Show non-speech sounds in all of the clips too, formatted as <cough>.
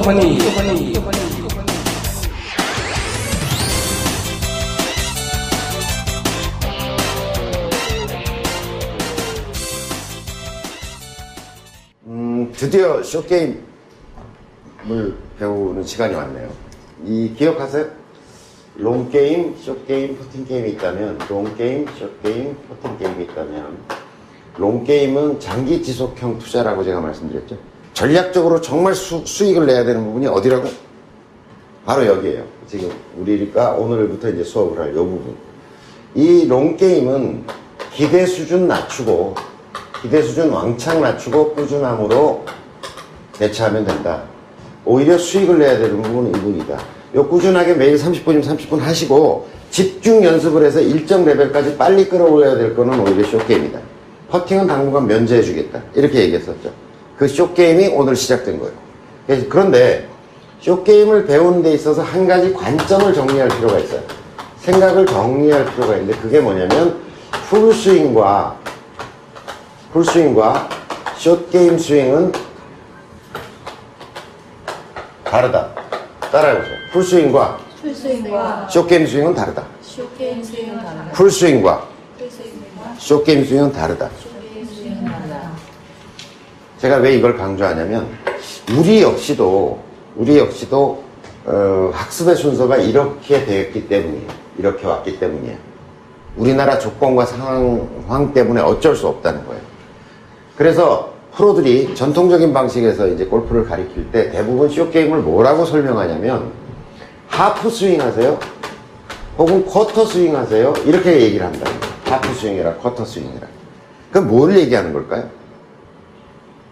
허니 음, 드디어 숏게임을 배우는 시간이 왔네요. 이 기억하세요? 롱게임, 숏게임, 퍼팅게임이 있다면 롱게임, 숏게임, 퍼팅게임이 있다면 롱게임은 장기 지속형 투자라고 제가 말씀드렸죠. 전략적으로 정말 수, 수익을 내야 되는 부분이 어디라고? 바로 여기에요. 지금 우리가 오늘부터 이제 수업을 할 이 부분. 이 롱게임은 기대 수준 낮추고 기대 수준 왕창 낮추고 꾸준함으로 대처하면 된다. 오히려 수익을 내야 되는 부분은 이분이다. 요 꾸준하게 매일 30분이면 30분 하시고 집중 연습을 해서 일정 레벨까지 빨리 끌어올려야 될 거는 오히려 쇼게임이다. 퍼팅은 당분간 면제해 주겠다. 이렇게 얘기했었죠. 그 숏게임이 오늘 시작된 거예요. 그런데 숏게임을 배우는 데 있어서 한 가지 관점을 정리할 필요가 있어요. 생각을 정리할 필요가 있는데 그게 뭐냐면 풀스윙과 풀스윙과 숏게임 스윙은 다르다. 따라해보세요. 풀스윙과 풀스윙과 숏게임 스윙은 다르다. 숏게임 스윙은 다르다. 풀스윙과 풀스윙과 숏게임 스윙은 다르다. 제가 왜 이걸 강조하냐면 우리 역시도 우리 역시도 어, 학습의 순서가 이렇게 되었기 때문이에요. 이렇게 왔기 때문이에요. 우리나라 조건과 상황 때문에 어쩔 수 없다는 거예요. 그래서 프로들이 전통적인 방식에서 이제 골프를 가리킬 때 대부분 쇼 게임을 뭐라고 설명하냐면 하프 스윙 하세요? 혹은 쿼터 스윙 하세요? 이렇게 얘기를 한다는 거예요. 하프 스윙이라 쿼터 스윙이라. 그럼 뭘 얘기하는 걸까요?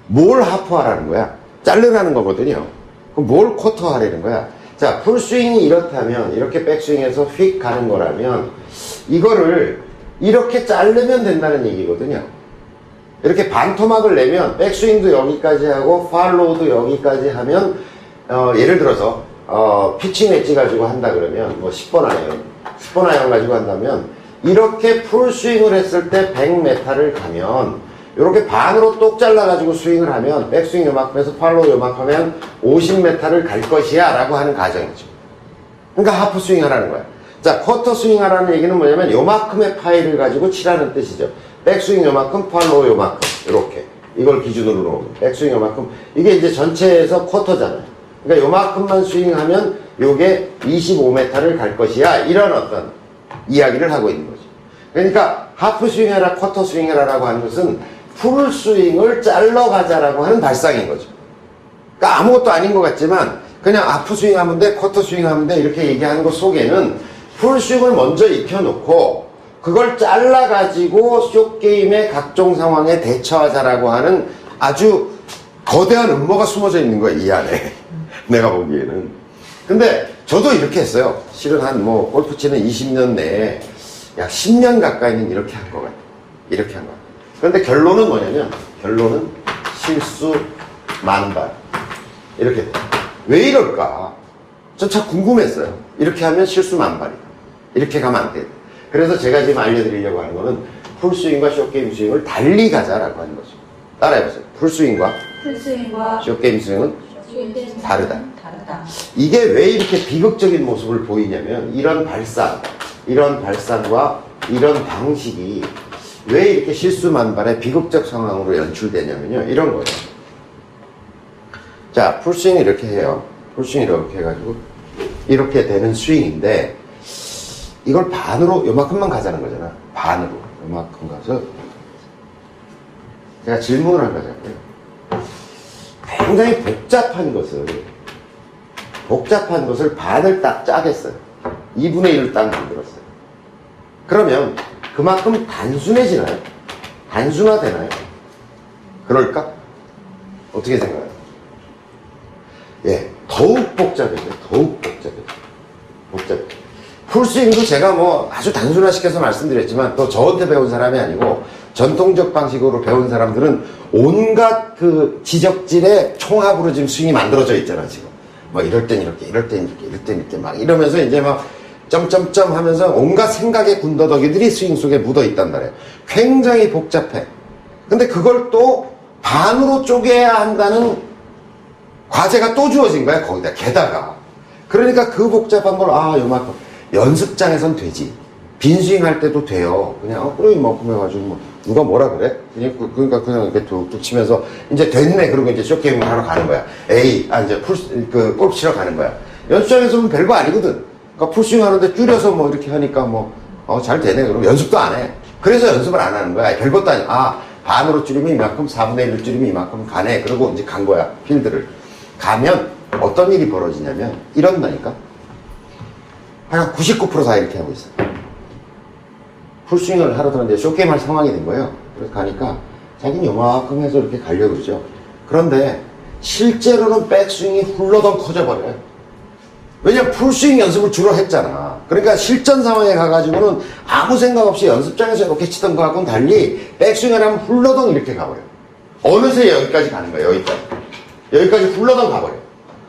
뭘 하프하라는 거야? 자르라는 거거든요. 그럼 뭘 쿼터 하라는 거야? 자, 풀스윙이 이렇다면, 이렇게 백스윙에서 휙 가는 거라면, 이거를 이렇게 자르면 된다는 얘기거든요. 이렇게 반토막을 내면, 백스윙도 여기까지 하고, 팔로우도 여기까지 하면, 어, 예를 들어서, 어, 피칭 웨지 가지고 한다 그러면, 뭐 10번 아이언, 10번 아이언 가지고 한다면, 이렇게 풀스윙을 했을 때 100m를 가면, 이렇게 반으로 똑 잘라가지고 스윙을 하면 백스윙 요만큼에서 팔로우 요만큼 하면 50m를 갈 것이야 라고 하는 가정이죠. 그러니까 하프 스윙 하라는 거야. 자, 쿼터 스윙 하라는 얘기는 뭐냐면 요만큼의 파이를 가지고 치라는 뜻이죠. 백스윙 요만큼, 팔로우 요만큼 이렇게 이걸 기준으로 놓으면 백스윙 요만큼 이게 이제 전체에서 쿼터잖아요. 그러니까 요만큼만 스윙하면 요게 25m를 갈 것이야 이런 어떤 이야기를 하고 있는 거죠. 그러니까 하프 스윙해라 쿼터 스윙해라라고 하는 것은 풀 스윙을 잘라 가자라고 하는 발상인 거죠. 그러니까 아무것도 아닌 것 같지만 그냥 하프 스윙 하면 돼, 쿼터 스윙 하면 돼 이렇게 얘기하는 것 속에는 풀 스윙을 먼저 익혀놓고 그걸 잘라 가지고 쇼 게임의 각종 상황에 대처하자라고 하는 아주 거대한 음모가 숨어져 있는 거야 이 안에 <laughs> 내가 보기에는. 근데 저도 이렇게 했어요. 실은 한 뭐 골프 치는 20년 내에 약 10년 가까이는 이렇게 한 것 같아요. 이렇게 한 것 같아요. 그런데 결론은 뭐냐면, 결론은 실수 만발. 이렇게. 왜 이럴까? 전 참 궁금했어요. 이렇게 하면 실수 만발이다. 이렇게 가면 안 돼. 그래서 제가 지금 알려드리려고 하는 거는 풀스윙과 쇼게임 스윙을 달리 가자라고 하는 거죠. 따라해보세요. 풀스윙과 풀스윙과 쇼게임 스윙은 쇼게임 스윙은 다르다. 다르다. 이게 왜 이렇게 비극적인 모습을 보이냐면 이런 발상, 이런 발상과 이런 방식이 왜 이렇게 실수만발의 비극적 상황으로 연출되냐면요. 이런 거예요. 자, 풀스윙 이렇게 해요. 풀스윙 이렇게 해가지고 이렇게 되는 스윙인데 이걸 반으로 요만큼만 가자는 거잖아. 반으로 요만큼 가서 제가 질문을 한 거잖아요. 굉장히 복잡한 것을 복잡한 것을 반을 딱 짜겠어요. 2분의 1을 딱 만들었어요. 그러면 그만큼 단순해지나요? 단순화되나요? 그럴까? 어떻게 생각해요? 예, 더욱 복잡해져요. 더욱 복잡해져요. 복잡해. 풀스윙도 제가 뭐 아주 단순화시켜서 말씀드렸지만 또 저한테 배운 사람이 아니고 전통적 방식으로 배운 사람들은 온갖 그 지적질의 총합으로 지금 스윙이 만들어져 있잖아, 지금. 뭐 이럴 땐 이렇게, 이럴 땐 이렇게, 이럴 땐 이렇게 막 이러면서 이제 막 점점점 하면서 온갖 생각의 군더더기들이 스윙 속에 묻어 있단 말이에요. 굉장히 복잡해. 근데 그걸 또 반으로 쪼개야 한다는 과제가 또 주어진 거야, 거기다. 게다가. 그러니까 그 복잡한 걸, 아, 요만큼. 연습장에선 되지. 빈스윙 할 때도 돼요. 그냥, 어, 그래, 이만큼 해가지고, 뭐, 누가 뭐라 그래? 그냥, 그- 그러니까 그냥 이렇게 툭툭 치면서, 이제 됐네. 그러고 이제 쇼게임을 하러 가는 거야. 에이, 아, 이제 풀, 그, 골프 치러 가는 거야. 연습장에서는 별거 아니거든. 그러니까 풀스윙 하는데 줄여서 뭐 이렇게 하니까 뭐, 어, 잘 되네. 그럼 연습도 안 해. 그래서 연습을 안 하는 거야. 별것도 아니야. 아, 반으로 줄이면 이만큼, 4분의 1로 줄이면 이만큼 가네. 그러고 이제 간 거야. 필드를. 가면 어떤 일이 벌어지냐면, 이런다니까. 한 99%다 이렇게 하고 있어. 풀스윙을 하러 들었는데 쇼게임 할 상황이 된 거예요. 그래서 가니까 자기는 요만큼 해서 이렇게 가려고 그러죠. 그런데 실제로는 백스윙이 훌러덩 커져버려요. 왜냐면 풀스윙 연습을 주로 했잖아. 그러니까 실전 상황에 가가지고는 아무 생각 없이 연습장에서 이렇게 치던 거하고는 달리 백스윙을 하면 훌러덩 이렇게 가버려. 어느새 여기까지 가는 거야, 여기까지. 여기까지 훌러덩 가버려.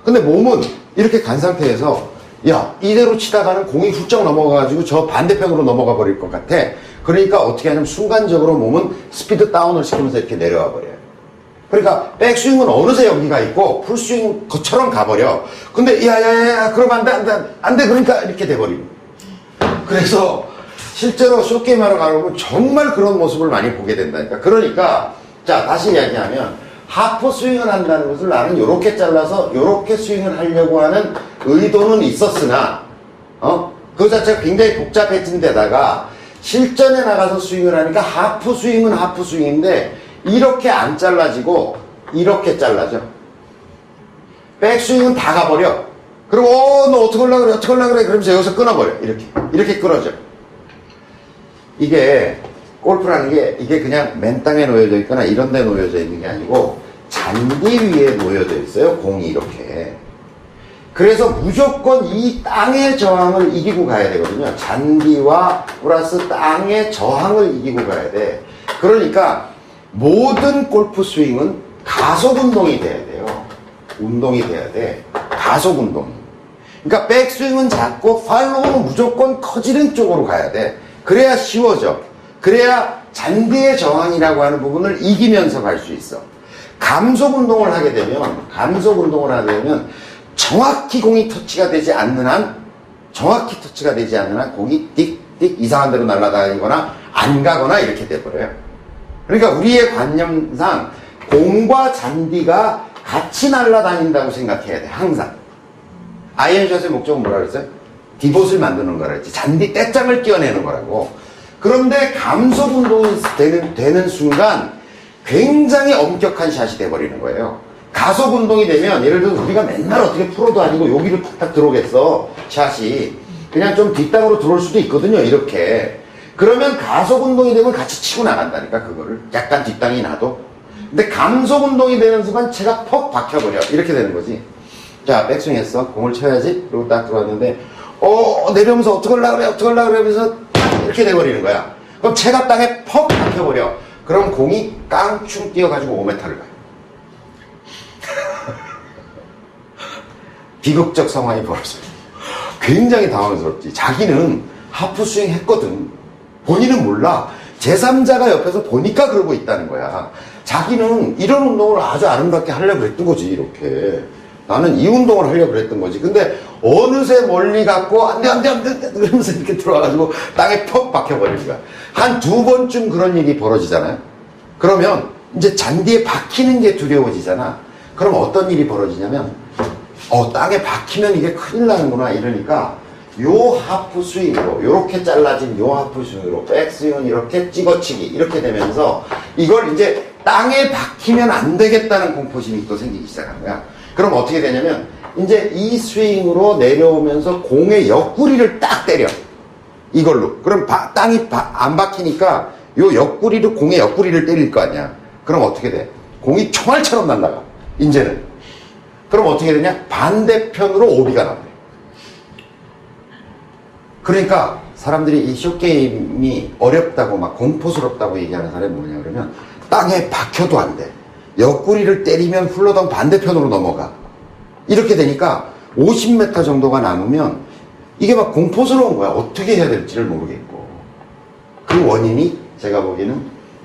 근데 몸은 이렇게 간 상태에서 야, 이대로 치다가는 공이 훌쩍 넘어가가지고 저 반대편으로 넘어가 버릴 것 같아. 그러니까 어떻게 하냐면 순간적으로 몸은 스피드 다운을 시키면서 이렇게 내려와 버려요. 그러니까 백스윙은 어느새 여기가 있고 풀스윙 것처럼 가버려. 근데 야야야 그러면 안돼 안돼 안돼 그러니까 이렇게 돼버리고. 그래서 실제로 쇼게임 하러 가면 정말 그런 모습을 많이 보게 된다니까. 그러니까 자 다시 이야기하면 하프 스윙을 한다는 것을 나는 이렇게 잘라서 이렇게 스윙을 하려고 하는 의도는 있었으나 어? 그 자체가 굉장히 복잡해진 데다가 실전에 나가서 스윙을 하니까 하프 스윙은 하프 스윙인데 이렇게 안 잘라지고 이렇게 잘라져. 백스윙은 다 가버려. 그리고 어, 너 어떻게 하려고 그래 어떻게 하려고 그래 그러면서 여기서 끊어버려. 이렇게 이렇게 끊어져. 이게 골프라는 게 이게 그냥 맨 땅에 놓여져 있거나 이런 데 놓여져 있는 게 아니고 잔디 위에 놓여져 있어요. 공이 이렇게. 그래서 무조건 이 땅의 저항을 이기고 가야 되거든요. 잔디와 플러스 땅의 저항을 이기고 가야 돼. 그러니까 모든 골프 스윙은 가속 운동이 돼야 돼요. 운동이 돼야 돼. 가속 운동. 그러니까 백스윙은 작고 팔로우는 무조건 커지는 쪽으로 가야 돼. 그래야 쉬워져. 그래야 잔디의 저항이라고 하는 부분을 이기면서 갈 수 있어. 감속 운동을 하게 되면, 감속 운동을 하게 되면 정확히 공이 터치가 되지 않는 한, 정확히 터치가 되지 않는 한 공이 띡띡 이상한 데로 날아다니거나 안 가거나 이렇게 돼버려요. 그러니까 우리의 관념상 공과 잔디가 같이 날아다닌다고 생각해야 돼, 항상. 아이언샷의 목적은 뭐라 그랬어요? 디봇을 만드는 거라 했지. 잔디 떼짱을 끼워내는 거라고. 그런데 감속 운동이 되는, 되는 순간 굉장히 엄격한 샷이 돼버리는 거예요. 가속 운동이 되면 예를 들어서 우리가 맨날 어떻게 프로도 아니고 여기로 탁탁 들어오겠어. 샷이. 그냥 좀 뒷땅으로 들어올 수도 있거든요. 이렇게. 그러면 가속 운동이 되면 같이 치고 나간다니까 그거를. 약간 뒷땅이 나도. 근데 감속 운동이 되는 순간 채가 퍽 박혀버려. 이렇게 되는 거지. 자, 백스윙 했어. 공을 쳐야지. 그리고 딱 들어왔는데, 어, 내려오면서 어떡하려고 그래, 어떡하려고 그래 하면서 딱 이렇게 돼버리는 거야. 그럼 채가 땅에 퍽 박혀버려. 그럼 공이 깡충 뛰어가지고 5m를 가요. <laughs> 비극적 상황이 벌어져요. 굉장히 당황스럽지. 자기는 하프 스윙 했거든. 본인은 몰라. 제3자가 옆에서 보니까 그러고 있다는 거야. 자기는 이런 운동을 아주 아름답게 하려고 그랬던 거지, 이렇게. 나는 이 운동을 하려고 그랬던 거지. 근데 어느새 멀리 갔고, 안 돼, 안 돼, 안 돼, 안 돼. 그러면서 이렇게 들어와가지고 땅에 퍽 박혀버리는 거야. 한 두 번쯤 그런 일이 벌어지잖아요. 그러면 이제 잔디에 박히는 게 두려워지잖아. 그럼 어떤 일이 벌어지냐면, 어, 땅에 박히면 이게 큰일 나는구나 이러니까 요 하프 스윙으로 요렇게 잘라진 요 하프 스윙으로 백스윙은 이렇게 찍어치기 이렇게 되면서 이걸 이제 땅에 박히면 안 되겠다는 공포심이 또 생기기 시작한 거야. 그럼 어떻게 되냐면 이제 이 스윙으로 내려오면서 공의 옆구리를 딱 때려. 이걸로. 그럼 바- 땅이 바- 안 박히니까 요 옆구리로 공의 옆구리를 때릴 거 아니야. 그럼 어떻게 돼? 공이 총알처럼 날아가. 이제는. 그럼 어떻게 되냐? 반대편으로 오비가 나와요. 그러니까 사람들이 이 쇼게임이 어렵다고 막 공포스럽다고 얘기하는 사람이 뭐냐 그러면 땅에 박혀도 안 돼. 옆구리를 때리면 훌러덩 반대편으로 넘어가. 이렇게 되니까 50m 정도가 남으면 이게 막 공포스러운 거야. 어떻게 해야 될지를 모르겠고. 그 원인이 제가 보기에는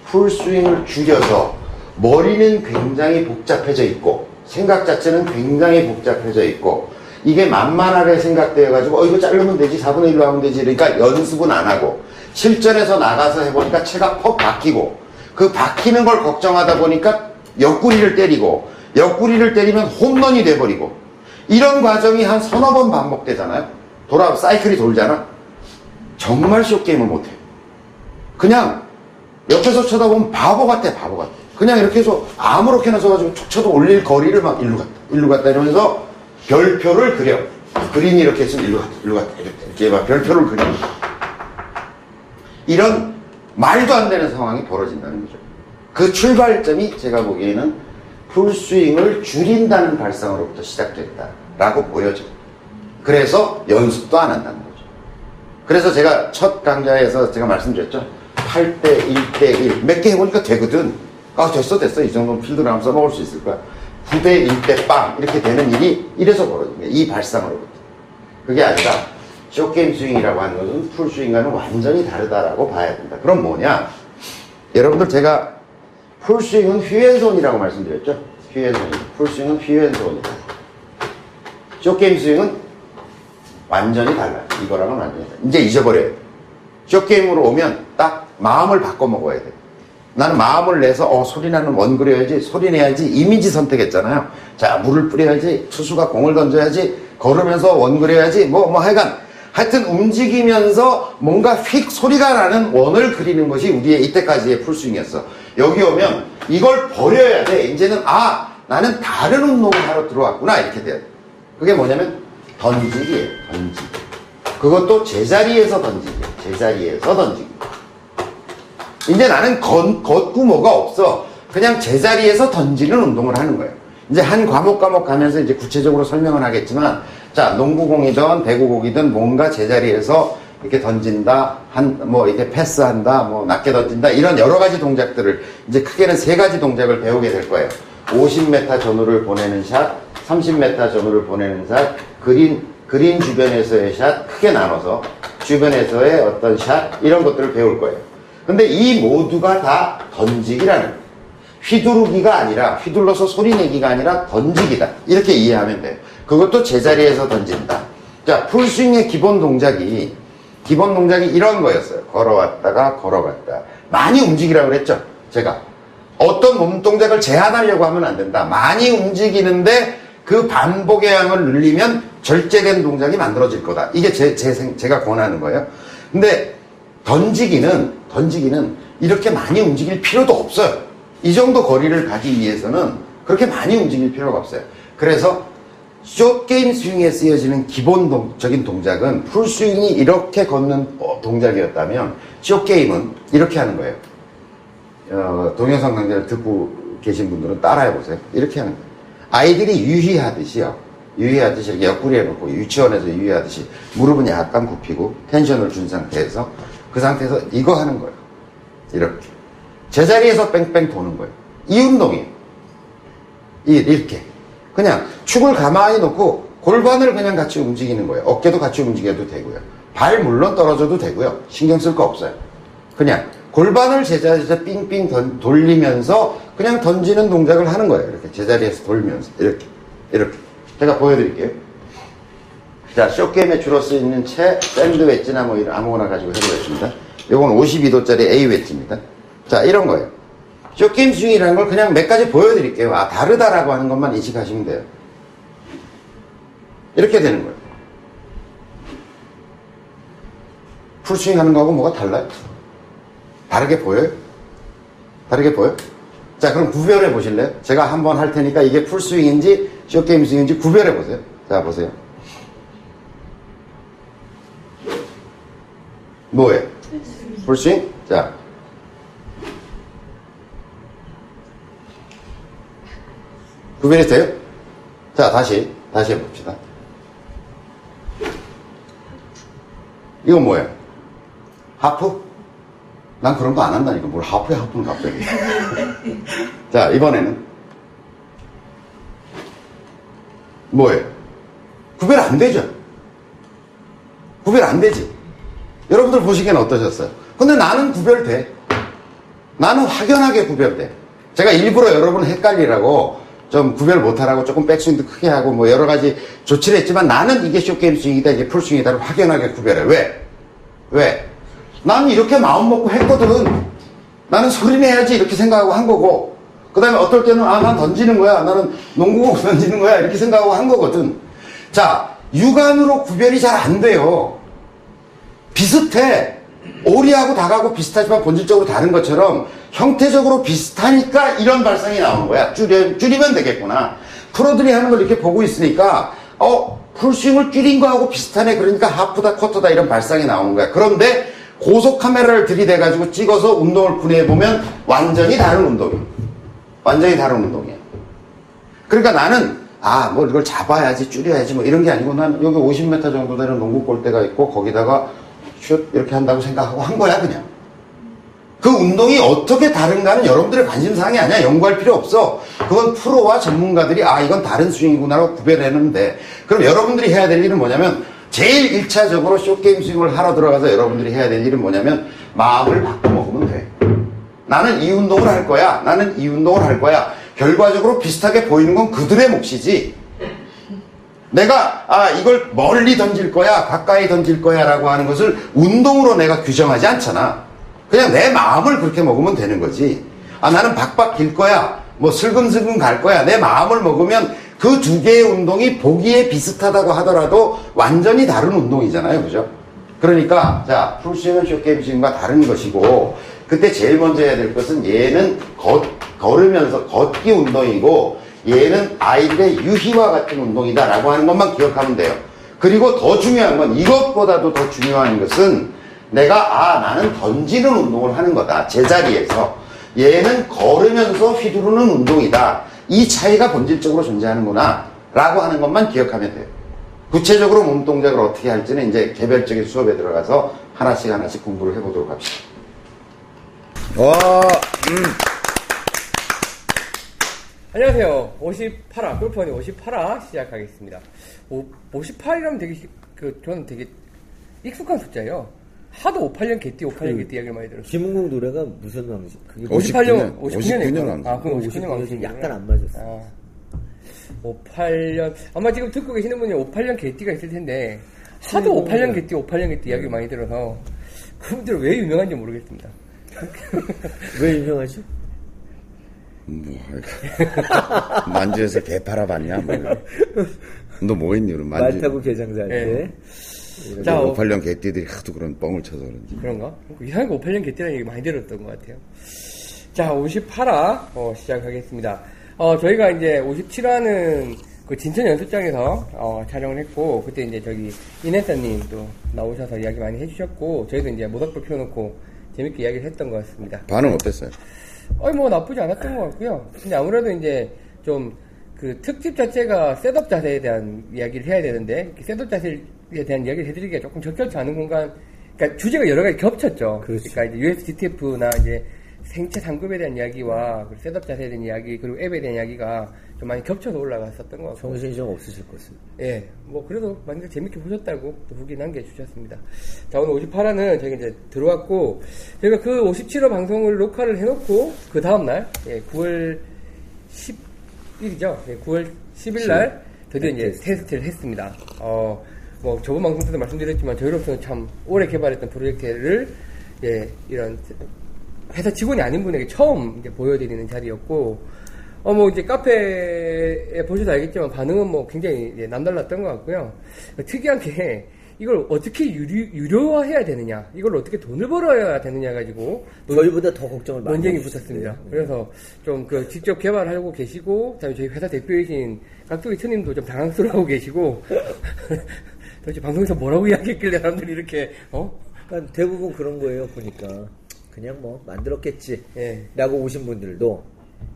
풀스윙을 줄여서 머리는 굉장히 복잡해져 있고 생각 자체는 굉장히 복잡해져 있고 이게 만만하게 생각되어가지고 어 이거 자르면 되지 4분의 1로 하면 되지. 그러니까 연습은 안 하고 실전에서 나가서 해보니까 채가 퍽 바뀌고 그 바뀌는 걸 걱정하다 보니까 옆구리를 때리고 옆구리를 때리면 홈런이 돼버리고 이런 과정이 한 서너 번 반복되잖아요. 돌아 사이클이 돌잖아. 정말 쇼게임을 못해요 그냥 옆에서 쳐다보면 바보 같아, 바보 같아. 그냥 이렇게 해서 아무렇게나 서가지고 툭 쳐도 올릴 거리를 막 일로 갔다, 일로 갔다 이러면서 별표를 그려. 그림이 이렇게 있으면 일로 갔다, 일로 갔다, 이렇게, 이렇게 막 별표를 그려. 이런 말도 안 되는 상황이 벌어진다는 거죠. 그 출발점이 제가 보기에는 풀스윙을 줄인다는 발상으로부터 시작됐다라고 보여져. 그래서 연습도 안 한다는 거죠. 그래서 제가 첫 강좌에서 제가 말씀드렸죠. 8대 1대 1. 몇 개 해보니까 되거든. 아, 됐어, 됐어. 이 정도면 필드를 한번 써먹을 수 있을 거야. 9대 1대 빵. 이렇게 되는 일이 이래서 거야. 이 발상으로부터. 그게 아니라 쇼게임 스윙이라고 하는 것은 풀 스윙과는 완전히 다르다라고 봐야 된다. 그럼 뭐냐? 여러분들 제가 풀 스윙은 휘앤손이라고 말씀드렸죠? 휘앤손. 풀 스윙은 휘앤손이다. 쇼게임 스윙은 완전히 달라요. 이거랑은 완전히 달라요. 이제 잊어버려요. 쇼게임으로 오면 딱 마음을 바꿔 먹어야 돼. 나는 마음을 내서 어 소리 나는 원 그려야지 소리 내야지 이미지 선택했잖아요. 자 물을 뿌려야지 투수가 공을 던져야지 걸으면서 원 그려야지 뭐뭐 하여간 하여튼 움직이면서 뭔가 휙 소리가 나는 원을 그리는 것이 우리의 이때까지의 풀스윙이었어. 여기 오면 이걸 버려야 돼. 이제는 아 나는 다른 운동을 하러 들어왔구나 이렇게 돼야 돼. 그게 뭐냐면 던지기예요. 던지기. 그것도 제자리에서 던지기. 제자리에서 던지기. 이제 나는 건, 걷고 뭐가 없어. 그냥 제자리에서 던지는 운동을 하는 거예요. 이제 한 과목 과목 가면서 이제 구체적으로 설명을 하겠지만, 자, 농구공이든 배구공이든 뭔가 제자리에서 이렇게 던진다, 한, 뭐, 이렇게 패스한다, 뭐, 낮게 던진다, 이런 여러 가지 동작들을, 이제 크게는 세 가지 동작을 배우게 될 거예요. 50m 전후를 보내는 샷, 30m 전후를 보내는 샷, 그린, 그린 주변에서의 샷, 크게 나눠서, 주변에서의 어떤 샷, 이런 것들을 배울 거예요. 근데 이 모두가 다 던지기라는. 휘두르기가 아니라 휘둘러서 소리 내기가 아니라 던지기다. 이렇게 이해하면 돼요. 그것도 제자리에서 던진다. 자, 풀스윙의 기본 동작이 기본 동작이 이런 거였어요. 걸어왔다가 걸어갔다. 많이 움직이라고 그랬죠. 제가 어떤 몸 동작을 제한하려고 하면 안 된다. 많이 움직이는데 그 반복의 양을 늘리면 절제된 동작이 만들어질 거다. 이게 제, 제, 생- 제가 권하는 거예요. 근데 던지기는, 던지기는 이렇게 많이 움직일 필요도 없어요. 이 정도 거리를 가기 위해서는 그렇게 많이 움직일 필요가 없어요. 그래서 숏게임 스윙에 쓰여지는 기본적인 동작은 풀스윙이 이렇게 걷는 어, 동작이었다면 숏게임은 이렇게 하는 거예요. 어, 동영상 강좌를 듣고 계신 분들은 따라해보세요. 이렇게 하는 거예요. 아이들이 유희하듯이요. 유희하듯이 이렇게 옆구리에 놓고 유치원에서 유희하듯이 무릎은 약간 굽히고 텐션을 준 상태에서 그 상태에서 이거 하는 거예요. 이렇게. 제자리에서 뺑뺑 도는 거예요. 이 운동이에요. 이- 이렇게. 그냥 축을 가만히 놓고 골반을 그냥 같이 움직이는 거예요. 어깨도 같이 움직여도 되고요. 발 물론 떨어져도 되고요. 신경 쓸 거 없어요. 그냥 골반을 제자리에서 삥삥 던- 돌리면서 그냥 던지는 동작을 하는 거예요. 이렇게 제자리에서 돌면서 이렇게 이렇게 제가 보여드릴게요. 자, 쇼게임에 주로 쓰이는 채, 샌드 웨지나 뭐 이런 아무거나 가지고 해보겠습니다. 요건 52도짜리 A 웨지입니다. 자, 이런 거예요. 쇼게임 스윙이라는 걸 그냥 몇 가지 보여드릴게요. 아, 다르다라고 하는 것만 인식하시면 돼요. 이렇게 되는 거예요. 풀스윙 하는 거하고 뭐가 달라요? 다르게 보여요? 다르게 보여? 자, 그럼 구별해 보실래요? 제가 한번 할 테니까 이게 풀스윙인지 쇼게임 스윙인지 구별해 보세요. 자, 보세요. 뭐예요? 풀스윙? 자. 구별이 돼요? 자, 다시, 다시 해봅시다. 이건 뭐예요? 하프? 난 그런 거 안 한다니까. 뭘 하프에 하프는 갑자기. <laughs> 자, 이번에는. 뭐예요? 구별 안 되죠? 구별 안 되지? 여러분들 보시기엔 어떠셨어요? 근데 나는 구별돼. 나는 확연하게 구별돼. 제가 일부러 여러분 헷갈리라고 좀 구별 못하라고 조금 백스윙도 크게 하고 뭐 여러 가지 조치를 했지만 나는 이게 쇼게임 스윙이다 이게 풀스윙이다를 확연하게 구별해. 왜? 왜? 나는 이렇게 마음 먹고 했거든. 나는 소리 내야지 이렇게 생각하고 한 거고 그 다음에 어떨 때는 아 난 던지는 거야 나는 농구공 <laughs> 던지는 거야 이렇게 생각하고 한 거거든 자 육안으로 구별이 잘 안 돼요 비슷해. 오리하고 닭하고 비슷하지만 본질적으로 다른 것처럼 형태적으로 비슷하니까 이런 발상이 나오는 거야. 줄여, 줄이면 되겠구나. 프로들이 하는 걸 이렇게 보고 있으니까 어 풀스윙을 줄인 거하고 비슷하네. 그러니까 하프다 쿼터다 이런 발상이 나오는 거야. 그런데 고속 카메라를 들이대가지고 찍어서 운동을 분해해보면 완전히 다른 운동이에요. 완전히 다른 운동이에요. 그러니까 나는, 아, 뭐 이걸 잡아야지, 줄여야지, 뭐 이런 게 아니고 나는 여기 50m 정도 되는 농구 골대가 있고 거기다가 슛 이렇게 한다고 생각하고 한 거야, 그냥. 그 운동이 어떻게 다른가는 여러분들의 관심사항이 아니야. 연구할 필요 없어. 그건 프로와 전문가들이, 아, 이건 다른 스윙이구나라고 구별해내면 돼. 그럼 여러분들이 해야 될 일은 뭐냐면, 제일 1차적으로 쇼게임 스윙을 하러 들어가서 여러분들이 해야 될 일은 뭐냐면 마음을 바꿔먹으면 돼. 나는 이 운동을 할 거야. 나는 이 운동을 할 거야. 결과적으로 비슷하게 보이는 건 그들의 몫이지. 내가 아 이걸 멀리 던질 거야 가까이 던질 거야 라고 하는 것을 운동으로 내가 규정하지 않잖아. 그냥 내 마음을 그렇게 먹으면 되는 거지. 아 나는 박박 길 거야. 뭐 슬금슬금 갈 거야. 내 마음을 먹으면 그 두 개의 운동이 보기에 비슷하다고 하더라도 완전히 다른 운동이잖아요. 그죠? 그러니까 자 풀스윙은 쇼게임 스윙과 다른 것이고 그때 제일 먼저 해야 될 것은 얘는 걷, 걸으면서 걷기 운동이고 얘는 아이들의 유희와 같은 운동이다 라고 하는 것만 기억하면 돼요. 그리고 더 중요한 건 이것보다도 더 중요한 것은 내가 아 나는 던지는 운동을 하는 거다 제자리에서 얘는 걸으면서 휘두르는 운동이다 이 차이가 본질적으로 존재하는구나 라고 하는 것만 기억하면 돼요. 구체적으로 몸 동작을 어떻게 할지는 이제 개별적인 수업에 들어가서 하나씩 하나씩 공부를 해보도록 합시다. 와, 음. 안녕하세요. 58화, 골프원의 58화 시작하겠습니다. 오, 58이라면 되게, 시- 그, 저는 되게 익숙한 숫자예요. 하도 58년 개띠, 58년 그 개띠 이야기를 많이 들었어요. 김은국 노래가 무슨? 그게 58년, 59년, 59년, 59년 아, 그럼 59년 59년 왕신 약간 안 맞았어. 아, 58년, 아마 지금 듣고 계시는 분이 58년 개띠가 있을 텐데, 하도 58년 개띠, 58년 개띠 이야기를 많이 들어서, 그분들은 왜 유명한지 모르겠습니다. <laughs> 왜 유명하죠? 뭐, <laughs> 만주에서 개 팔아봤냐? 뭐. 너 뭐 했니, 그럼 말 만주. 타고 개장사 할 때. 네. 자, 어, 58년 개띠들이 하도 그런 뻥을 쳐서 그런지. 그런가? 이상하게 58년 개띠라는 얘기 많이 들었던 것 같아요. 자, 58화, 어, 시작하겠습니다. 어, 저희가 이제 57화는 그 진천 연습장에서, 어, 촬영을 했고, 그때 이제 저기, 이네사님 또 나오셔서 이야기 많이 해주셨고, 저희도 이제 모닥불 피워놓고 재밌게 이야기를 했던 것 같습니다. 반응 어땠어요? 어이, 뭐 나쁘지 않았던 것 같고요. 근데 아무래도 이제 좀 그 특집 자체가 setup 자세에 대한 이야기를 해야 되는데, setup 자세에 대한 이야기를 해드리기가 조금 적절치 않은 공간, 그러니까 주제가 여러 가지 겹쳤죠. 그렇죠. 그러니까 이제 USGTF나 이제 생체 상급에 대한 이야기와 그리고 setup 자세에 대한 이야기, 그리고 앱에 대한 이야기가 좀 많이 겹쳐서 올라갔었던 것 같고. 정신이 좀 없으실 것을. 예, 뭐 그래도 많이들 재밌게 보셨다고 또 후기 남겨주셨습니다. 자 오늘 58화는 저희가 이제 들어왔고 저희가 그 57화 방송을 녹화를 해놓고 그 다음날 예, 9월 10일이죠. 예, 9월 10일날 드디어 이제 테스트를 했습니다. 어, 뭐 저번 방송 때도 말씀드렸지만 저희로서는 참 오래 개발했던 프로젝트를 예, 이런 회사 직원이 아닌 분에게 처음 이제 보여드리는 자리였고, 어, 뭐, 이제 카페에 보셔도 알겠지만 반응은 뭐 굉장히 이제 남달랐던 것 같고요. 특이한 게 이걸 어떻게 유료, 유료 화해야 되느냐, 이걸 어떻게 돈을 벌어야 되느냐 가지고 저희보다 더 걱정을 많이 논쟁이. 붙었습니다. 네. 그래서 좀 그 직접 개발하고 계시고, 그다음에 저희 회사 대표이신 깍두기 트님도 좀 당황스러워하고 계시고, <laughs> 도대체 방송에서 뭐라고 이야기했길래 사람들이 이렇게, 어? 그러니까 대부분 그런 거예요, 보니까. 그냥 뭐, 만들었겠지. 예. 라고 오신 분들도,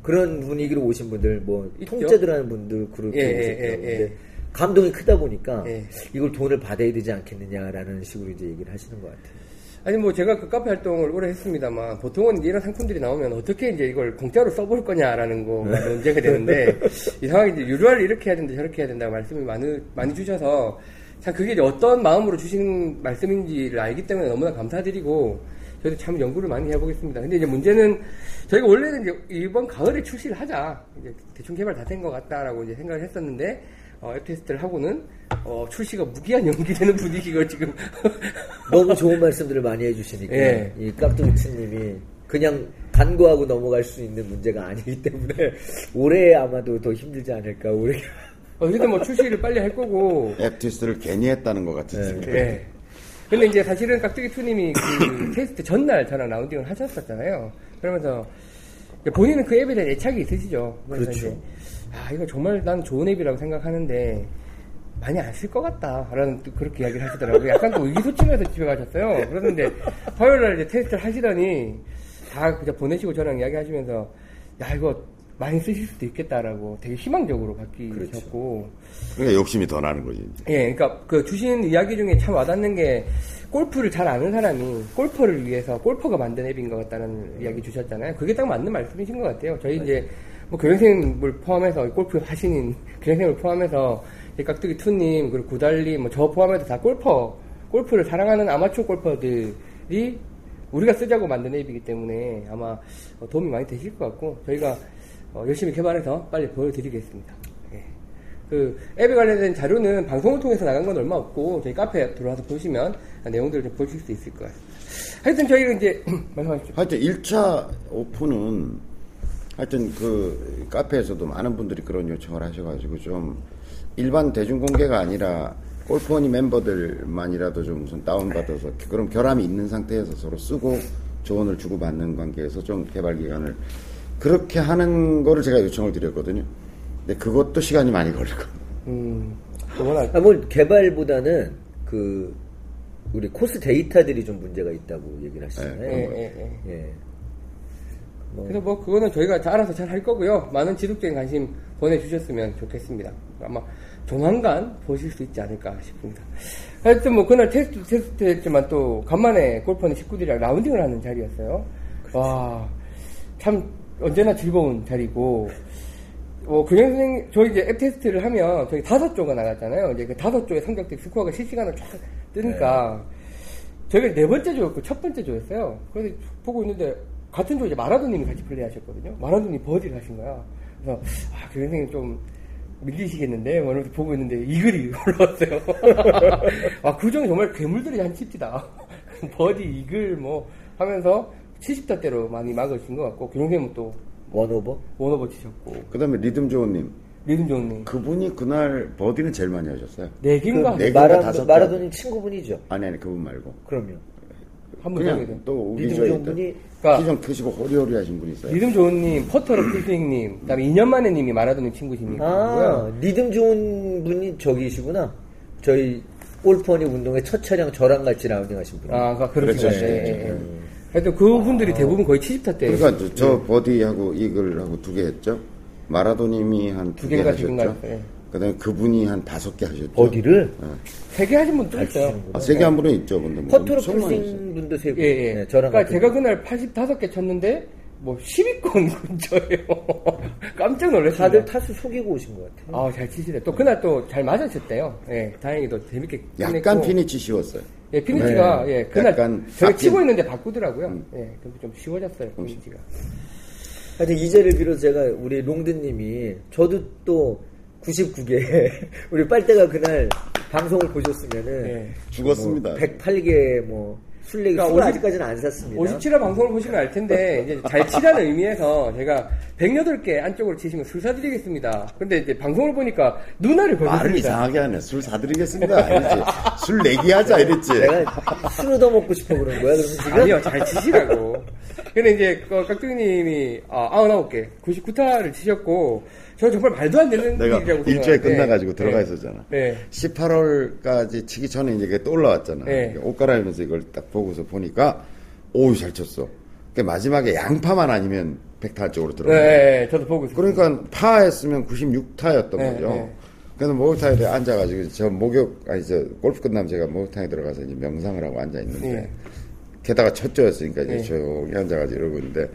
그런 분위기로 오신 분들, 뭐, 있죠. 통째들 하는 분들 그룹에 예, 예. 예, 예. 감동이 크다 보니까, 예. 이걸 돈을 받아야 되지 않겠느냐라는 식으로 이제 얘기를 하시는 것 같아요. 아니 뭐 제가 그 카페 활동을 오래 했습니다만 보통은 이런 상품들이 나오면 어떻게 이제 이걸 공짜로 써볼 거냐라는 거가 논제가 되는데 이상하게 이제 유료화를 이렇게 해야 된다 저렇게 해야 된다고 말씀이 많이 많이 주셔서 참 그게 이제 어떤 마음으로 주신 말씀인지를 알기 때문에 너무나 감사드리고 저희도 참 연구를 많이 해보겠습니다. 근데 이제 문제는 저희가 원래는 이제 이번 가을에 출시를 하자. 이제 대충 개발 다 된 것 같다라고 이제 생각을 했었는데, 어, 앱 테스트를 하고는, 어, 출시가 무기한 연기되는 분위기가 지금. <laughs> 너무 좋은 말씀들을 많이 해주시니까 예. 이 깍두기치님이 그냥 간과하고 넘어갈 수 있는 문제가 아니기 때문에 올해 아마도 더 힘들지 않을까 올해 어, 그래도 뭐 출시를 빨리 할 거고, 앱 테스트를 괜히 했다는 것 같은 생각이 예. 근데 이제 사실은 깍두기 투님이 그 <clears throat> 테스트 전날 저랑 라운딩을 하셨었잖아요. 그러면서 본인은 그 앱에 대한 애착이 있으시죠. 그래서 그렇죠. 이제 아 이거 정말 난 좋은 앱이라고 생각하는데 많이 안 쓸 것 같다라는 또 그렇게 이야기를 하시더라고요. 약간 또 의기소침해서 집에 가셨어요. 그러는데 화요일날 이제 테스트를 하시더니 다 그냥 보내시고 저랑 이야기하시면서 야 이거 많이 쓰실 수도 있겠다라고 되게 희망적으로 바뀌셨고 그러니까 욕심이 더 나는 거지. 예, 그러니까 그 주신 이야기 중에 참 와닿는 게 골프를 잘 아는 사람이 골퍼를 위해서 골퍼가 만든 앱인 것 같다는 이야기 주셨잖아요. 그게 딱 맞는 말씀이신 것 같아요. 저희 이제 뭐 교육생을 포함해서 골프 하시는 교육생을 포함해서 이 깍두기 투님 그리고 구달리 뭐 저 포함해서 다 골퍼 골프를 사랑하는 아마추어 골퍼들이 우리가 쓰자고 만든 앱이기 때문에 아마 어, 도움이 많이 되실 것 같고 저희가 어, 열심히 개발해서 빨리 보여드리겠습니다. 예. 그 앱에 관련된 자료는 방송을 통해서 나간 건 얼마 없고 저희 카페에 들어와서 보시면 내용들을 좀 보실 수 있을 거예요. 하여튼 저희가 이제 <clears throat> 말씀하십시오. 하여튼 1차 오픈은 하여튼 그 카페에서도 많은 분들이 그런 요청을 하셔가지고 좀 일반 대중 공개가 아니라 골프원이 멤버들만이라도 좀 우선 다운받아서 그럼 결함이 있는 상태에서 서로 쓰고 조언을 주고받는 관계에서 좀 개발 기간을 그렇게 하는 거를 제가 요청을 드렸거든요. 근데 그것도 시간이 많이 걸릴 거예요. 음, 그거나 아, 뭐 개발보다는 그 우리 코스 데이터들이 좀 문제가 있다고 얘기를 하시잖아요. 예, 예, 예. 예. 뭐, 그래서 뭐 그거는 저희가 잘 알아서 잘 할 거고요. 많은 지속적인 관심 보내주셨으면 좋겠습니다. 아마 조만간 보실 수 있지 않을까 싶습니다. 하여튼 뭐 그날 테스트 테스트 했지만 또 간만에 골퍼는 식구들이랑 라운딩을 하는 자리였어요. 와, 참 언제나 즐거운 자리고. 어, 교장 선생님, 저희 이제 앱 테스트를 하면 저희 다섯 조가 나갔잖아요. 이제 그 다섯 조의 성적들 스코어가 실시간으로 쫙 뜨니까 저희가 네 번째 조였고 첫 번째 조였어요. 그래서 보고 있는데 같은 조 이제 마라도님이 같이 플레이 하셨거든요. 마라도님 버디를 하신 거야. 그래서 아, 그 선생님 좀 밀리시겠는데, 뭐 이러면서 보고 있는데 이 글이 <laughs> 올라왔어요. <laughs> 아, 그 중에 정말 괴물들이 한 칩디다. <laughs> 버디, 이글 뭐 하면서 70타대로 많이 막으신 것 같고, 그 선생님은 또 one over? one over 치셨고, 그 다음에 리듬 조원님. 리듬 좋은님. 그분이 그날 버디는 제일 많이 하셨어요. 네 개인가? 네 마라, 개가 다섯 개. 마라도님 친구분이죠. 아니, 아니, 그분 말고. 그럼요. 한분 그냥 또 우리 리듬 좋은 또 분이 그러니까 키좀 크시고 호리호리 하신 분이 있어요. 리듬 좋은님, 퍼터러 필스윙님, 그 다음에 2년 만에 님이 마라도님 친구십니까? 아, 리듬 좋은 분이 저기시구나. 저희 골프원이 운동회 첫 차량 저랑 같이 라운딩 하신 분. 아, 그러니까 그렇죠. 그렇죠. 하여튼 그분들이 대부분 거의 70타 때. 그러니까 저, 저 버디하고 이글하고 두 개 했죠. 마라도님이 한두두개 하셨죠. 예. 그다음에 그분이 한 다섯 개 하셨죠. 어디를? 세 개 하신 분도 있어요. 아, 세개 한 분은 있죠. 근데 뭐 퍼트로 엄청 많이 있어요. 풀싱 분도 세 분. 예, 예. 네, 저랑 그러니까 같은 제가 그날 85개 쳤는데, 뭐 10위권 근처예요. <laughs> 깜짝 놀랐습니다. 다들 타수 속이고 오신 것 같아요. 아, 잘 치시네. 또 그날 또 잘 맞으셨대요. 예, 다행히도 재밌게 약간 끝냈고. 핀 위치 쉬웠어요. 예, 핀 위치가, 네. 예, 그날 약간 제가 바뀐- 치고 있는데 바꾸더라고요. 음. 예, 근데 좀 쉬워졌어요, 핀 위치가. 하여튼 이 자리를 빌어서 제가 우리 롱드님이 저도 또 99개 <laughs> 우리 빨대가 그날 방송을 보셨으면은 예. 죽었습니다. 뭐 108개 뭐 술래기 그러니까 술 아직까지는 안 샀습니다. 57화 방송을 보시면 알 텐데, <laughs> 이제 잘 치라는 의미에서 제가 108개 안쪽으로 치시면 술 사드리겠습니다. 근데 이제 방송을 보니까 누나를 말을 걸렸습니다. 이상하게 하네. 술 사드리겠습니다. 이랬지. 술 내기 하자 이랬지. 내가 술 얻어 먹고 싶어 그런 거야 지금? 아니요, 잘 치시라고. 근데 이제, 그, 깍두기님이, 아, 99개, 99타를 치셨고, 저 정말 말도 안 되는 내가 일이라고 일주일 끝나가지고 들어가 네. 있었잖아. 네. 18월까지 치기 전에 이제 그게 또 올라왔잖아. 네. 옷 갈아입으면서 이걸 딱 보고서 보니까, 오우, 잘 쳤어. 그 마지막에 양파만 아니면 100타 쪽으로 들어가. 네, 네, 저도 보고 있어요. 그러니까 파 했으면 96타였던 네, 거죠. 네. 그래서 목욕탕에 앉아가지고 저 목욕 아니 저 골프 끝나면 제가 목욕탕에 들어가서 이제 명상을 하고 앉아 있는데 네. 게다가 첫 조였으니까 이제 네. 조용히 앉아가지고 이러고 있는데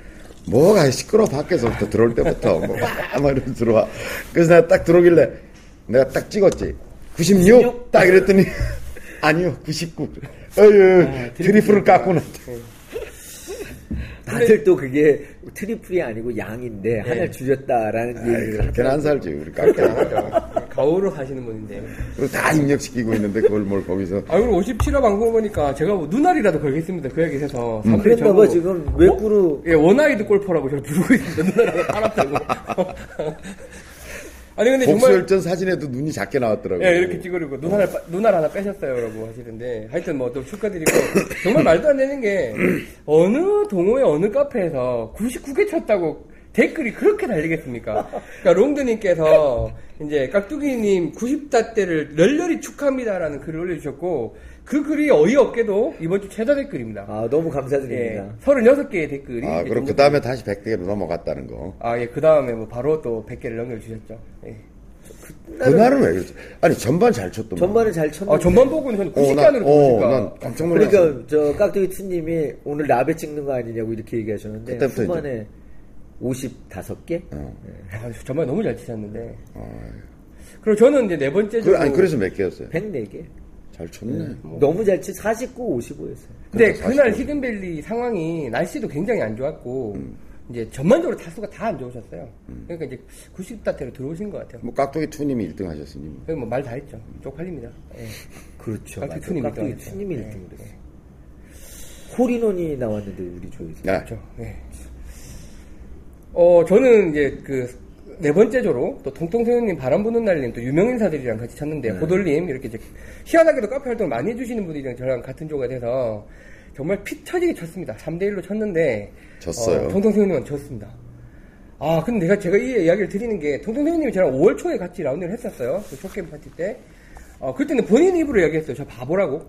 뭐가 시끄러 밖에서부터 들어올 때부터 뭐막 이러면서 들어와. 그래서 내가 딱 들어오길래 내가 딱 찍었지. 96? 딱 이랬더니 <laughs> 아니요 99. 어휴 트리플을 깎고 났다. 다들 또 그게 트리플이 아니고 양인데 하나를 줄였다라는 아이, 얘기를 안 살지, 우리 깎여. 안 하죠. 가오로 사시는 분인데. 그리고 다 입력시키고 있는데 그걸 뭘 거기서. 아, 그리고 57화 방송 보니까 제가 뭐 눈알이라도 걸겠습니다. 그 얘기해서. 음. 그랬나 봐 지금 외꾸로 예, 원아이드 골퍼라고 저를 부르고 있습니다. 눈알 하나 팔았다고. <laughs> 아니, 근데 정말. 복수열전 사진에도 눈이 작게 나왔더라고요. 예, 이렇게 찍으려고 눈알, 빠- 눈알 하나 빼셨어요. 라고 하시는데. 하여튼 뭐 또 축하드리고. 정말 말도 안 되는 게, 어느 동호회 어느 카페에서 99개 쳤다고 댓글이 그렇게 달리겠습니까? 그러니까 롱드님께서 이제 깍두기님 90다 때를 널널히 축하합니다라는 글을 올려주셨고, 그 글이 어이없게도 이번 주 최다 댓글입니다. 아 너무 예, 감사드립니다. 36개의 댓글이. 아, 이제 그럼 그 다음에 다시 100대로 넘어갔다는 거. 아, 예, 그 다음에 뭐 바로 또 100개를 넘겨주셨죠. 예. 그날은 왜 그랬지? 아니, 전반 잘 쳤더만. 전반은 잘 쳤는데 아, 전반 보고는 저는 어, 90개 난, 안으로 어. 난 깜짝 놀랐어. 그러니까 저 깍두기 투님이 오늘 라베 찍는 거 아니냐고 이렇게 얘기하셨는데 그때부터 후반에 55개? 어. 아, 정말 너무 잘 치셨는데. 어. 그리고 저는 이제 네 번째 그, 주. 아니, 그래서 몇 개였어요? 104개. 잘 쳤네. 너무 잘 치, 49, 55였어요. 근데 그날 45. 히든밸리 상황이 날씨도 굉장히 안 좋았고, 음. 이제 전반적으로 타수가 다 안 좋으셨어요. 그러니까 이제 90다태로 들어오신 것 같아요. 뭐, 깍두기 투님이 1등 하셨으니. 뭐. 그뭐말 다 했죠. 쪽팔립니다. 예. 그렇죠. 깍두기. 투님이 깍두기 투님이 했죠. 1등 네. 그랬어. 홀인원이 나왔는데 우리 조에서. 야, 그렇죠. 예. 어, 저는 이제 그, 네 번째 조로, 또 통통새우님, 바람 부는 날님, 또 유명 인사들이랑 같이 쳤는데, 네. 고돌님, 이렇게 이제, 희한하게도 카페 활동을 많이 해주시는 분들이랑 저랑 같은 조가 돼서, 정말 피 터지게 쳤습니다. 3대 1로 쳤는데, 졌어요. 어, 통통새우님은 졌습니다. 아, 근데 내가, 제가 이 이야기를 드리는 게, 통통새우님이 저랑 5월 초에 같이 라운드를 했었어요. 그 쇼게임 파티 때. 어, 그때는 본인 입으로 이야기했어요. 저 바보라고.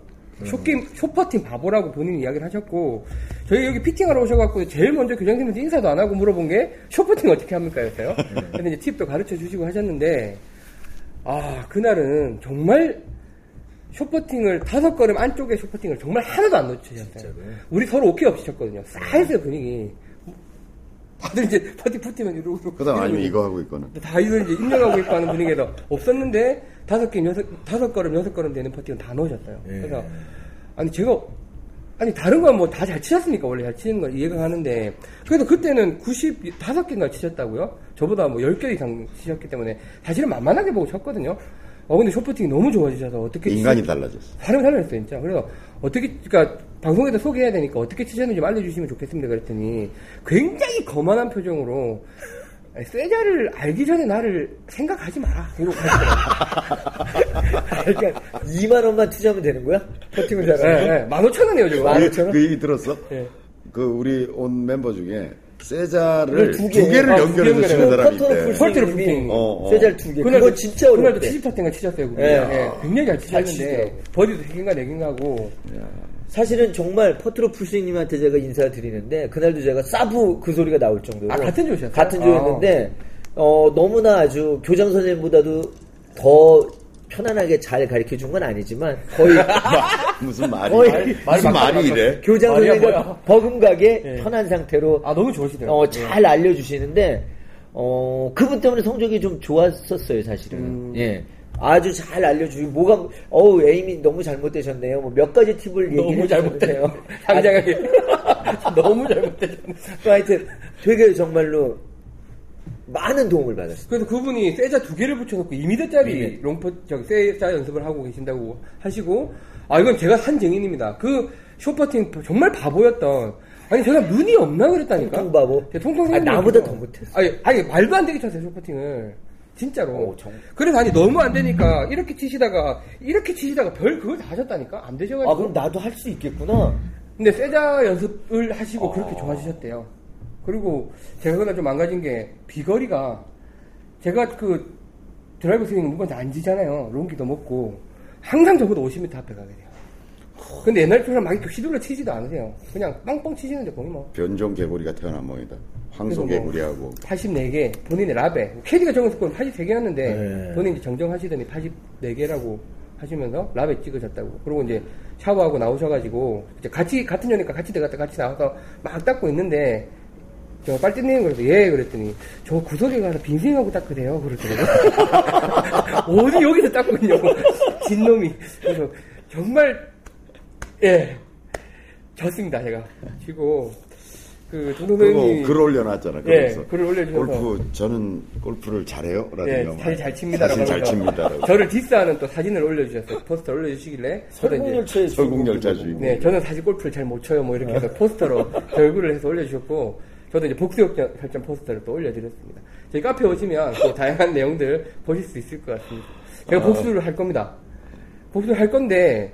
쇼게임, 쇼퍼팅 바보라고 본인이 이야기를 하셨고, 저희 여기 피팅하러 오셔갖고, 제일 먼저 교장님한테 인사도 안 하고 물어본 게, 쇼퍼팅 어떻게 합니까? 였어요. 근데 이제 팁도 가르쳐 주시고 하셨는데, 아, 그날은 정말, 쇼퍼팅을, 다섯 걸음 안쪽에 쇼퍼팅을 정말 하나도 안 놓치셨어요. 우리 서로 오케이 없이 쳤거든요. 싸했어요, 분위기. 다들 이제 파티 푸티면 이러고. 그 다음 아니면 이러고. 이거 하고 있거나. 다 이걸 이제 입력하고 있고 하는 분위기에서 없었는데 다섯 게임 여섯 다섯 걸음 여섯 걸음 되는 퍼팅은 다 넣으셨어요. 예. 그래서 아니 제가 아니 다른 건 뭐 다 잘 치셨으니까 원래 잘 치는 건 이해가 가는데 그래도 그때는 95개인가 치셨다고요? 저보다 뭐 10개 이상 치셨기 때문에 사실은 만만하게 보고 쳤거든요. 어 근데 쇼퍼팅이 너무 좋아지셔서 어떻게 인간이 달라졌어. 사람이 달라졌어요, 진짜. 그래서 어떻게, 그러니까 방송에다 소개해야 되니까 어떻게 치셨는지 좀 알려주시면 좋겠습니다. 그랬더니 굉장히 거만한 표정으로 쇠자를 알기 전에 나를 생각하지 마라. 이러고 가시더라고요. <laughs> 그러니까 2만 원만 투자하면 되는 거야? 퍼팅을 예, 잘하면? 예. 15,000원이에요, 지금. 그, 그 얘기 들었어? 예. 그 우리 온 멤버 중에 세자를 두 두, 개. 개를 아, 두 연결해서 개 치는 사람이 있대. 풀 펄트로 풀스윙. 어, 어. 쇠잘 두 개. 그날도, 그거 진짜 그날도 어렵대. 70타땡을 치셨어요. 예. 예. 굉장히 잘잘 치셨는데, 치시더라고요. 버디도 3개인가 4개인가 하고, 사실은 정말 퍼트로 풀스님한테 제가 인사드리는데 그날도 제가 사부 그 소리가 나올 정도로 아, 같은 조셨어요? 같은 조였는데 어, 너무나 아주 교장 선생님보다도 더 편안하게 잘 가르쳐 준 건 아니지만 거의 <laughs> 무슨 말이 거의 무슨 말이 이래? 교장 선생님과. 버금가게 예. 편한 상태로 아, 너무 좋으시더라고요. 어, 잘 알려주시는데 어, 그분 때문에 성적이 좀 좋았었어요 사실은 음. 예. 아주 잘 알려주고 뭐가 어우 에임이 너무 잘못되셨네요 뭐 몇 가지 팁을 얘기해. 주셨는데요 상장하게. <laughs> <laughs> 너무 잘못되셨네요. 하여튼 되게 정말로 많은 도움을 받았어요. 그래서 그분이 세자 두 개를 붙여놓고 2m짜리 롱퍼, 저기 세자 연습을 하고 계신다고 하시고, 아, 이건 제가 산 증인입니다. 그 쇼퍼팅 정말 바보였던, 아니, 제가 눈이 없나 그랬다니까? 통통 바보? 제 통통 아, 나보다 더 못했어. 아니, 아니, 말도 안 되게 쳤어요, 쇼퍼팅을. 진짜로. 오, 정- 그래서 아니, 너무 안 되니까, 이렇게 치시다가, 이렇게 치시다가 별 그걸 다 하셨다니까? 안 되셔가지고. 아 그럼 나도 할 수 있겠구나. 근데 세자 연습을 하시고 그렇게 아. 좋아지셨대요. 그리고 제가 그날 좀 망가진 게 비거리가 제가 그 드라이브 스윙 누구한테 안 지잖아요. 롱기도 먹고 항상 저보다 50m 앞에 가게 돼요. 근데 옛날처럼 막 이렇게 휘둘러 치지도 않으세요. 그냥 빵빵 치시는데 거의 뭐 변종 개구리가 태어난 모양이다. 황소 그래서 뭐 개구리하고. 84개 본인의 라베 캐디가 정했을 83개 였는데 네. 본인이 이제 정정하시더니 84개라고 하시면서 라베 찍으셨다고. 그리고 이제 샤워하고 나오셔가지고 이제 같이 같은 년이니까 같이 들어갔다 같이 나와서 막 닦고 있는데 저 빨대님 그래서 예 그랬더니 저 구석에 가서 빈생하고 닦으세요. 그러더라고요. <laughs> 어디 여기서 닦고 있냐고. <laughs> 진놈이. 그래서 정말 예. 졌습니다 제가. 지고 그 동동님이 글 올려놨잖아. 예, 그래서 글을 올려주셔서. 골프 저는 골프를 잘해요. 예, 라든가 사진 잘 칩니다라고 사진 잘 칩니다라고. 저를 디스하는 또 사진을 올려주셨어요. 포스터 올려주시길래 저도 이제 설국열차의 설국열차주의. 네, 저는 사실 골프를 잘 못 쳐요. 뭐 이렇게 해서 포스터로 <laughs> 제 얼굴을 해서 올려주셨고, 저도 이제 복수 혁전 설정 포스터를 또 올려드렸습니다. 저희 카페 오시면 또 다양한 내용들 보실 수 있을 것 같습니다. 제가 복수를 할 겁니다. 복수를 할 건데,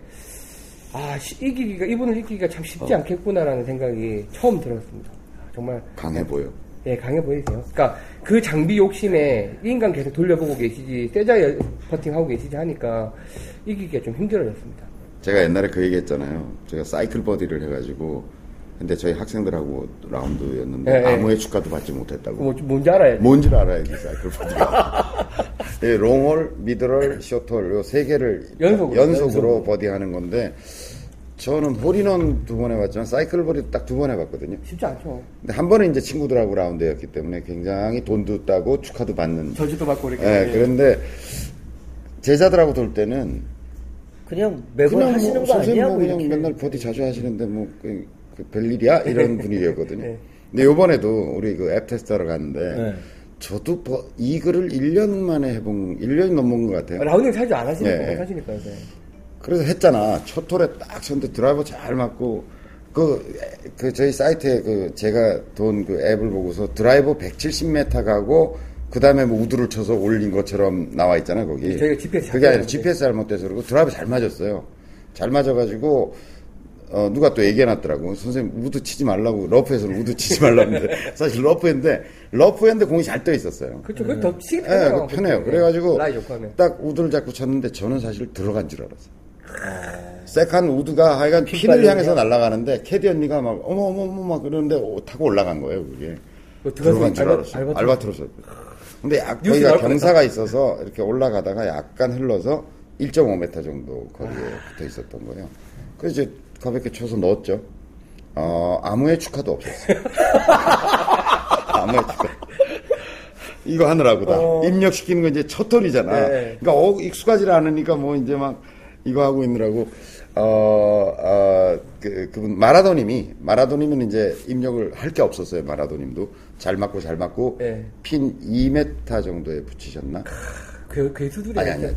아, 시- 이기기가, 이분을 이기기가 참 쉽지 않겠구나라는 생각이 처음 들었습니다. 정말. 강해 보여. 예, 강해 보이세요. 그러니까 그 장비 욕심에 이 인간 계속 돌려보고 계시지, 세자 퍼팅하고 계시지 하니까 이기기가 좀 힘들어졌습니다. 제가 옛날에 그 얘기 했잖아요. 제가 사이클 버디를 해가지고 근데 저희 학생들하고 라운드였는데 예, 예. 아무 의 축하도 받지 못했다고. 뭐, 뭔지 알아요? 뭔지를 알아야지 사이클 버디가. 예, <laughs> 롱홀, 미드홀, 숏홀 요 세 개를 연속으로, 연속으로 버디하는 건데 저는 홀인원 두 번 해봤지만 사이클 버디 딱두 번 해봤거든요. 쉽지 않죠. 근데 한 번은 이제 친구들하고 라운드였기 때문에 굉장히 돈도 따고 축하도 받는. 저주도 받고 이렇게. 예, 그런데 제자들하고 돌 때는 그냥 매번 그냥 하시는 뭐 거 아니야? 뭐 그냥. 맨날 버디 자주 하시는데 뭐 그, 그 별일이야 이런 분위기였거든요. 네. 근데 요번에도 우리 그 앱 테스트하러 갔는데 네. 저도 버- 이글을 1년 만에 해본 1년이 넘은 것 같아요. 라운딩 사실 안 하시니까 예, 예. 못 하시니까요. 네. 그래서 했잖아. 첫 홀에 딱 쳤는데 드라이버 잘 맞고 그, 그 저희 사이트에 그 제가 돈 그 앱을 보고서 드라이버 170m 가고 그 다음에 뭐 우드를 쳐서 올린 것처럼 나와 있잖아요 거기. 저희가 GPS 그게 아니라. GPS 잘못돼서 그러고 드라이버 잘 맞았어요. 잘 맞아가지고 어, 누가 또 얘기해놨더라고. 선생님 우드 치지 말라고 러프에서는 우드 치지 말라고 했는데 <laughs> 사실 러프했는데 러프했는데 공이 잘 떠 있었어요. 그렇죠. 그게 더 치기 예, 편해요. 그 편해요. 그래가지고. 딱 우드를 잡고 쳤는데 저는 사실 들어간 줄 알았어요. second 우드가 하여간 핀을? 향해서 날아가는데 캐디 언니가 막 어머 어머 어머 막 그러는데 오- 타고 올라간 거예요 그게 들어간 줄 알바- 알았어요 알바트로스. 알바트로스 근데 약, 거기가. 경사가 있어서 이렇게 올라가다가 약간 흘러서 1.5m 정도 거리에 붙어 있었던 거예요 그래서 이제 가볍게 쳐서 넣었죠 어, 아무의 축하도 없었어요 <laughs> 아무의 축하 이거 하느라고 다 입력시키는 건 이제 첫 톨이잖아. 어. 네. 그러니까 어, 익숙하지 않으니까 뭐 이제 막 이거 하고 있느라고 어, 어, 그, 그분 마라도님이 마라도님은 이제 입력을 할 게 없었어요. 마라도님도 잘 맞고 잘 맞고 네. 핀 2m 정도에 붙이셨나? 그, 그 수술이 아니, 아니.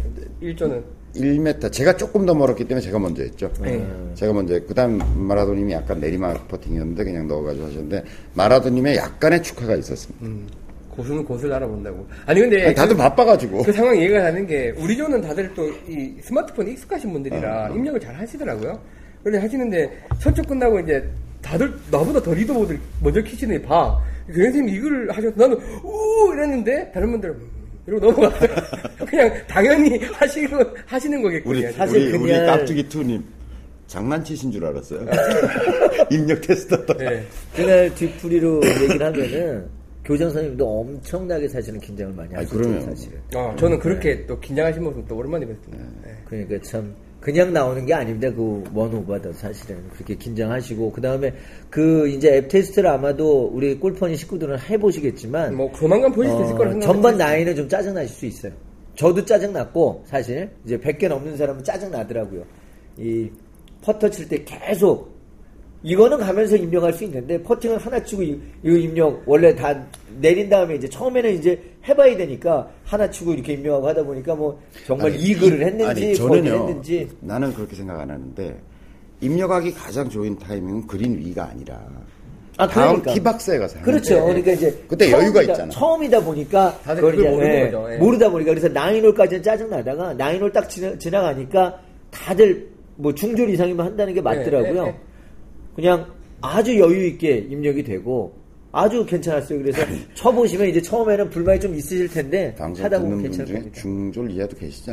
일조는 1m 제가 조금 더 멀었기 때문에 제가 먼저 했죠. 네. 제가 먼저 했고 그다음 마라도님이 약간 내리막 퍼팅이었는데 그냥 넣어가지고 하셨는데 마라도님의 약간의 축하가 있었습니다. 고수는 고수를 알아본다고. 아니 근데 아니, 다들 그, 바빠가지고 그 상황 이해가 가는 게 우리 조는 다들 또 이 스마트폰에 익숙하신 어, 분들이라 입력을 잘 하시더라고요. 그런데 하시는데 첫쪽 끝나고 이제 다들 나보다 더 리더보드 먼저 키시는 봐. 교장 선생님 이걸 하셔서 나는 오 이랬는데 다른 분들은 음, 이러고 넘어갔어요. <laughs> 그냥 당연히 하시는 하시는 거겠군요. 우리 사실 우리, 우리 그냥- 깍두기 투님 장난치신 줄 알았어요. <laughs> 입력 테스트다. 네. 그날 뒤풀이로 얘기를 하면은 교장 선생님도 엄청나게 사실은 긴장을 많이 그러면. 사실은. 어, 저는 그렇게 또 긴장하신 모습 또 오랜만에 뵀습니다. 네. 그러니까 참 그냥 나오는 게 아닙니다. 그 원오버도 사실은 그렇게 긴장하시고 그 다음에 그 이제 앱 테스트를 아마도 우리 골퍼니 식구들은 해보시겠지만 뭐 조만간 보실 수 있을 거라 어, 생각합니다. 전반 나이는 좀 짜증 나실 수 있어요. 저도 짜증 났고 사실 이제 100개 넘는 사람은 짜증 나더라고요. 이 퍼터 칠 때 계속 이거는 가면서 입력할 수 있는데 퍼팅을 하나 치고 이, 거 입력 원래 다 내린 다음에 이제 처음에는 이제 해봐야 되니까 하나 치고 이렇게 입력하고 하다 보니까 뭐 정말 아니, 이글을 이- 했는지 아니, 저는요. 했는지 나는 그렇게 생각 안 하는데 입력하기 가장 좋은 타이밍은 그린 위가 아니라 아, 다음 그러니까. 티박스에 가서 그렇죠. 거예요. 그러니까 이제 그때 여유가 처음이다- 있잖아. 처음이다 보니까 다들 그걸 모르는 예, 거죠. 예. 모르다 보니까 그래서 나인홀까지는 짜증 나다가 나인홀 딱 지나, 지나가니까 다들 뭐 중졸 이상이면 한다는 게 맞더라고요. 예, 예, 예. 그냥 아주 여유 있게 입력이 되고 아주 괜찮았어요. 그래서 쳐보시면 이제 처음에는 불만이 좀 있으실 텐데 하다 보면 괜찮을 겁니다. 중졸 이하도 계시지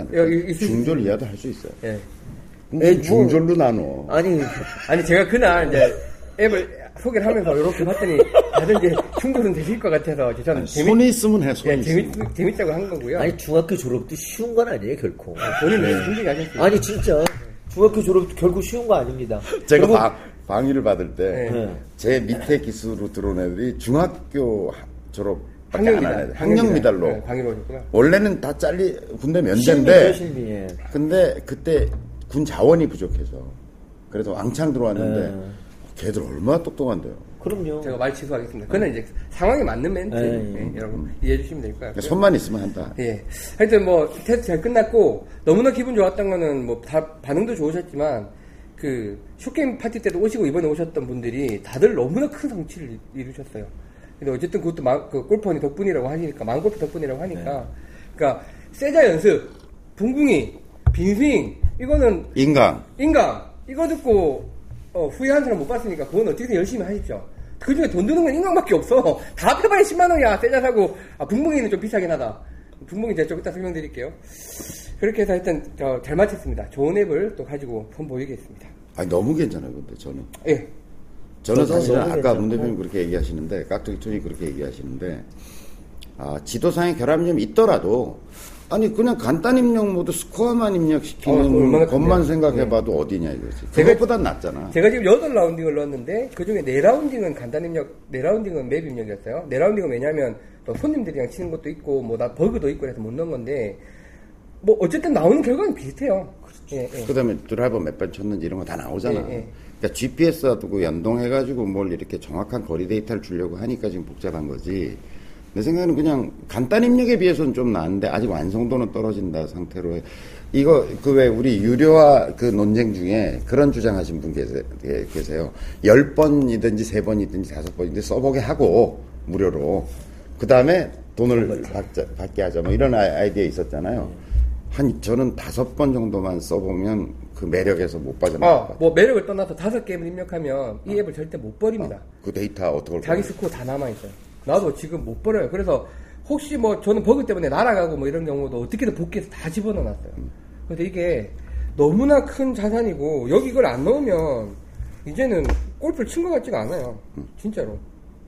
있을 수 중졸. 이하도 할 수 있어요. 예. 에, 뭐- 중졸로 나눠. 아니 아니 제가 그날 이제 앱을 소개를 하면서 이렇게 봤더니 다들 이제 충돌은 되실 것 같아서 저는 아니, 재밌, 손이 있으면 해, 손이 예, 재밌, 있으면. 재밌자고 한 거고요. 아니 중학교 졸업도 쉬운 건 아니에요 결코. 본인은 힘들게 하셨어요. 아니 진짜 중학교 졸업도 결국 쉬운 거 아닙니다. 제가 그 방위를 받을 때 네. 제 밑에 기수로 들어온 애들이 중학교 하- 졸업 학력 학력 미달. 학력 미달로 네, 광희로 오셨구나. 원래는 다 잘리 군대 면제인데 실미. 예. 근데 그때 군 자원이 부족해서 그래서 왕창 들어왔는데 네. 걔들 얼마나 똑똑한데요. 그럼요. 제가 말 취소하겠습니다. 그건 이제 상황에 맞는 멘트 네. 예, 여러분 이해해 주시면 될 것 같고요. 손만 있으면 한다. 예. 하여튼 뭐 테스트 잘 끝났고 너무나 기분 좋았던 거는 뭐 다 반응도 좋으셨지만 그 short game 파티 때도 오시고 이번에 오셨던 분들이 다들 너무나 큰 성취를 이- 이루셨어요. 근데 어쨌든 그것도 마, 그 골프 허니 덕분이라고 하시니까 마음골프 덕분이라고 하니까 그러니까 세자 연습, 붕붕이, 빈스윙 이거는 인강. 인강 이거 듣고 어, 후회한 사람 못 봤으니까 그건 어떻게든 열심히 하십시오. 그 중에 돈 드는 건 인강밖에 없어. <laughs> 다 합해봐야 10만 원이야. 세자 사고 아 붕붕이는 좀 비싸긴 하다. 붕붕이 제가 좀 이따 설명드릴게요. 그렇게 해서 하여튼 어, 잘 마쳤습니다. 좋은 앱을 또 가지고 선보이겠습니다. 아니, 너무 괜찮아요, 근데 저는. 예. 저는 저도 사실은 아까. 문 대표님 그렇게 얘기하시는데, 깍두기 톤이 그렇게 얘기하시는데, 아, 지도상의 결함이 좀 있더라도, 아니, 그냥 간단 입력 모드 스코어만 어, 입력시키는 얼마나 것만 큰데요? 생각해봐도 어디냐 이거지. 그것보단 낫잖아. 제가 지금 8라운딩을 넣었는데 그 중에 4라운딩은 간단 입력, 4라운딩은 map 입력이었어요. 4라운딩은 왜냐면 또 손님들이랑 치는 것도 있고 뭐 나 버그도 있고 해서 못 넣은 건데 뭐 어쨌든 나오는 결과는 비슷해요. 예, 예. 그 다음에 드라이버 몇 번 쳤는지 이런 거 다 나오잖아. 예, 예. 그러니까 GPS와 두고 연동해가지고 뭘 이렇게 정확한 거리 데이터를 주려고 하니까 지금 복잡한 거지. 내 생각에는 그냥 간단 입력에 비해서는 좀 나은데 아직 완성도는 떨어진다 상태로 해. 이거 그 왜 우리 유료화 그 논쟁 중에 그런 주장하신 분 계세, 예, 계세요. 열 번이든지 세 번이든지 다섯 번이든지 써보게 하고 무료로 그 다음에 돈을 받자, 받게 하자 뭐 이런 아이- 아이디어 있었잖아요. 한 저는 다섯 번 정도만 써보면 그 매력에서 못 빠져나갈 것 어. 뭐 매력을 떠나서 다섯 게임을 입력하면 이 앱을 절대 못 버립니다. 그 데이터 어떻게 할 자기? 스코어 다 남아 있어요. 나도 지금 못 버려요. 그래서 혹시 뭐 저는 버그 때문에 날아가고 뭐 이런 경우도 어떻게든 복구해서 다 집어넣어놨어요. 근데 이게 너무나 큰 자산이고 여기 이걸 안 넣으면 이제는 골프를 친 것 같지가 않아요. 진짜로.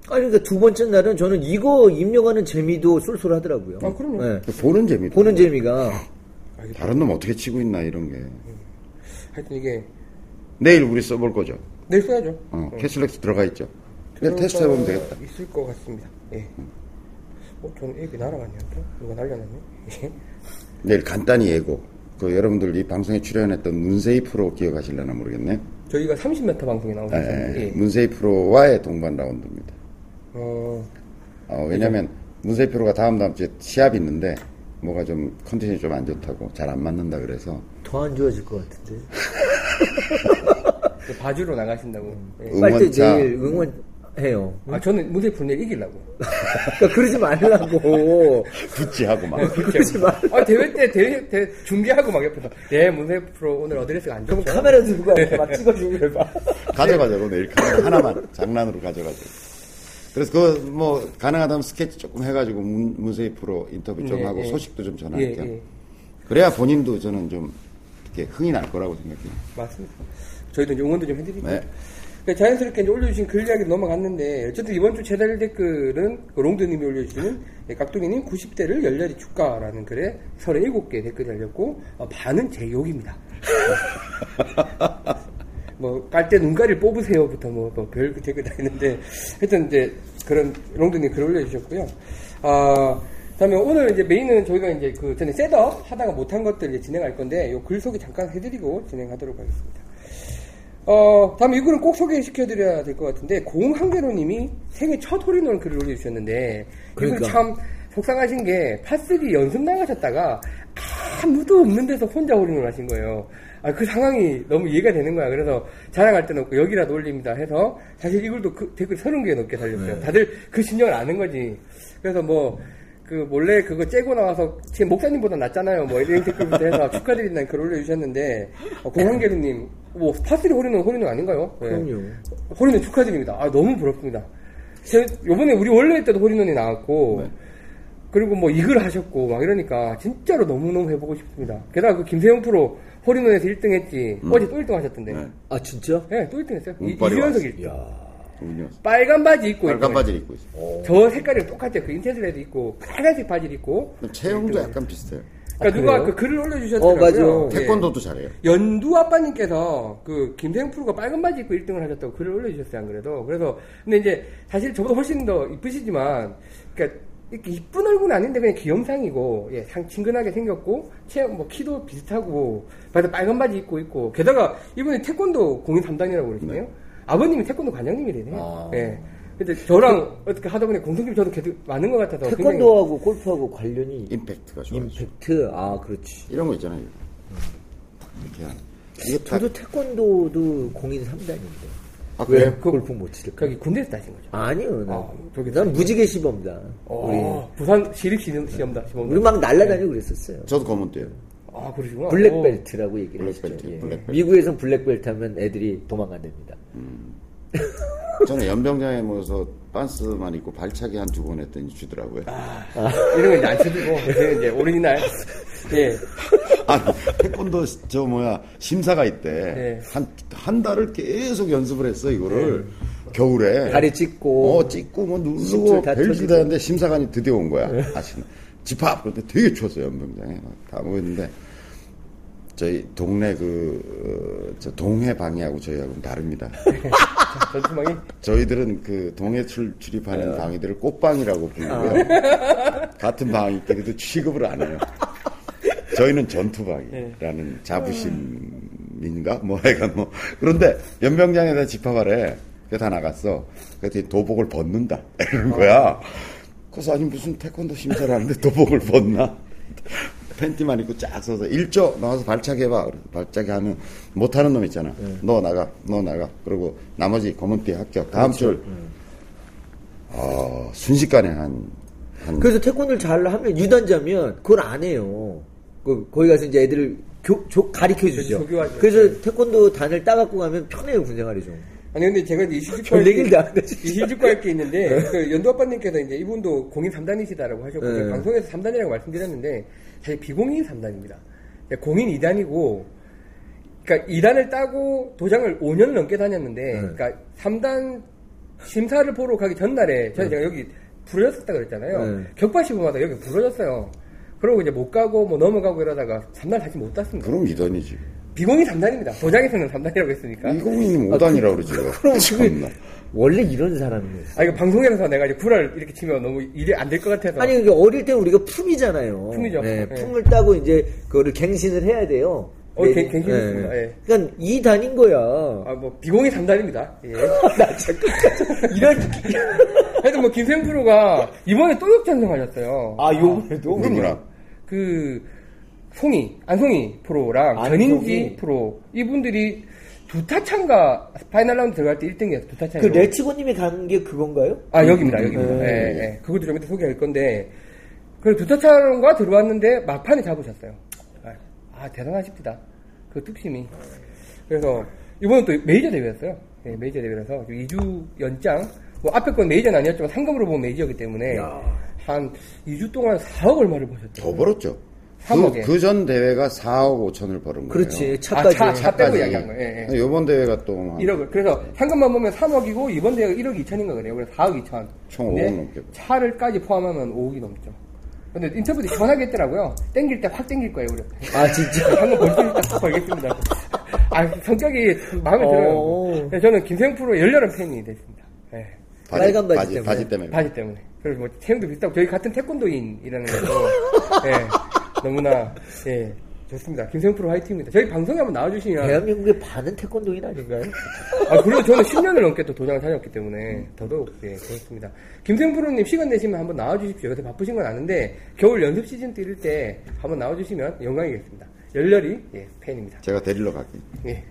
아니, 그러니까 두 번째 날은 저는 이거 입력하는 재미도 쏠쏠하더라고요. 아, 그럼요. 네. 보는 재미도 보는 재미가. <laughs> 다른 놈 어떻게 치고 있나 이런 게 하여튼 이게 내일 우리 써볼 거죠. 내일 써야죠. 어, 응. 캐슬렉스 들어가 있죠. 그냥 테스트 해보면 되겠다. 있을 것 같습니다. 예. 어, 전 앱이 날아갔네요. 또? 누가 날려놨네. 예. 내일 간단히 예고. 그 여러분들 이 방송에 출연했던 문세희 프로 기억하실려나 모르겠네. 저희가 30m 방송에 예, 나오셨어요. 예. 예. 문세희 프로와의 동반 라운드입니다. 어, 어, 왜냐면 문세희 프로가 다음 다음 주에 시합이 있는데 뭐가 좀 컨디션이 좀 안 좋다고 잘 안 맞는다 그래서 더 안 좋아질 것 같은데. 그 <laughs> 바주로 나가신다고. 빨리 응원차. 내일 응원해요. 아, 저는 무대 분내 이기려고. 그러니까 그러지 말라고. <laughs> 구찌하고 막 그러지 말. 아, 대회 때 대회, 대 중계하고 막 옆에서 예, 문세 프로 오늘 어드레스가 안 좋죠. 그럼 카메라 들고 와서 막 찍어주고 해봐. 가져가자고 내일 카메라 하나만 장난으로 가져가자. 그래서 그 뭐 가능하다면 스케치 조금 해가지고 문, 문세희 프로 인터뷰 좀 예, 하고 예. 소식도 좀 예, 전할게요. 예. 그래야 본인도 저는 좀 이렇게 흥이 날 거라고 생각해요. 맞습니다. 저희도 응원도 좀 해드리고. 네. 그 자연스럽게 이제 올려주신 글 이야기 넘어갔는데, 어쨌든 이번 주 최다 댓글은 그 롱드님이 올려주시는 예, 깍두기님 90대를 열렬히 축하라는 글에 37개 댓글이 달렸고, 어, 반은 제 욕입니다. <laughs> 뭐, 깔 때 눈가리를 뽑으세요부터 뭐, 뭐별 댓글 다 있는데, 하여튼 이제 그런 롱드님 글 올려주셨고요. 아, 다음에 오늘 이제 메인은 저희가 이제 그 전에 setup 하다가 못한 것들 진행할 건데, 요 글 소개 잠깐 해드리고 진행하도록 하겠습니다. 어, 다음에 이거는 꼭 소개시켜드려야 될 것 같은데, 공한계로님이 생애 첫 홀인원 글을 올려주셨는데, 그러니까. 참 속상하신 게, 파스기 연습 나가셨다가, 아무도 없는 데서 혼자 홀인원 하신 거예요. 아, 그 상황이 너무 이해가 되는 거야. 그래서 자랑할 데는 없고, 여기라도 올립니다 해서, 사실 이 글도 그 댓글 30개 넘게 달렸어요. 네. 다들 그 심정을 아는 거지. 그래서 뭐, 그 몰래 그거 째고 나와서 지금 목사님보다 낫잖아요. 뭐 이런 댓글부터 해서 <laughs> 축하드린다는 글 올려주셨는데 어, 공한계르님 뭐 par three 홀인원 홀인원 아닌가요? 네. 그럼요. 홀인원 축하드립니다. 아 너무 부럽습니다. 제- 요번에 우리 원래 때도 홀인원이 나왔고 네. 그리고 뭐 이글 하셨고 막 이러니까 진짜로 너무너무 해보고 싶습니다. 게다가 그 김세영 프로 홀인원에서 1등 했지 어제 또 1등 하셨던데 네. 아, 진짜? 네, 또 1등 했어요. 이, 운빨이 2연속 왔어. 1등. 야 그군요. 빨간 바지 입고 빨간 1등 바지를 입고 있어. 저 색깔이랑 똑같아요. 그 인테리어도 있고 빨간색 바지를 입고 체형도 약간 비슷해요. 그러니까 아, 누가? 그 글을 올려주셨더라고요. 어, 맞아. 예. 태권도도 잘해요. 연두 아빠님께서 그 김세영 프로가 빨간 바지 입고 1등을 하셨다고 글을 올려주셨어요, 안 그래도. 그래서, 근데 이제 사실 저보다 훨씬 더 이쁘시지만, 그러니까 이렇게 이쁜 얼굴은 아닌데 그냥 귀염상이고, 예, 상, 친근하게 생겼고, 체형, 뭐 키도 비슷하고, 그래서 빨간 바지 입고 있고, 게다가 이분이 태권도 공인 3단이라고 그러시네요. 아버님이 태권도 관장님이래요. 아. 예. 근데 저랑 어떻게 하다 보니 공통점이 저도 계속 많은 것 같아서 태권도하고 골프하고 관련이 임팩트가 좋아. 임팩트 아 그렇지. 이런 거 있잖아요. 이렇게. 이게 다, 저도 태권도도 공인 3단인데 아, 왜 그래요? 골프 못 칠까? 거기 군대에서 따신 거죠. 아니요, 난, 아, 저기 난 무지개 시범다. 어, 부산 시립 시험, 시험다. 시험. 우리 막 날라다니고 그랬었어요. 저도 검은 때요. 아, 그러시구나. 어. black belt라고 얘기를 black belt, 하시죠. 예. black belt. 미국에선 black belt 하면 애들이 도망간답니다. 저는 연병장에 모여서 반스만 입고 발차기 한 두 번 했더니 주더라고요. 이런 거 이제 안 쳐주고, 이제 오리지널. 예. <laughs> 아니, 태권도 저 뭐야 심사가 있대. 네. 한한 달을 계속 연습을 했어 이거를 겨울에. 다리 찢고. 어 찍고 뭐 누르고 다 쳐지고. 다는데 심사관이 드디어 온 거야. 아시는 집합 그런데 되게 추웠어요 연병장에 막다 모였는데 저희 동네 그, 어, 저 동해 방이하고 저희하고는 다릅니다. <laughs> 전투망이. 저희들은 그 동해 출, 출입하는 네. 방이들을 꽃방이라고 부르고요. 아. 같은 방이 있더라도 취급을 안 해요. 저희는 전투방이라는 자부심인가? 뭐, 하여간 뭐. 그런데 연병장에다 집합하래. 그다 나갔어. 그랬더니 도복을 벗는다. 이러는 거야. 그래서 아니 무슨 태권도 심사를 하는데 도복을 벗나? 팬티만 입고 쫙 서서 일조 나와서 발차기 해봐. 그래서 발차기 하면 못하는 놈 있잖아. 너 나가, 너 나가. 그리고 나머지 검은 띠 합격. 다음 줄. 어, 순식간에 한, 한 그래서 태권도를 잘 하면 유단자면 그걸 안 해요. 그 거기 가서 이제 애들을 교, 조- 가르쳐 주죠. 조교하죠. 그래서 태권도 단을 따갖고 가면 편해요 군생활이 좀. 아니, 근데 제가 이제 해, 진짜. 이실직과 할게 있는데, 그 연두 아빠님께서 이제 이분도 공인 3단이시다라고 하셨고, 네. 방송에서 3단이라고 말씀드렸는데, 사실 비공인 3단입니다. 공인 2단이고, 그러니까 2단을 따고 도장을 5년 넘게 다녔는데, 네. 그러니까 3단 심사를 보러 가기 전날에, 저는 제가 여기 부러졌었다 그랬잖아요. 네. 격파 시범마다 여기 부러졌어요. 그러고 이제 못 가고 뭐 넘어가고 이러다가 3단 다시 못 땄습니다. 그럼 이단이지. 비공인 3단입니다. 도장에서는 3단이라고 했으니까. 이공인이 5단이라고 그러지. <laughs> 그럼 참나. 지금 원래 이런 사람이에요. 아, 이거 방송에서 내가 이제 구랄 이렇게 치면 너무 일이 안 될 것 같아서. 아니 그러니까 어릴 때 우리가 품이잖아요. 품이죠. 네, 네. 품을 따고 이제 그거를 갱신을 해야 돼요. 어, 네, 갱- 갱신했습니다. 예. 그러니까 이 단인 거야. 아, 뭐, 비공인 3단입니다. 예. <laughs> 나 잠깐 이런 <laughs> 하여튼 뭐, 김세영 프로가 이번에 또 역전승하셨어요. 아 요번에도 누구랑? 그, 송이, 안송이 프로랑 안송이. 전인지 프로, 이분들이 두 타차인가 final round 들어갈 때 1등이었어, 두 타차. 그 레츠고님이 간 게 그건가요? 아, 여기입니다, 여기입니다. 네. 예, 예. 그것도 좀 이따 소개할 건데, 그 두타차론과 들어왔는데 막판에 잡으셨어요. 아, 아, 대단하십니다. 그 뚝심이. 그래서, 이번은 또 메이저 대회였어요. 예, 메이저 대회라서 2주 연장, 뭐 앞에 건 메이저는 아니었지만 상금으로 보면 메이저이기 때문에 야. 한 2주 동안 4억 얼마를 버셨죠. 더 벌었죠. 삼억에. 그 전 대회가 4억 5천을 벌은 거예요. 그렇지 아, 차까지. 차, 차 빼고 이야기한 거예요. 예, 예. 이번 대회가 또한 1억을. 그래서 상금만 보면 3억이고 이번 대회가 1억 2천인가 그래요. 그래서 4억 2천. 총 근데 5억 넘게. 차를까지 포함하면 5억이 넘죠. 근데 인터뷰 때 시원하게 했더라고요. 땡길 때 확 땡길 거예요, 우리. 아 진짜. <laughs> 있다 딱 벌겠습니다. 아, 성격이 마음에 어. 들어요. 저는 김세형 프로 열렬한 팬이 됐습니다. 예. 바지, 빨간 바지 바지, 때문에. 바지 때문에. 바지 때문에. 그래서 뭐 체형도 비슷하고 저희 같은 태권도인이라는 것도 <laughs> 예, 너무나 예, 좋습니다. 김세형 프로 화이팅입니다. 저희 방송에 한번 나와주시면 대한민국의 반은 태권도인 아닌가요? 아, 그리고 저는 10년을 넘게 또 도장을 다녔기 때문에 더더욱, 예, 그렇습니다. 김생 프로님 시간 내시면 한번 나와주십시오. 요새 바쁘신 건 아는데, 겨울 연습 시즌 뛸 때 한번 나와주시면 영광이겠습니다. 열렬히, 예, 팬입니다. 제가 데리러 갈게. 예.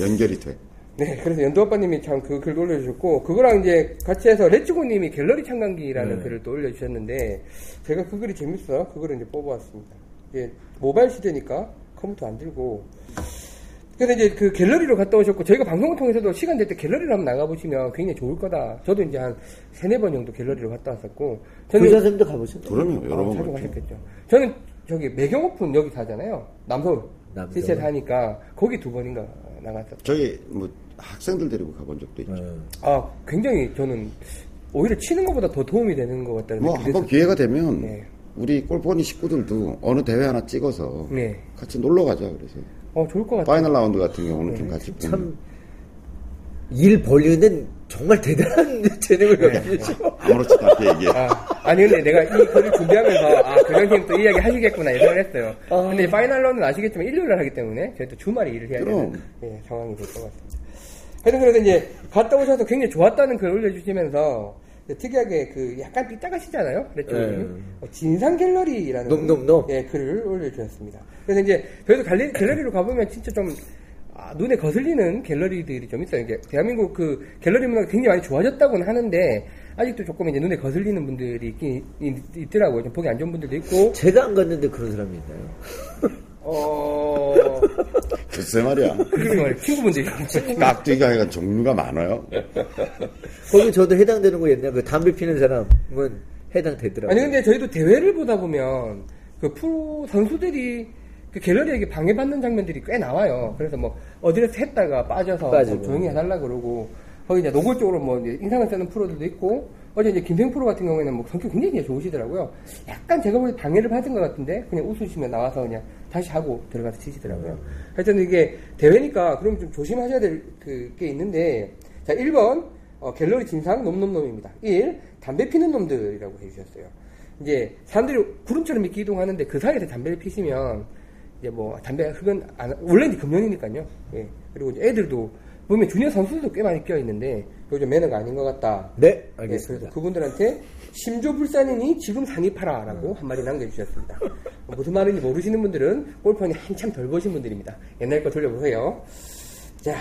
연결이 돼. 네, 그래서 연두 아빠님이 참 그 글도 올려주셨고, 그거랑 이제 같이 해서 레츠고님이 갤러리 참관기라는 글을 또 올려주셨는데, 제가 그 글이 재밌어. 그 글을 이제 뽑아왔습니다. 이게 모바일 시대니까 컴퓨터 안 들고, 그래서 이제 그 갤러리로 갔다 오셨고, 저희가 방송을 통해서도 시간 될 때 갤러리를 한번 나가보시면 굉장히 좋을 거다. 저도 이제 한 세네 번 정도 갤러리로 갔다 왔었고, 교사 선생님도 가보셨나요? 그러면 여러 아, 번 자주. 가셨겠죠. 저는 저기 매경 오픈 여기 사잖아요. 남서울. 남서울. 시체 사니까 거기 두 번인가 나갔었어요. 저희 뭐 학생들 데리고 가본 적도 있죠. 네. 아, 굉장히 저는 오히려 치는 것보다 더 도움이 되는 것 같다는 뭐 한번. 기회가 되면 네. 우리 골프 허니 식구들도 어느 대회 하나 찍어서 네. 같이 놀러 가자 그래서 어, 좋을 것 같아요. final round 같은 경우는 좀 같이 참, 일 벌리는 데는 정말 대단한 <laughs> 재능을 갖고 계시고. 아무렇지도 않게 얘기해. 아, 아니 근데 내가 이 글을 준비하면서 아 교장님 또 이 이야기 하시겠구나 예상을 했어요. 아. 근데 파이널로는 아시겠지만 일요일날 하기 때문에 저희 또 주말에 일을 해야 그럼. 되는 예, 상황이 될 것 같습니다. 하여튼 그래서 이제 갔다 오셔서 굉장히 좋았다는 글 올려주시면서 특이하게 그 약간 삐딱하시잖아요. 그랬죠. 네. 어, 진상 갤러리라는 놈놈놈. 예, 글을 올려주셨습니다. 그래서 이제 저희도 갤러리, 갤러리로 가보면 진짜 좀 아, 눈에 거슬리는 갤러리들이 좀 있어요. 이게 대한민국 그 갤러리 문화가 굉장히 많이 좋아졌다고는 하는데 아직도 조금 이제 눈에 거슬리는 분들이 있긴 있- 있더라고요. 좀 보기 안 좋은 분들도 있고 제가 안 갔는데 그런 사람이 있나요? <laughs> 어 글쎄 말이야. <laughs> 그게 말이에요. 친구분들이 깍두기가 약간 종류가 많아요. 거기 저도 해당되는 거 옛날 그 담배 피는 사람은 해당되더라고요. 아니 근데 저희도 대회를 보다 보면 그 프로 선수들이 그 갤러리에게 방해받는 장면들이 꽤 나와요. 그래서 뭐 어디서 했다가 빠져서. 좀 조용히 해달라 그러고 거기 이제 노골적으로 뭐 인상을 쓰는 프로들도 있고 어제 이제 김생 프로 같은 경우에는 뭐 성격 굉장히 좋으시더라고요. 약간 제가 보기 방해를 받은 것 같은데 그냥 웃으시면 나와서 그냥 다시 하고 들어가서 치시더라고요. 하여튼 이게 대회니까 그럼 좀 조심하셔야 될 그게 있는데 자 1번 어, 갤러리 진상 놈놈놈입니다. 1. 담배 피는 놈들이라고 해주셨어요. 이제 사람들이 구름처럼 이렇게 이동하는데 그 사이에서 담배를 피시면 이제 뭐 담배 흙은 안, 원래 이제 금연이니까요. 예. 그리고 이제 애들도 보면 주니어 선수들도 꽤 많이 껴 있는데 요즘 매너가 아닌 것 같다. 네, 예, 알겠습니다. 그래서 그분들한테 심조불산이니 지금 산입하라라고 한마디 남겨주셨습니다. 무슨 말인지 모르시는 분들은 골프원이 한참 덜 보신 분들입니다. 옛날 거 돌려보세요. 자,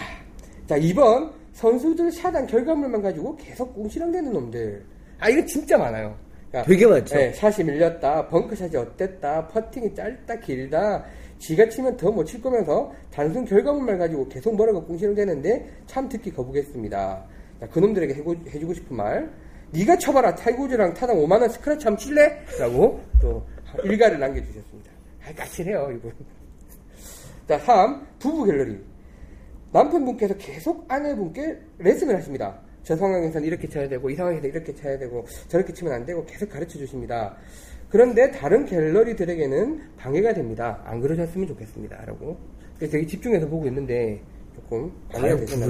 자 2번 선수들 샷한 결과물만 가지고 계속 꽁시렁대는 놈들. 아 이거 진짜 많아요. 그러니까 되게 많죠. 네, 샷이 밀렸다, 벙커샷이 어땠다, 퍼팅이 짧다, 길다, 지가 치면 더 못 칠 거면서 단순 결과물만 가지고 계속 뭐라고 꽁시렁대는데 참 듣기 거북했습니다. 자, 그놈들에게 해고, 해주고 싶은 말. 네가 쳐봐라 타이거즈랑 타당 5만 원 스크래치 한번 칠래? 라고 또 일갈을 남겨주셨습니다. 아, 까칠해요 이분. <laughs> 자, 3. 부부 갤러리. 남편분께서 계속 아내분께 레슨을 하십니다. 저 상황에서는 이렇게 쳐야 되고, 이 상황에서 이렇게 쳐야 되고, 저렇게 치면 안 되고, 계속 가르쳐 주십니다. 그런데 다른 갤러리들에게는 방해가 됩니다. 안 그러셨으면 좋겠습니다. 라고. 그래서 되게 집중해서 보고 있는데, 조금 방해가 되셨나요?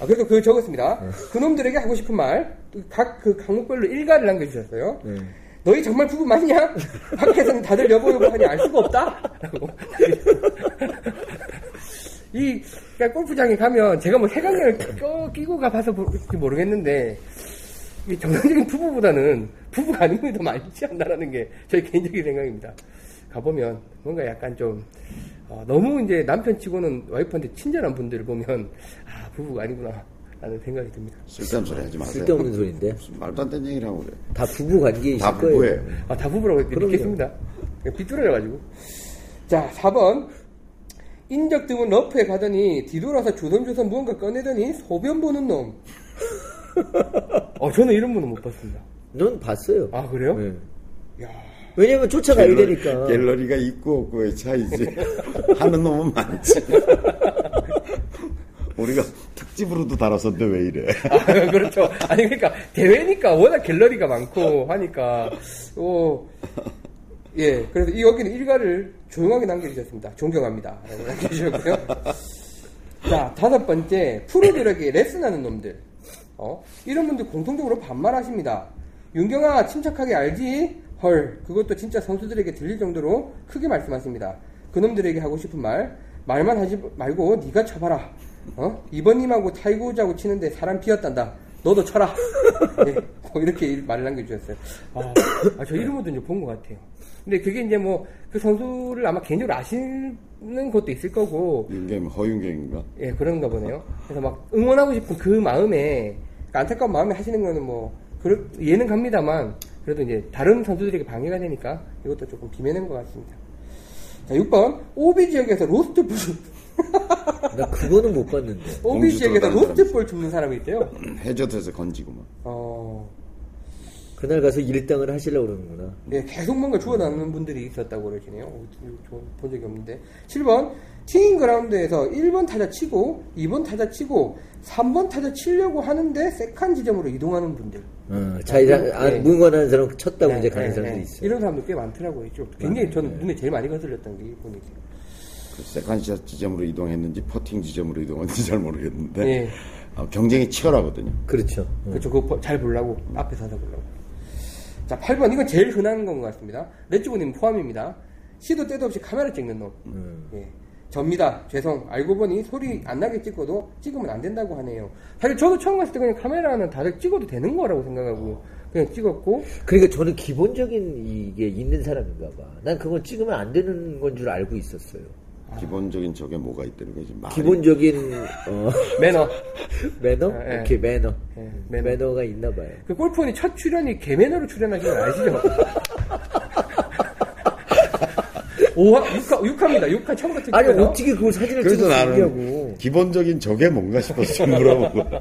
아, 그래서 그 적었습니다. 그놈들에게 하고 싶은 말, 각 그 강목별로 일가를 남겨주셨어요. 네. 너희 정말 부부 맞냐? 밖에서는 다들 여보 여보 하니 알 수가 없다? 라고. <laughs> 이, 그러니까 골프장에 가면 제가 뭐 껴, 끼고 가봐서 모르- 모르겠는데, 이 정상적인 부부보다는 부부가 아닌 분이 더 많지 않나라는 게 저희 개인적인 생각입니다. 가보면 뭔가 약간 좀, 어, 너무 이제 남편 치고는 와이프한테 친절한 분들을 보면, 아, 부부가 아니구나. 라는 생각이 듭니다. 쓸데없는 소리 하지 마세요. 쓸데없는 소리인데. 무슨 말도 안 되는 얘기를 하고 그래. 다 부부 관계이실 다 거예요. 부부예요. 아, 다 부부라고. 믿겠습니다. 삐뚤어져가지고. 자, 4번. 인적 드문 러프에 가더니 뒤돌아서 조선조선 무언가 꺼내더니 소변 보는 놈. <laughs> 어, 저는 이런 분은 못 봤습니다. 넌 봤어요. 아, 그래요? 네. 야 왜냐면 쫓아가야 갤러- 되니까. 갤러리가 있고 없고의 차이지. <laughs> 하는 놈은 많지. <laughs> 우리가 특집으로도 다뤘었는데 왜 이래. 아, 그렇죠. 아니, 그러니까, 대회니까 워낙 갤러리가 많고 하니까, 어, 예, 그래서 이 여기는 일가를 조용하게 남겨주셨습니다. 존경합니다. 라고 남겨주셨고요. 자, 다섯 번째, 프로들에게 레슨하는 놈들. 어, 이런 분들 공통적으로 반말하십니다. 윤경아, 침착하게 알지? 헐, 그것도 진짜 선수들에게 들릴 정도로 크게 말씀하십니다. 그놈들에게 하고 싶은 말, 말만 하지 말고 네가 쳐봐라. 어? 이번님하고 타이거우즈하고 치는데 사람 비었단다. 너도 쳐라. <laughs> 예, 뭐 이렇게 말을 남겨주셨어요. 아, 아, 저 이런 것도 이제 본 것 같아요. 근데 그게 이제 뭐 그 선수를 아마 개인적으로 아시는 것도 있을 거고, 윤경 허윤경인가? 예, 그런가 보네요. 그래서 막 응원하고 싶은 그 마음에, 그러니까 안타까운 마음에 하시는 거는 뭐, 그럴, 이해는 갑니다만, 그래도 이제 다른 선수들에게 방해가 되니까 이것도 조금 비매너인 것 같습니다. 자, 6번. 오비 지역에서 로스트 볼, <laughs> 나 그거는 못 봤는데. 오비 지역에서 로스트 볼 줍는 사람이 있대요. <clears throat> 해저드에서 건지고 막. 어, 그날 가서 일당을 하시려고 그러는구나. 네, 계속 뭔가 주워 담는 분들이 있었다고 그러시네요. 저 본 적이 없는데. 7번, 티잉 그라운드에서 1번 타자 치고, 2번 타자 치고, 3번 타자 치려고 하는데, second 지점으로 이동하는 분들. 어, 자기 아, 네. 뭐 응원하는 사람 쳤다고 네, 이제 가는 네, 사람도 네. 있어요. 이런 사람들 꽤 많더라고요. 좀 굉장히 저는 눈에 제일 많이 거슬렸던 게 이분이세요. 그 second shot 지점으로 이동했는지 퍼팅 지점으로 이동했는지 잘 모르겠는데 예. 아, 경쟁이 치열하거든요. 그렇죠. 어. 그렇죠. 그거 잘 보려고, 앞에 서서 보려고. 자, 8번. 이건 제일 흔한 건 것 같습니다. 레츠고님 포함입니다. 시도 때도 없이 카메라 찍는 놈. 음. 예. 접니다. 죄송. 알고 보니 소리 안 나게 찍어도 찍으면 안 된다고 하네요. 사실 저도 처음 봤을 때 그냥 카메라는 다들 찍어도 되는 거라고 생각하고 그냥 찍었고 그러니까 저는 기본적인 이게 있는 사람인가 봐. 난 그건 찍으면 안 되는 건 줄 알고 있었어요. 기본적인 저게 뭐가 있다는 거지. 말이. 기본적인 어, <laughs> 매너. <laughs> 매너? 아, 예. 오케이 매너. 예, 매너. 매너. 가 있나 봐요. 그 골프원이 첫 출연이 개매너로 출연하신 거 아시죠? <laughs> 오화, 6화, 6화입니다. 6화 처음부터 아니 찍어요. 어떻게 그걸 사진을 그래서 나는 있냐고. 기본적인 저게 뭔가 싶어서 물어보고. <laughs>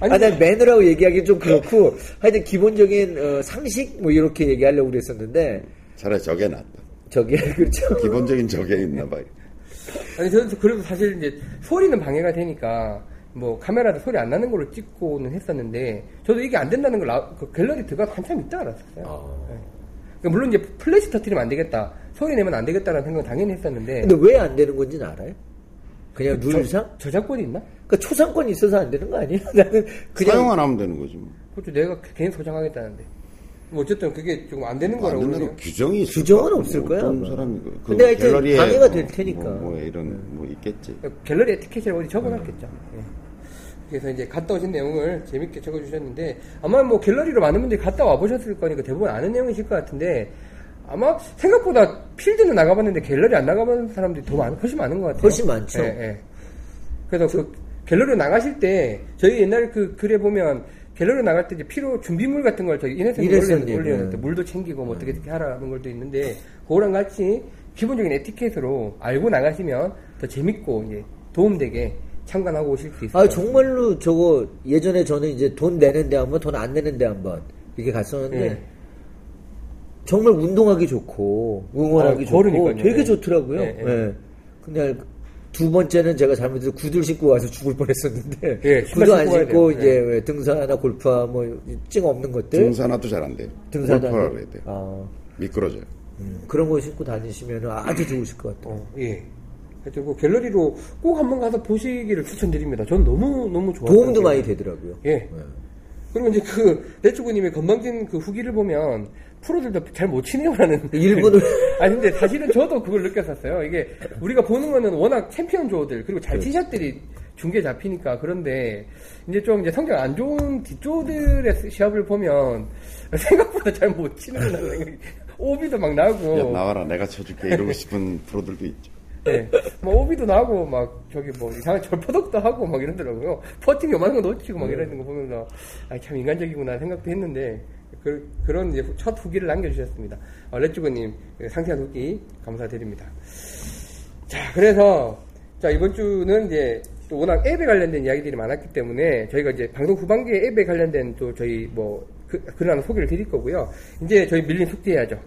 아니, 아, 난 매너라고 얘기하기 좀 그렇고, 하여튼 기본적인 어, 상식 뭐 이렇게 얘기하려고 그랬었는데, 차라리 저게 낫다. 저게 <laughs> 그렇죠. 기본적인 저게 있나 봐요. 아니 저는 그래도 사실 이제 소리는 방해가 되니까 뭐 카메라도 소리 안 나는 걸로 찍고는 했었는데 저도 이게 안 된다는 걸 나- 그 갤러리 들어가 한참 있다 알았어요. 아. 네. 그러니까 물론 이제 플래시 터트리면 안 되겠다, 소리 내면 안 되겠다라는 생각은 당연히 했었는데 근데 왜 안 되는 건지는 알아요? 그냥 룰상? 저, 작권이 있나? 그러니까 초상권이 있어서 안 되는 거 아니에요? <laughs> 나는 그냥 사용 안 하면 되는 거지. 뭐. 그것도 내가 개인 소장하겠다는데. 뭐 어쨌든 그게 조금 안 되는 안 거라고 되는 그러네요. 거 규정이 있을 규정은 거 없을 뭐 거야, 어떤. 사람이 그, 그 근데 하여튼 방해가 뭐, 될 테니까. 뭐, 뭐 이런 뭐 있겠지. 갤러리 에티켓이라고 어디 적어놨겠죠. 예. 그래서 이제 갔다 오신 내용을 재밌게 적어주셨는데 아마 뭐 갤러리로 많은 분들이 갔다 와 보셨을 거니까 대부분 아는 내용이실 것 같은데 아마 생각보다 필드는 나가봤는데 갤러리 안 나가본 사람들이 더 많, 훨씬 많은 것 같아요. 훨씬 많죠. 예, 예. 그래서 그 갤러리 나가실 때 저희 옛날 그 글에 보면 갤러리 나갈 때 이제 필요 준비물 같은 걸 저희 인해서 올려놨는데 예. 물도 챙기고 뭐 어떻게 어떻게 하라는 걸도 있는데 그거랑 같이 기본적인 에티켓으로 알고 나가시면 더 재밌고 이제 도움되게 참관하고 오실 수 있어요. 아 정말로 저거 예전에 저는 이제 돈 내는데 한번 돈 안 내는데 한번 이렇게 갔었는데 예. 정말 운동하기 좋고 응원하기 아, 좋고 걸으니까요. 되게 예. 좋더라고요. 예, 예. 예. 근데 두 번째는 제가 잘못해서 구두를 신고 와서 죽을 뻔했었는데 예, 구두 안 신고. 이제 예. 왜 등산이나 골프화 뭐찡 없는 것들 등산화도 잘 안 돼요. 골프화를 돼요. 해야 돼요. 아, 미끄러져요. 음, 그런 거 신고 다니시면 아주 좋으실 것 같아요. 어, 예. 하여튼 그 갤러리로 꼭 한번 가서 보시기를 추천드립니다. 전 너무 너무 좋았어요. 도움도 많이 되더라고요. 예. 그리고 이제 그 레츠고님의 건방진 그 후기를 보면 프로들도 잘 못 치네요라는 <laughs> 일본을 <laughs> 아니 근데 사실은 저도 그걸 느꼈었어요. 이게 우리가 보는 거는 워낙 챔피언 조들 그리고 잘 티샷들이 중계 잡히니까 그런데 이제 좀 이제 성적 안 좋은 뒷조들의 시합을 보면 <laughs> 생각보다 잘 못 치는구나 생각이 오비도 막 나고 야, 나와라. 내가 쳐줄게. 이러고 싶은 프로들도 있죠. 예. 뭐 오비도 나고 막 저기 뭐 이상한 절퍼덕도 하고 막 이러더라고요. 퍼팅 요만한 거 놓치고 막 이러는 거 보면서 아 참 인간적이구나 생각도 했는데 그, 런 이제 첫 후기를 남겨주셨습니다. 어, 레츠고님 그 상세한 후기 감사드립니다. 자 그래서 자 이번 주는 이제 또 워낙 앱에 관련된 이야기들이 많았기 때문에 저희가 이제 방송 후반기에 앱에 관련된 또 저희 뭐 그, 글 하나 소개를 드릴 거고요. 이제 저희 밀린 숙제해야죠.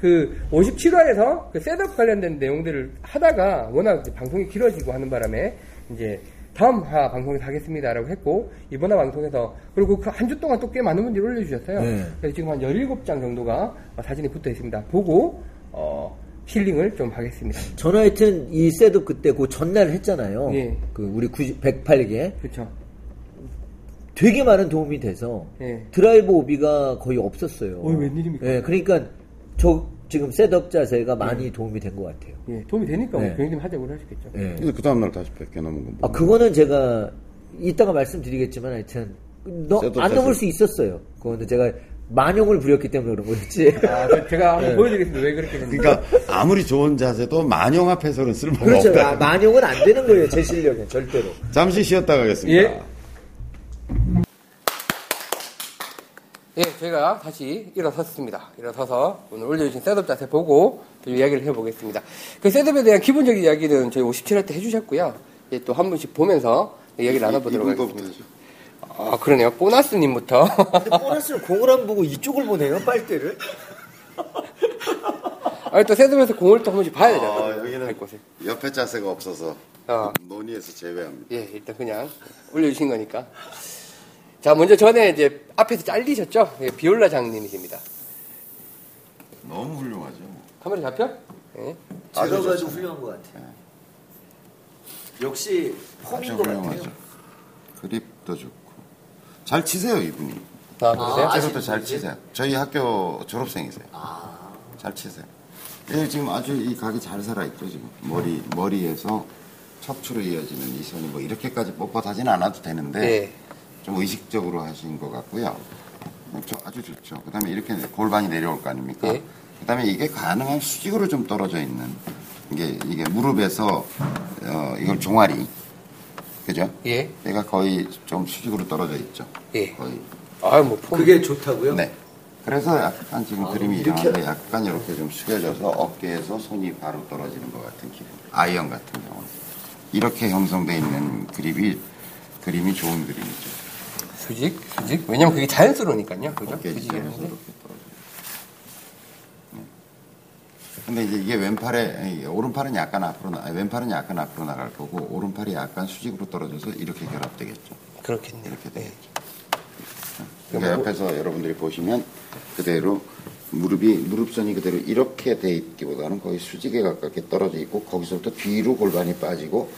그 57화에서 그 셋업 관련된 내용들을 하다가 워낙 방송이 길어지고 하는 바람에 이제 다음 화 방송에서 하겠습니다라고 했고 이번 화 방송에서 그리고 그 한 주 동안 또 꽤 많은 분들이 올려주셨어요. 네. 그래서 지금 한 17장 정도가 사진이 붙어 있습니다. 보고 어, 힐링을 좀 하겠습니다. 저는 하여튼 이 setup 그때 그 전날 했잖아요. 예. 그 우리 90, 108개. 그렇죠. 되게 많은 도움이 돼서 예. 드라이버 오비가 거의 없었어요. 어이, 웬일입니까? 예, 그러니까 저 지금 setup 자세가 많이 도움이 된 것 같아요. 예, 도움이 되니까 뭐 네. 경님 하자고 하시겠죠. 예. 근데 그 다음날 다시 벗겨놓은 건아 뭐. 그거는 제가 이따가 말씀드리겠지만 하여튼 너, 안. 넘을 수 있었어요. 그거는 제가 만용을 부렸기 때문에 그런 거였지. 아, 그 제가 한번 네. 보여드리겠습니다. 왜 그렇게 됐는지. 그러니까 아무리 좋은 자세도 만용 앞에서는 쓸모가 그렇죠. 없다. 아, 만용은 안 되는 거예요. 제 실력엔 절대로. 잠시 쉬었다 가겠습니다. 예. 예, 제가 다시 일어섰습니다. 일어서서 오늘 올려주신 setup 자세 보고 또 이야기를 해보겠습니다. 그 setup에 대한 기본적인 이야기는 저희 57화 때 해주셨고요. 예, 또 한 분씩 보면서 이야기를 나눠보도록 이분 하겠습니다. 아, 그러네요. 보나스님부터. 근데 보너스를 공을 안 보고 이쪽을 보네요. 빨대를. <laughs> 아, 또 셋업에서 공을 또 한 번씩 봐야 되잖아요. 아, 할 여기는 곳을. 옆에 자세가 없어서 아. 논의에서 제외합니다. 예, 일단 그냥 올려주신 거니까. 자, 먼저 전에 이제 앞에서 잘리셨죠? 예, 비올라 장님이십니다. 너무 훌륭하죠. 카메라 잡혀? 예. 제가 아주 봐도 좋습니다. 훌륭한 것 같아요. 역시 폼인 것 훌륭하죠. 같아요. 그립도 좋고. 잘 치세요, 이분이. 아, 그러세요? 아, 제부터 잘 치세요. 저희 학교 졸업생이세요. 아, 잘 치세요. 예, 지금 아주 이 각이 잘 살아있죠, 지금. 머리, 머리에서 척추로 이어지는 이 선이 뭐 이렇게까지 뻣뻣하진 않아도 되는데, 예. 좀 의식적으로 하신 것 같고요. 아주 좋죠. 그 다음에 이렇게 골반이 내려올 거 아닙니까? 예. 그 다음에 이게 가능한 수직으로 좀 떨어져 있는, 이게, 이게 무릎에서, 어, 이걸 종아리. 그죠? 예. 얘가 거의 좀 수직으로 떨어져 있죠. 예. 거의. 아, 뭐 폼. 그게 좋다고요? 네. 그래서 약간 지금 아, 그림이 이렇게 이상한데 약간 이렇게 좀 숙여져서 어깨에서 손이 바로 떨어지는 것 같은 기분. 아이언 같은 경우는. 이렇게 형성되어 있는 그림이, 그림이 좋은 그림이죠. 수직, 수직. 왜냐면 그게 자연스러우니까요. 그죠? 떨어져요. 네. 근데 이제 이게 왼팔에, 오른팔은 약간 앞으로, 나, 왼팔은 약간 앞으로 나갈 거고, 오른팔이 약간 수직으로 떨어져서 이렇게 결합되겠죠. 그렇겠네요. 이렇게 네. 되겠죠. 그러니까 옆에서 여러분들이 보시면 그대로 무릎이 무릎선이 그대로 이렇게 돼 있기보다는 거의 수직에 가깝게 떨어져 있고 거기서부터 뒤로 골반이 빠지고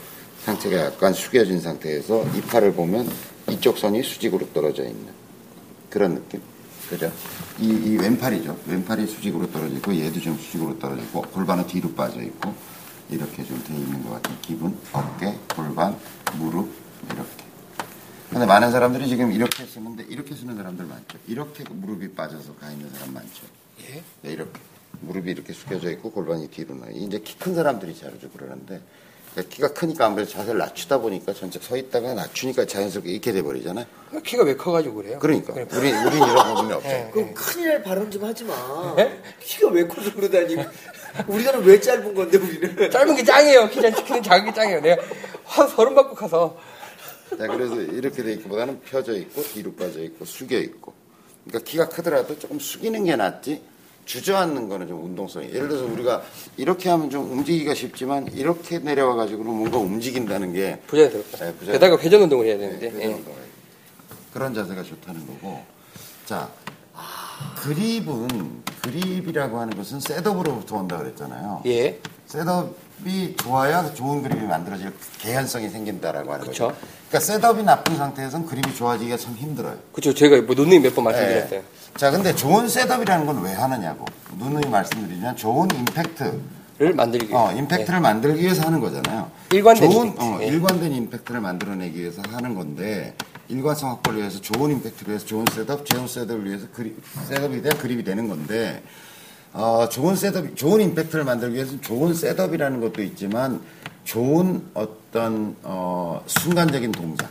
상체가 약간 숙여진 상태에서 이 팔을 보면 이쪽 선이 수직으로 떨어져 있는 그런 느낌. 그죠? 이, 이 왼팔이죠. 왼팔이 수직으로 떨어져 있고 얘도 좀 수직으로 떨어져 있고 골반은 뒤로 빠져 있고 이렇게 좀 돼 있는 것 같은 기분. 어깨, 골반, 무릎 이렇게. 근데 많은 사람들이 지금 이렇게 쓰는데 이렇게 쓰는 사람들 많죠. 이렇게 무릎이 빠져서 가 있는 사람 많죠. 예. 네, 이렇게 무릎이 이렇게 숙여져 있고 골반이 뒤로 나. 이제 키 큰 사람들이 자주 그러는데 키가 크니까 아무래도 자세를 낮추다 보니까 전체 서 있다가 낮추니까 자연스럽게 이렇게 돼 버리잖아요. 키가 왜 커가지고 그래요? 그러니까 그래. 우리 우린 이런 부분이 없죠. 예. 그럼 큰일 발언 좀 하지 마. 네? 키가 왜 커서 그러다니. 우리가는 왜 짧은 건데 우리는. 짧은 게 짱이에요. 키 키는 작은 게 짱이에요. 내가 한 서른 받고 가서 자, 그래서 이렇게 돼 있기보다는 펴져 있고 뒤로 빠져 있고 숙여 있고. 그러니까 키가 크더라도 조금 숙이는 게 낫지. 주저앉는 거는 좀 운동성이. 예를 들어서 우리가 이렇게 하면 좀 움직이기가 쉽지만 이렇게 내려와 가지고는 뭔가 움직인다는 게 부자연스럽다. 네, 부자연- 게다가 회전 운동을 해야 네, 되는데. 그런 예. 운동을 해요. 그런 자세가 좋다는 거고. 자, 그립은 그립이라고 하는 것은 셋업으로부터 온다 그랬잖아요. 예. 셋업이 좋아야 좋은 그립이 만들어질 개연성이 생긴다라고 하는 그쵸. 거죠. 그러니까 셋업이 나쁜 상태에서는 그립이 좋아지기가 참 힘들어요. 그쵸. 제가 뭐 누님 몇번 말씀드렸어요. 네. 자, 근데 좋은 셋업이라는 건 왜 하느냐고. 누누이 말씀드리면 좋은 임팩트, 를 만들기 위해서. 어, 임팩트를 만들기 위해서 하는 거잖아요. 일관된 좋은, 임팩트. 어, 예. 일관된 임팩트를 만들어내기 위해서 하는 건데, 일관성 확보를 위해서 좋은 임팩트를 위해서 좋은 셋업, 좋은 셋업을 위해서 그립, 셋업이 돼야 그립이 되는 건데, 어, 좋은 셋업, 좋은 임팩트를 만들기 위해서 좋은 셋업이라는 것도 있지만, 좋은 어떤, 어, 순간적인 동작.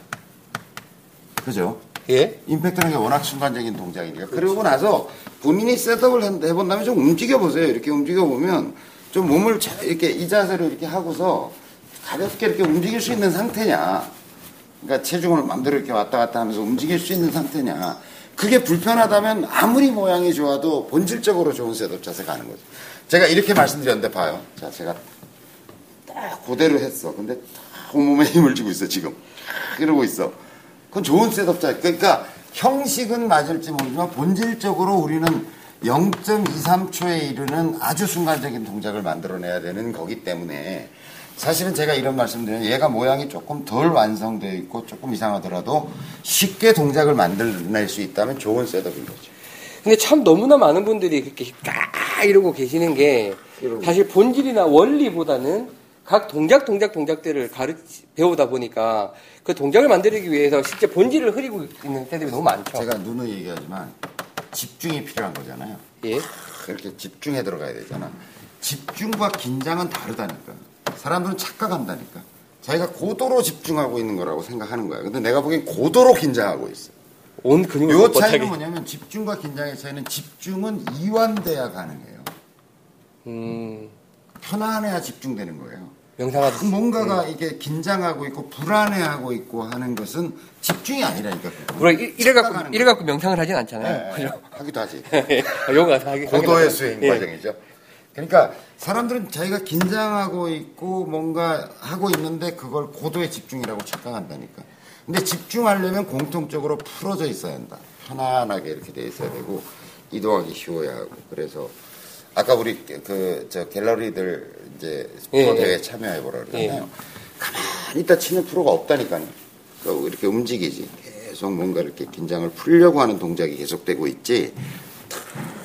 그죠? 예. 임팩트라는 게 워낙 순간적인 동작이니까. 그러고 나서 본인이 셋업을 한- 해본 다음에 좀 움직여보세요. 이렇게 움직여보면 좀 몸을 자- 이렇게 이 자세로 이렇게 하고서 가볍게 이렇게 움직일 수 있는 상태냐. 그러니까 체중을 마음대로 이렇게 왔다 갔다 하면서 움직일 수 있는 상태냐. 그게 불편하다면 아무리 모양이 좋아도 본질적으로 좋은 셋업 자세가 하는 거죠. 제가 이렇게 말씀드렸는데 봐요. 자, 제가 딱 그대로 했어. 근데 딱 온몸에 힘을 주고 있어, 지금. 이러고 있어. 그건 좋은 셋업자. 그러니까 형식은 맞을지 모르지만 본질적으로 우리는 0.23초에 이르는 아주 순간적인 동작을 만들어내야 되는 거기 때문에 사실은 제가 이런 말씀드리면 얘가 모양이 조금 덜 완성되어 있고 조금 이상하더라도 쉽게 동작을 만들어낼 수 있다면 좋은 셋업인 거죠. 근데 참 너무나 많은 분들이 그렇게 까 이러고 계시는 게. 사실 본질이나 원리보다는 각 동작 동작 동작들을 가르치 배우다 보니까 그 동작을 만들기 위해서 실제 본질을 흐리고 있는 때들이 너무 많죠. 제가 누누이 얘기하지만 집중이 필요한 거잖아요. 예. 이렇게 집중해 들어가야 되잖아. 집중과 긴장은 다르다니까. 사람들은 착각한다니까. 자기가 고도로 집중하고 있는 거라고 생각하는 거야. 근데 내가 보기엔 고도로 긴장하고 있어. 온 근육을 요. 차이는 뭐냐면 집중과 긴장의 차이는 집중은 이완돼야 가능해요. 음, 편안해야 집중되는 거예요. 명상하듯이. 뭔가가 이게 긴장하고 있고 불안해하고 있고 하는 것은 집중이 아니라니까. 이- 이래 갖고 이래 갖고 명상을 하진 않잖아요. 네, 그죠? 하기도 하지. <laughs> 요가 하기 고도의 수행 예. 과정이죠. 그러니까 사람들은 자기가 긴장하고 있고 뭔가 하고 있는데 그걸 고도의 집중이라고 착각한다니까. 근데 집중하려면 공통적으로 풀어져 있어야 한다. 편안하게 이렇게 돼 있어야 되고 이동하기 쉬워야 하고 그래서 아까 우리 그 저 갤러리들 이제 프로 예, 예. 대회 참여해 보라 그러잖아요. 가만히 있다 치는 프로가 없다니까요. 그 이렇게 움직이지. 계속 뭔가 이렇게 긴장을 풀려고 하는 동작이 계속되고 있지. 탁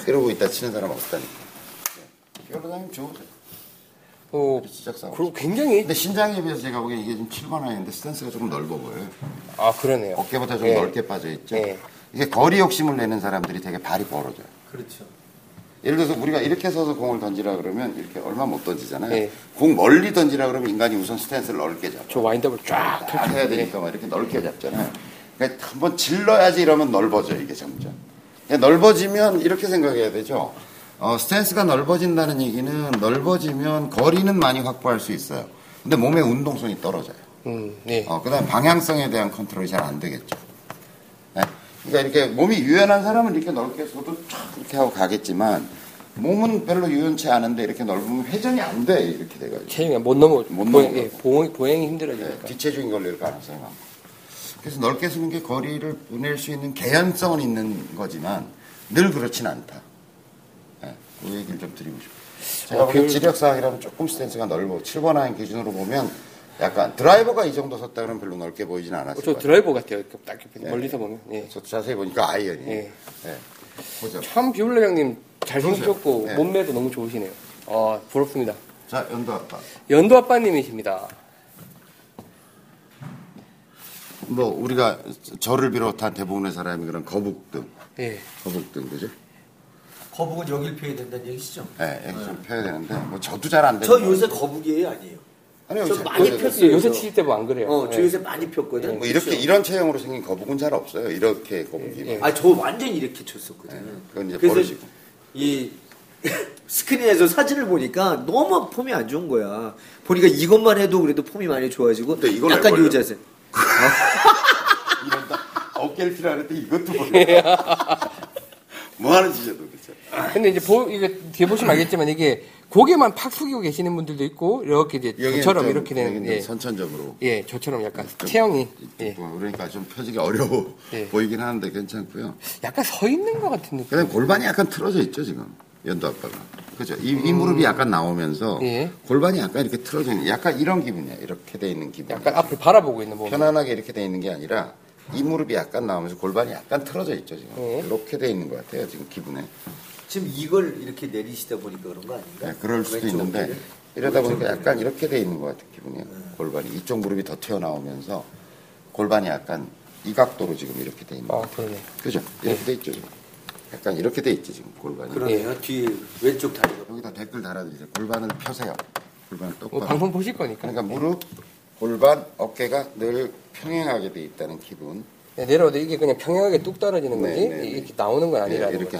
이러고 있다 치는 사람 없다니까. 네. 피어로다님 좋으세요. 어, 시작상. 그리고 굉장히 근데 신장에 비해서 제가 보기엔 이게 좀 7번 아이인데 스탠스가 조금 넓어 보여요. 아 그러네요. 어깨보다 좀 예. 넓게 빠져 있죠. 예. 이게 거리 욕심을 내는 사람들이 되게 발이 벌어져요. 그렇죠. 예를 들어서 우리가 이렇게 서서 공을 던지라 그러면 이렇게 얼마 못 던지잖아요. 예. 공 멀리 던지라 그러면 인간이 우선 스탠스를 넓게 잡아. 저 와인드업을 쫙딱 펼쳐. 해야 되니까 막 이렇게 넓게 잡잖아요. 그러니까 한번 질러야지 이러면 넓어져요, 이게 점점. 그러니까 넓어지면 이렇게 생각해야 되죠. 어, 스탠스가 넓어진다는 얘기는 넓어지면 거리는 많이 확보할 수 있어요. 근데 몸의 운동성이 떨어져요. 음, 네. 어, 그 다음 방향성에 대한 컨트롤이 잘 안 되겠죠. 네? 그러니까 이렇게 몸이 유연한 사람은 이렇게 넓게 서도 쫙 이렇게 하고 가겠지만 몸은 별로 유연치 않은데 이렇게 넓으면 회전이 안 돼. 이렇게 돼가지고. 체중이 못 넘어. 못 넘어가고. 예, 보행, 보행이 네, 힘들어지니까. 뒤체중이 걸릴 가능성이 많고. 그래서 넓게 쓰는 게 거리를 보낼 수 있는 개연성은 있는 거지만 늘 그렇진 않다. 네, 그 얘기를 좀 드리고 싶어요. 제가 어, 보기엔 그- 지적사항이라면 조금 스탠스가 넓어. 7번 아이언 기준으로 보면 약간 드라이버가 이 정도 섰다 그러면 별로 넓게 보이진 않았을 저. 드라이버 같아요. 이렇게 딱 이렇게 네. 멀리서 보면. 예. 저 자세히 보니까 아이언이. 예. 네. 보죠. 참 비올레 형님 잘생기셨고 네. 몸매도 너무 좋으시네요. 아 부럽습니다. 자, 연도 아빠. 연도 아빠님이십니다. 뭐 우리가 저를 비롯한 대부분의 사람이 그런 거북등, 예. 거북등 그죠? 거북은 여길 펴야 된다는 얘기시죠? 네, 여기 좀 펴야 되는데 뭐 저도 잘안 되는. 저거 요새. 거북이에요, 아니에요? 아니요, 저 잘 많이 펴야 폈어요. 돼요. 요새 저. 치실 때뭐 안 그래요. 어, 저 예. 요새 많이 폈거든. 뭐 이렇게 이런 체형으로 생긴 거북은 잘 없어요. 이렇게 거북이. 예. 아, 저 완전 이렇게 쳤었거든. 네, 그건 이제 그래서 버리시고. 이 <laughs> 스크린에서 사진을 보니까 너무 폼이 안 좋은 거야. 보니까 이것만 해도 그래도 폼이 많이 좋아지고 근데 이걸 약간 왜 요? 자세. <laughs> 이런다. 어깨를 필요하는데 이것도 버려. <laughs> 뭐 하는 짓이야 도대체. 근데 이제 보, 이게 뒤에 보시면 알겠지만 이게 고개만 팍 숙이고 계시는 분들도 있고 이렇게 이제 저처럼 좀- 이렇게 되는 예. 선천적으로. 예, 저처럼 약간 체형이 예. 뭐 그러니까 좀 펴지기 어려워 예. 보이긴 하는데 괜찮고요. 약간 서 있는 것 같은 느낌. 그다음 골반이 약간 틀어져 있죠 지금 연도 아빠가. 그죠? 이, 이 무릎이 약간 나오면서 예. 골반이 약간 이렇게 틀어져 있는 약간 이런 기분이야. 이렇게 돼 있는 기분. 약간 앞을 바라보고 있는 몸. 편안하게 이렇게 돼 있는 게 아니라 이 무릎이 약간 나오면서 골반이 약간 틀어져 있죠 지금. 예. 이렇게 돼 있는 것 같아요 지금 기분에. 지금 이걸 이렇게 내리시다 보니까 그런 거 아닌가? 네, 그럴 수도 있는데 어깨를? 이러다 보니까 약간 이렇게 돼 있는 것 같은 기분이에요. 골반이 이쪽 무릎이 더 튀어나오면서 골반이 약간 이 각도로 지금 이렇게 돼 있는 아, 거 그러네. 그죠? 이렇게 돼 있죠 지금. 약간 이렇게 돼 있지 지금 골반이. 그러네요. 뒤에 왼쪽 다리가. 여기다 댓글 달아주세요. 골반을 펴세요. 골반을 뭐 똑바로. 방송 보실 거니까. 그러니까 무릎, 골반, 어깨가 늘 평행하게 돼 있다는 기분. 예, 내려오도 이게 그냥 평행하게 뚝 떨어지는 네, 거지 네, 네. 이렇게 나오는 건 아니라 네, 이렇게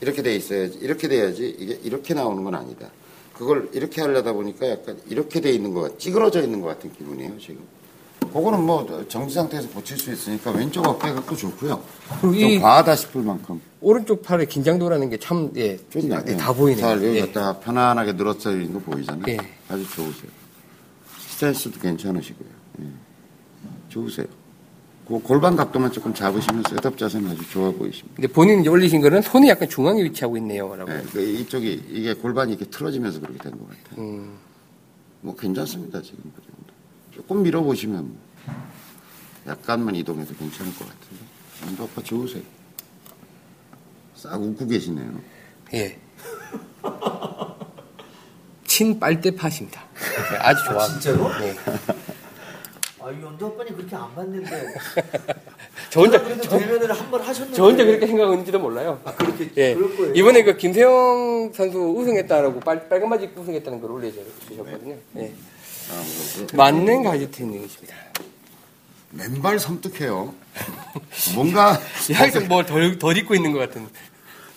이렇게 돼 있어야지 이렇게 돼야지 이게 이렇게 나오는 건 아니다. 그걸 이렇게 하려다 보니까 약간 이렇게 돼 있는 것 같, 찌그러져 있는 것 같은 기분이에요 지금. 그거는 뭐 정지 상태에서 고칠 수 있으니까 왼쪽 어깨가 또 좋고요. 좀이 과하다 싶을 만큼 오른쪽 팔에 긴장도라는 게 참 예, 좋네. 예, 다 보이네요. 잘 여기 예. 갖다 편안하게 늘어져 있는 거 보이잖아요. 예. 아주 좋으세요. 스탠스도 괜찮으시고요. 예. 좋으세요. 그 골반 각도만 조금 잡으시면 셋업 자세는 아주 좋아 보이십니다. 근데 본인이 이제 올리신 거는 손이 약간 중앙에 위치하고 있네요라고. 예, 그 이쪽이 이게 골반이 이렇게 틀어지면서 그렇게 된 것 같아요. 음, 뭐 괜찮습니다 지금 그 정도. 조금 밀어보시면 뭐 약간만 이동해도 괜찮을 것 같은데. 남도 아빠 좋으세요. 싹 웃고 계시네요. 예. 친 빨대 팟입니다. 예, 아주 좋아. 진짜로? 예. 아, 이 연도 아빠님 그렇게 안 봤는데. <laughs> 저 혼자 저, 대면을 한 번 하셨는데. 저 혼자 그렇게 생각하는지도 몰라요. 아, 그렇게. 예. 그럴 거예요. 이번에 그 김세영 선수 우승했다라고 빨, 빨간 바지 우승했다는 걸 올려주셨거든요. 예. 아, 맞는 가지트닝이십니다. 맨발 섬뜩해요. <laughs> 뭔가 약간 뭐덜 덜 입고 있는 것 같은.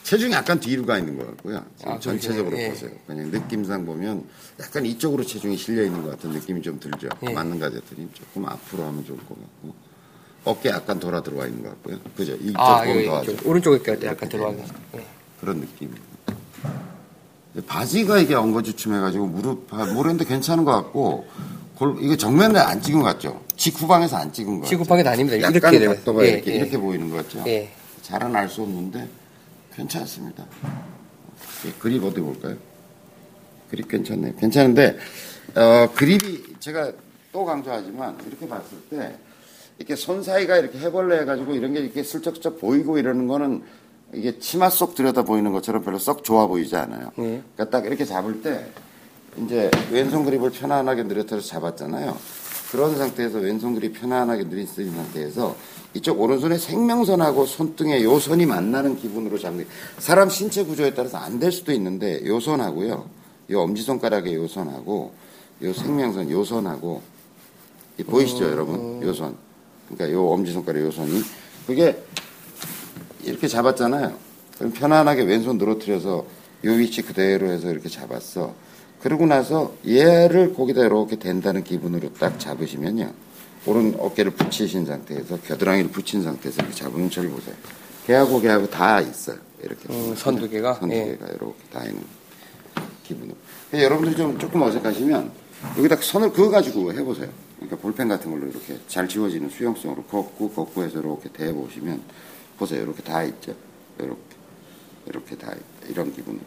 체중이 약간 뒤로 가 있는 것 같고요. 아, 전체적으로. 예. 보세요. 그냥 느낌상 보면 약간 이쪽으로 체중이 실려 있는 것 같은 느낌이 좀 들죠. 예. 맞는 가제트님 조금 앞으로 하면 좋을 것 같고 어깨 약간 돌아 들어와 있는 것 같고요. 그죠? 이쪽 아, 보면 이거, 더하죠. 이쪽, 오른쪽에 깔때 약간 들어가 계시 예. 그런. 근데 바지가 이게 엉거주춤해가지고 무릎 아, 모르는데 괜찮은 것 같고 골, 이게 정면에 안 찍은 것 같죠? 직후방에서 안 찍은 것 같죠? 직후방에도 아닙니다. 약간 이렇게. 각도가 예, 이렇게, 예. 이렇게 보이는 것 같죠? 예. 잘은 알 수 없는데 괜찮습니다. 예, 그립 어디 볼까요? 그립 괜찮네요. 괜찮은데 어, 그립이 제가 또 강조하지만 이렇게 봤을 때 이렇게 손 사이가 이렇게 해벌레 해가지고 이런 게 이렇게 슬쩍슬쩍 보이고 이러는 거는 이게 치마 속 들여다 보이는 것처럼 별로 썩 좋아 보이지 않아요. 네. 그러니까 딱 이렇게 잡을 때 이제 왼손 그립을 편안하게 늘어뜨려서 잡았잖아요. 그런 상태에서 왼손 그립 편안하게 늘어뜨린 상태에서 이쪽 오른손의 생명선하고 손등의 요 선이 만나는 기분으로 잡는 게 사람 신체 구조에 따라서 안 될 수도 있는데 요 선하고요. 요 엄지손가락의 요 선하고 요 생명선 요 선하고 이 보이시죠, 여러분? 요 선. 그러니까 요 엄지손가락 요 선이 그게 이렇게 잡았잖아요. 그럼 편안하게 왼손 늘어뜨려서 요 위치 그대로 해서 이렇게 잡았어. 그러고 나서 얘를 거기다 이렇게 된다는 기분으로 딱 잡으시면요. 오른 어깨를 붙이신 상태에서 겨드랑이를 붙인 상태에서 이렇게 잡으면 저기 보세요. 걔하고 걔하고 다 있어요. 이렇게. 음, 선두 개가? 선두 예. 개가 이렇게 다 있는 기분으로. 그래서 여러분들이 좀 조금 어색하시면 여기다 선을 그어 가지고 해보세요. 그러니까 볼펜 같은 걸로 이렇게 잘 지워지는 수용성으로 걷고 걷고 해서 이렇게 대 보시면 보세요. 이렇게 다 있죠. 이렇게. 이렇게 다 있- 이런 기분으로.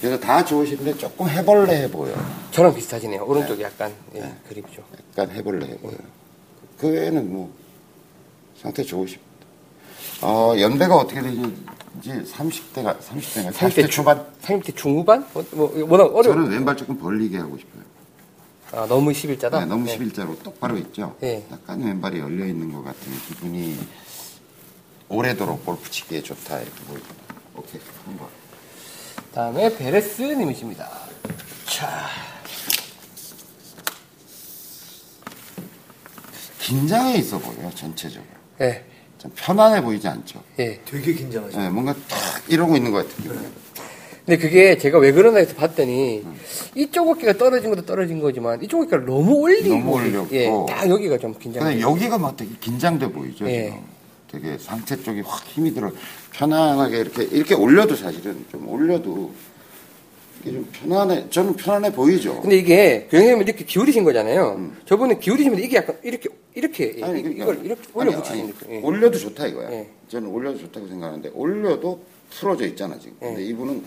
그래서 다 좋으신데 조금 해벌레해 보여. 저랑 비슷하시네요. 오른쪽이 약간 예, 그립죠. 약간 해볼래 해보여요. 그 외에는 뭐 상태 좋으십니다. 어, 연배가 어떻게 되는지 30대가 30대가 40대 초반. 30대 중후반? 뭐, 뭐 워낙 어려. 저는 왼발 조금 벌리게 하고 싶어요. 아 너무 11자다. 네, 너무 11자로 똑바로 있죠. 네. 약간 왼발이 열려 있는 것 같은 기분이 오래도록 골프 치기에 좋다 이렇게 보이고. 오케이 한 번. 다음에 베레스님이십니다. 자, 긴장해 있어 보여요 전체적으로. 예, 좀 편안해 보이지 않죠. 예. 되게 긴장하죠. 네, 뭔가 딱 이러고 있는 것 같은 기분. 근데 그게 제가 왜 그러나 해서 봤더니 이쪽 어깨가 떨어진 것도 떨어진 거지만 이쪽 어깨가 너무 올리고 너무 올렸고. 예, 딱 여기가 좀 긴장. 근데 여기가 막 되게 긴장돼 보이죠 예. 지금. 되게 상체 쪽이 확 힘이 들어 편안하게 이렇게 이렇게 올려도 사실은 좀 올려도 이게 좀 편안해 저는 편안해 보이죠. 근데 이게 교장님이 이렇게 기울이신 거잖아요. 저번에 기울이시면 이게 약간 이렇게 이렇게 예, 음. 아니, 이- 그러니까- 이걸 이렇게 올려 붙이시니까. 아니, 예. 올려도 좋다 이거야. 예. 저는 올려도 좋다고 생각하는데 올려도 풀어져 있잖아 지금. 근데 예. 이분은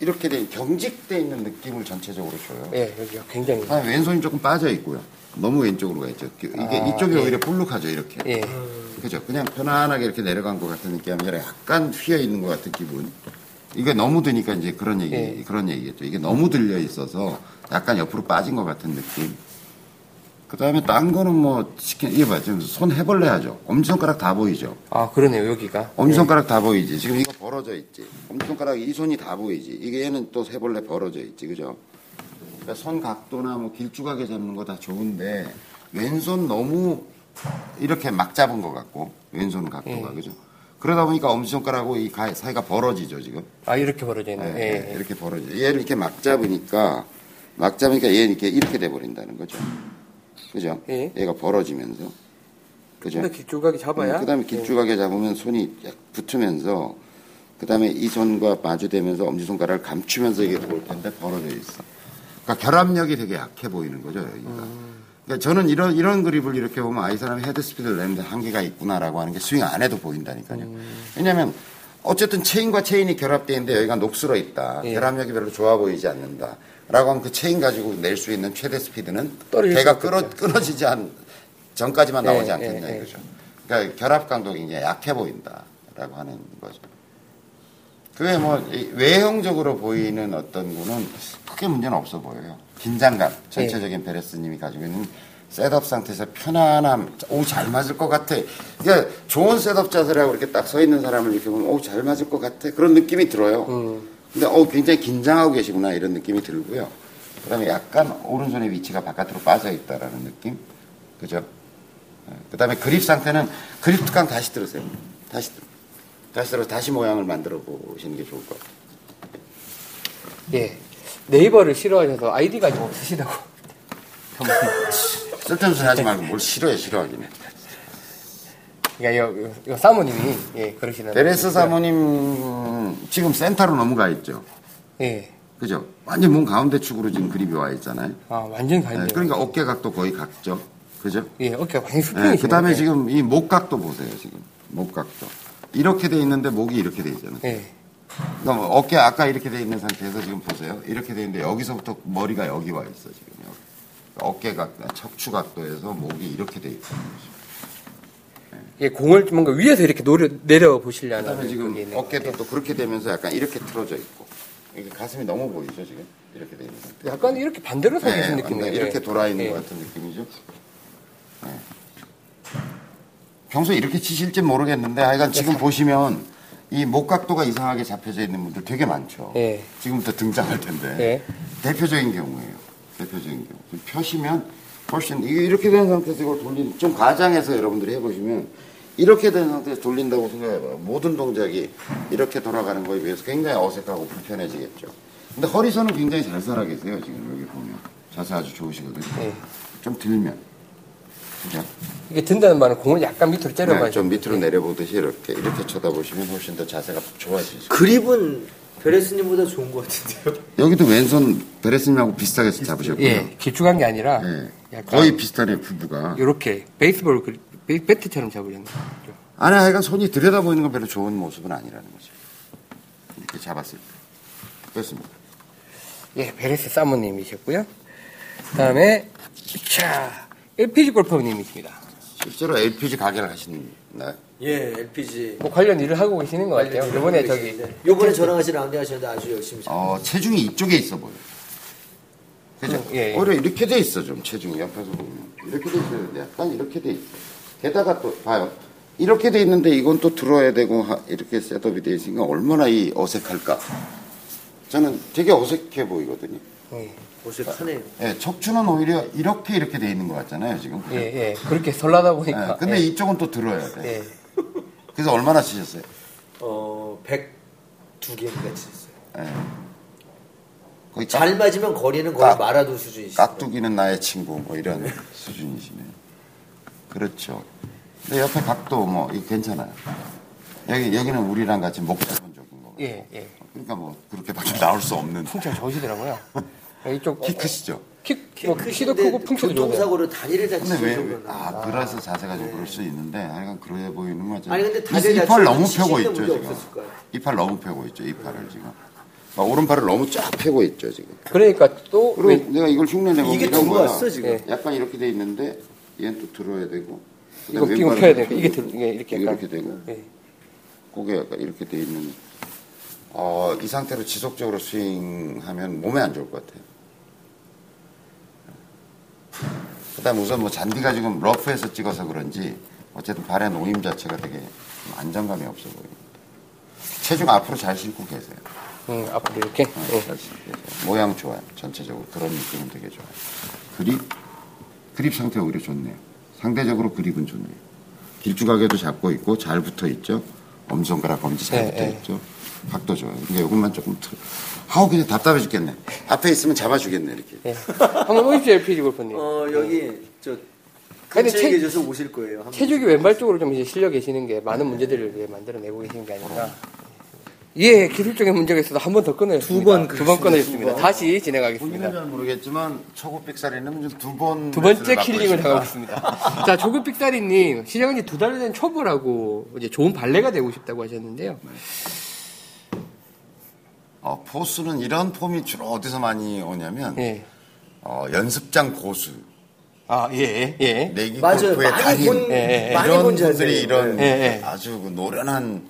이렇게 된 경직돼 있는 느낌을 전체적으로 줘요. 예, 여기가 굉장히. 아, 왼손이 조금 빠져 있고요. 너무 왼쪽으로 가 있죠. 이게 아, 이쪽이 예. 오히려 볼록하죠 이렇게. 예. 그죠? 그냥 편안하게 이렇게 내려간 것 같은 느낌이 아니라 약간 휘어 있는 것 같은 기분. 이게 너무 드니까 이제 그런 얘기, 예. 그런 얘기겠죠. 이게 너무 들려 있어서 약간 옆으로 빠진 것 같은 느낌. 그 다음에 딴 거는 뭐, 시킨, 이게 봐. 지금 손 해벌레 하죠. 엄지손가락 다 보이죠. 아, 그러네요, 여기가. 엄지손가락 다 보이지. 지금 이거 벌어져 있지. 엄지손가락 이 손이 다 보이지. 이게 얘는 또 해벌레 벌어져 있지. 그죠? 그러니까 손 각도나 뭐 길쭉하게 잡는 거 다 좋은데, 왼손 너무 이렇게 막 잡은 것 같고, 왼손 각도가. 예. 그죠? 그러다 보니까 엄지손가락하고 이 가- 사이가 벌어지죠, 지금. 아, 이렇게 벌어져 있네. 예, 예, 예. 이렇게 벌어져. 얘를 이렇게 막 잡으니까, 막 잡으니까 얘는 이렇게, 이렇게 돼버린다는 거죠. 그죠? 예. 얘가 벌어지면서. 그죠? 근데 길쭉하게 잡아야. 그 다음에 길쭉하게 잡으면 손이 약 붙으면서, 그 다음에 이 손과 마주대면서 엄지손가락을 감추면서 이게 볼 텐데 벌어져 있어. 그러니까 결합력이 되게 약해 보이는 거죠, 여기가. 그러니까 저는 이런, 이런 그립을 이렇게 보면 아, 이 사람이 헤드 스피드를 내는데 한계가 있구나라고 하는 게 스윙 안 해도 보인다니까요. 왜냐면, 어쨌든 체인과 체인이 결합되어 있는데 여기가 녹슬어 있다. 예. 결합력이 별로 좋아 보이지 않는다. 라고 하면 그 체인 가지고 낼 수 있는 최대 스피드는 수밖에 끊어. 끊어지지 않, 전까지만 예, 나오지 예, 않겠냐 예. 이거죠. 그러니까 결합 강도가 굉장히 약해 보인다라고 하는 거죠. 그게 뭐 이- 외형적으로 보이는 어떤 거는 크게 문제는 없어 보여요. 긴장감 전체적인 베레스님이 가지고 있는 셋업 상태에서 편안함, 오 잘 맞을 것 같아. 그러니까 좋은 셋업 자세라고 이렇게 딱 서 있는 사람을 이렇게 보면 오 잘 맞을 것 같아 그런 느낌이 들어요. 근데 어 굉장히 긴장하고 계시구나 이런 느낌이 들고요. 그 다음에 약간 오른손의 위치가 바깥으로 빠져 있다라는 느낌, 그죠? 그 다음에 그립 상태는 그립 특강 다시 들으세요. 다시, 들- 다 시 들어 다시 모양을 만들어 보시는 게 좋을 것 같아요. 예. 네이버를 싫어하셔서 아이디가 좀 없으시다고. 쓸데없는 소리 하지 말고 뭘 싫어해, 싫어하기는. 그러니까 요, 요, 요 사모님이 예, 그러시는. 베레스 사모님 지금 센터로 넘어가 있죠. 예. 그죠? 완전 몸 가운데 축으로 지금 그립이 와 있잖아요. 아, 완전히 네, 가는데요. 그러니까 어깨 각도 거의 같죠. 그죠? 예, 어깨가 완전히 수평이시네. 그 다음에 지금 이 목 각도 보세요, 지금. 목 각도. 이렇게 돼 있는데 목이 이렇게 돼 있잖아요. 예. 그러니까 뭐 어깨 아까 이렇게 돼 있는 상태에서 지금 보세요. 이렇게 돼 있는데 여기서부터 머리가 여기 와 있어 지금 여기. 어깨 각 척추 각도에서 목이 이렇게 돼 있다는 거죠. 예, 공을 좀 뭔가 위에서 이렇게 노려, 내려 보시려는 그다음에 지금 있는 것 어깨도 같아요. 또 그렇게 되면서 약간 이렇게 틀어져 있고 이게 가슴이 너무 보이죠 지금 이렇게 돼 있는 상태. 약간 이렇게 반대로 서 계신 네, 느낌이에요. 이렇게 예. 돌아 있는 예. 것 같은 느낌이죠. 네. 평소에 이렇게 치실지 모르겠는데 하여간 네, 지금 보시면 이 목 각도가 이상하게 잡혀져 있는 분들 되게 많죠. 예. 지금부터 등장할 텐데 예. 대표적인 경우예요. 대표적인 경우. 좀 펴시면 훨씬 이게 이렇게 된 상태에서 이걸 돌리는 좀 과장해서 여러분들이 해보시면 이렇게 된 상태에서 돌린다고 생각해봐요. 모든 동작이 이렇게 돌아가는 거에 비해서 굉장히 어색하고 불편해지겠죠. 근데 허리선은 굉장히 잘 살아 계세요. 지금 여기 보면 자세 아주 좋으시거든요. 예. 좀 들면? 이게 든다는 말은 공을 약간 밑으로 네, 좀 밑으로 내려보듯이 이렇게 이렇게 쳐다보시면 훨씬 더 자세가 좋아지죠. 그립은 베레스님보다 좋은 것 같은데요. 여기도 왼손 베레스님하고 비슷하게 잡으셨고요. 예, 길쭉한 게 아니라 예. 약간 거의 비슷하네요, 부부가. 이렇게 베이스볼 그- 배- 배트처럼 잡으려는 거죠. 아니, 하여간 손이 들여다 보이는 건 별로 좋은 모습은 아니라는 거죠. 이렇게 잡았을 때. 그렇습니다. 예, 베레스 사모님이셨고요. 그다음에 자 LPG 골퍼님이십니다. 실제로 LPG 가게를 하시나요? 예, LPG. 뭐 관련 일을 하고 계시는 것 같아요. 이번에 저기 요번에 저랑 같이 라운딩 하셨는데 아주 열심히 잘. 어, 체중이 이쪽에 있어 보여요. 그죠? 예, 예. 오히려 이렇게 돼 있어, 좀 체중이 옆에서 보면. 이렇게 돼 있어요. 약간 이렇게 돼 있어. 게다가 또, 봐요. 이렇게 돼 있는데 이건 또 들어야 되고, 하- 이렇게 셋업이 돼 있으니까 얼마나 이 어색할까. 저는 되게 어색해 보이거든요. 예, 어색하네요. 예, 척추는 오히려 이렇게 이렇게 돼 있는 것 같잖아요, 지금. 예, 예. 그렇게 설라다 예, 보니까. 근데 예, 이쪽은 또 들어야 돼. 예. 그래서 얼마나 치셨어요? 어, 102개인가 치셨어요. 예. 거의 잘 맞으면 거리는 거의 깍- 마라도 수준이시죠. 깍두기는 나의 친구 뭐 이런 수준이시네요. 그렇죠. 근데 옆에 각도 뭐 이거 괜찮아요. 여기 여기는 우리랑 같이 목 잡은 쪽인 거고. 예, 예. 그러니까 뭐 그렇게밖에 나올 수 없는. 풍채가 좋으시더라고요. <laughs> 이쪽 키 크시죠? 키, 키뭐 키도 크고 풍채도 좋은데. 교통사고로 다리를 근데 다치신 왜, 정도는. 아, 그래서 자세가 좀 그럴 수 있는데, 하여간 그래 보이는 거죠. 아니, 근데 다들 이팔 다치면 너무 펴고 있죠, 문제 지금. 없었을 거예요. 이팔 너무 펴고 있죠, 이팔을 지금. 막 오른팔을 너무 쫙 펴고 있죠, 지금. 그러니까 또 그리고 왜- 내가 이걸 흉내내고 이게 이런 거야. 들어왔어, 지금. 예. 약간 이렇게 돼 있는데 얘는 또 들어야 되고 이거 그다음에 끼고 왼발은 펴야 되니까 또 이게 들- 이게 이렇게 약간- 이렇게 되고 예. 고개 약간 이렇게 돼 있는 어, 이 상태로 지속적으로 스윙하면 몸에 안 좋을 것 같아요. 그다음 우선 뭐 잔디가 지금 러프에서 찍어서 그런지 어쨌든 발의 놓임 자체가 되게 좀 안정감이 없어 보입니다. 체중 앞으로 잘 싣고 계세요. 음, 앞으로 이렇게. 어, 예. 잘 싣고 계세요. 모양 좋아요. 전체적으로 그런 느낌은 되게 좋아요. 그립 그립 상태가 오히려 좋네요. 상대적으로 그립은 좋네요. 길쭉하게도 잡고 있고 잘 붙어 있죠. 엄지손가락 검지 잘 예, 붙어 예. 있죠. 각도 좋아요. 근데 이것만 조금 틀. 아우 그냥 답답해 죽겠네. 앞에 있으면 잡아 주겠네 이렇게. 예. 한번 오십시오, LPG 골퍼님. 어, 여기, 저, 근데 근처에 체- 계셔서 오실 거예요. 한번. 체중이 왼발 쪽으로 좀 이제 실려 계시는 게 많은 문제들을 이제 만들어내고 계시는 게 아닌가. 예, 기술적인 문제가 있어서 한 번 더. 두번 두번. 끊어졌습니다. 두 번. 다시 본인은 진행하겠습니다. 잘 모르겠지만 초급 빅살이는 두번 두 번째 킬링을 당하고 있습니다. 자, 조급 빅사리님, 시작한 지 두 달 된 초보라고 이제 좋은 발레가 되고 싶다고 하셨는데요. 어, 포수는 이런 폼이 주로 어디서 많이 오냐면 예. 어, 연습장 고수, 아, 예, 예. 내기 맞아요. 골프의 많이 달인 본, 예, 예. 많이 이런 본 분들이 자세예요. 이런 예, 예. 아주 그 노련한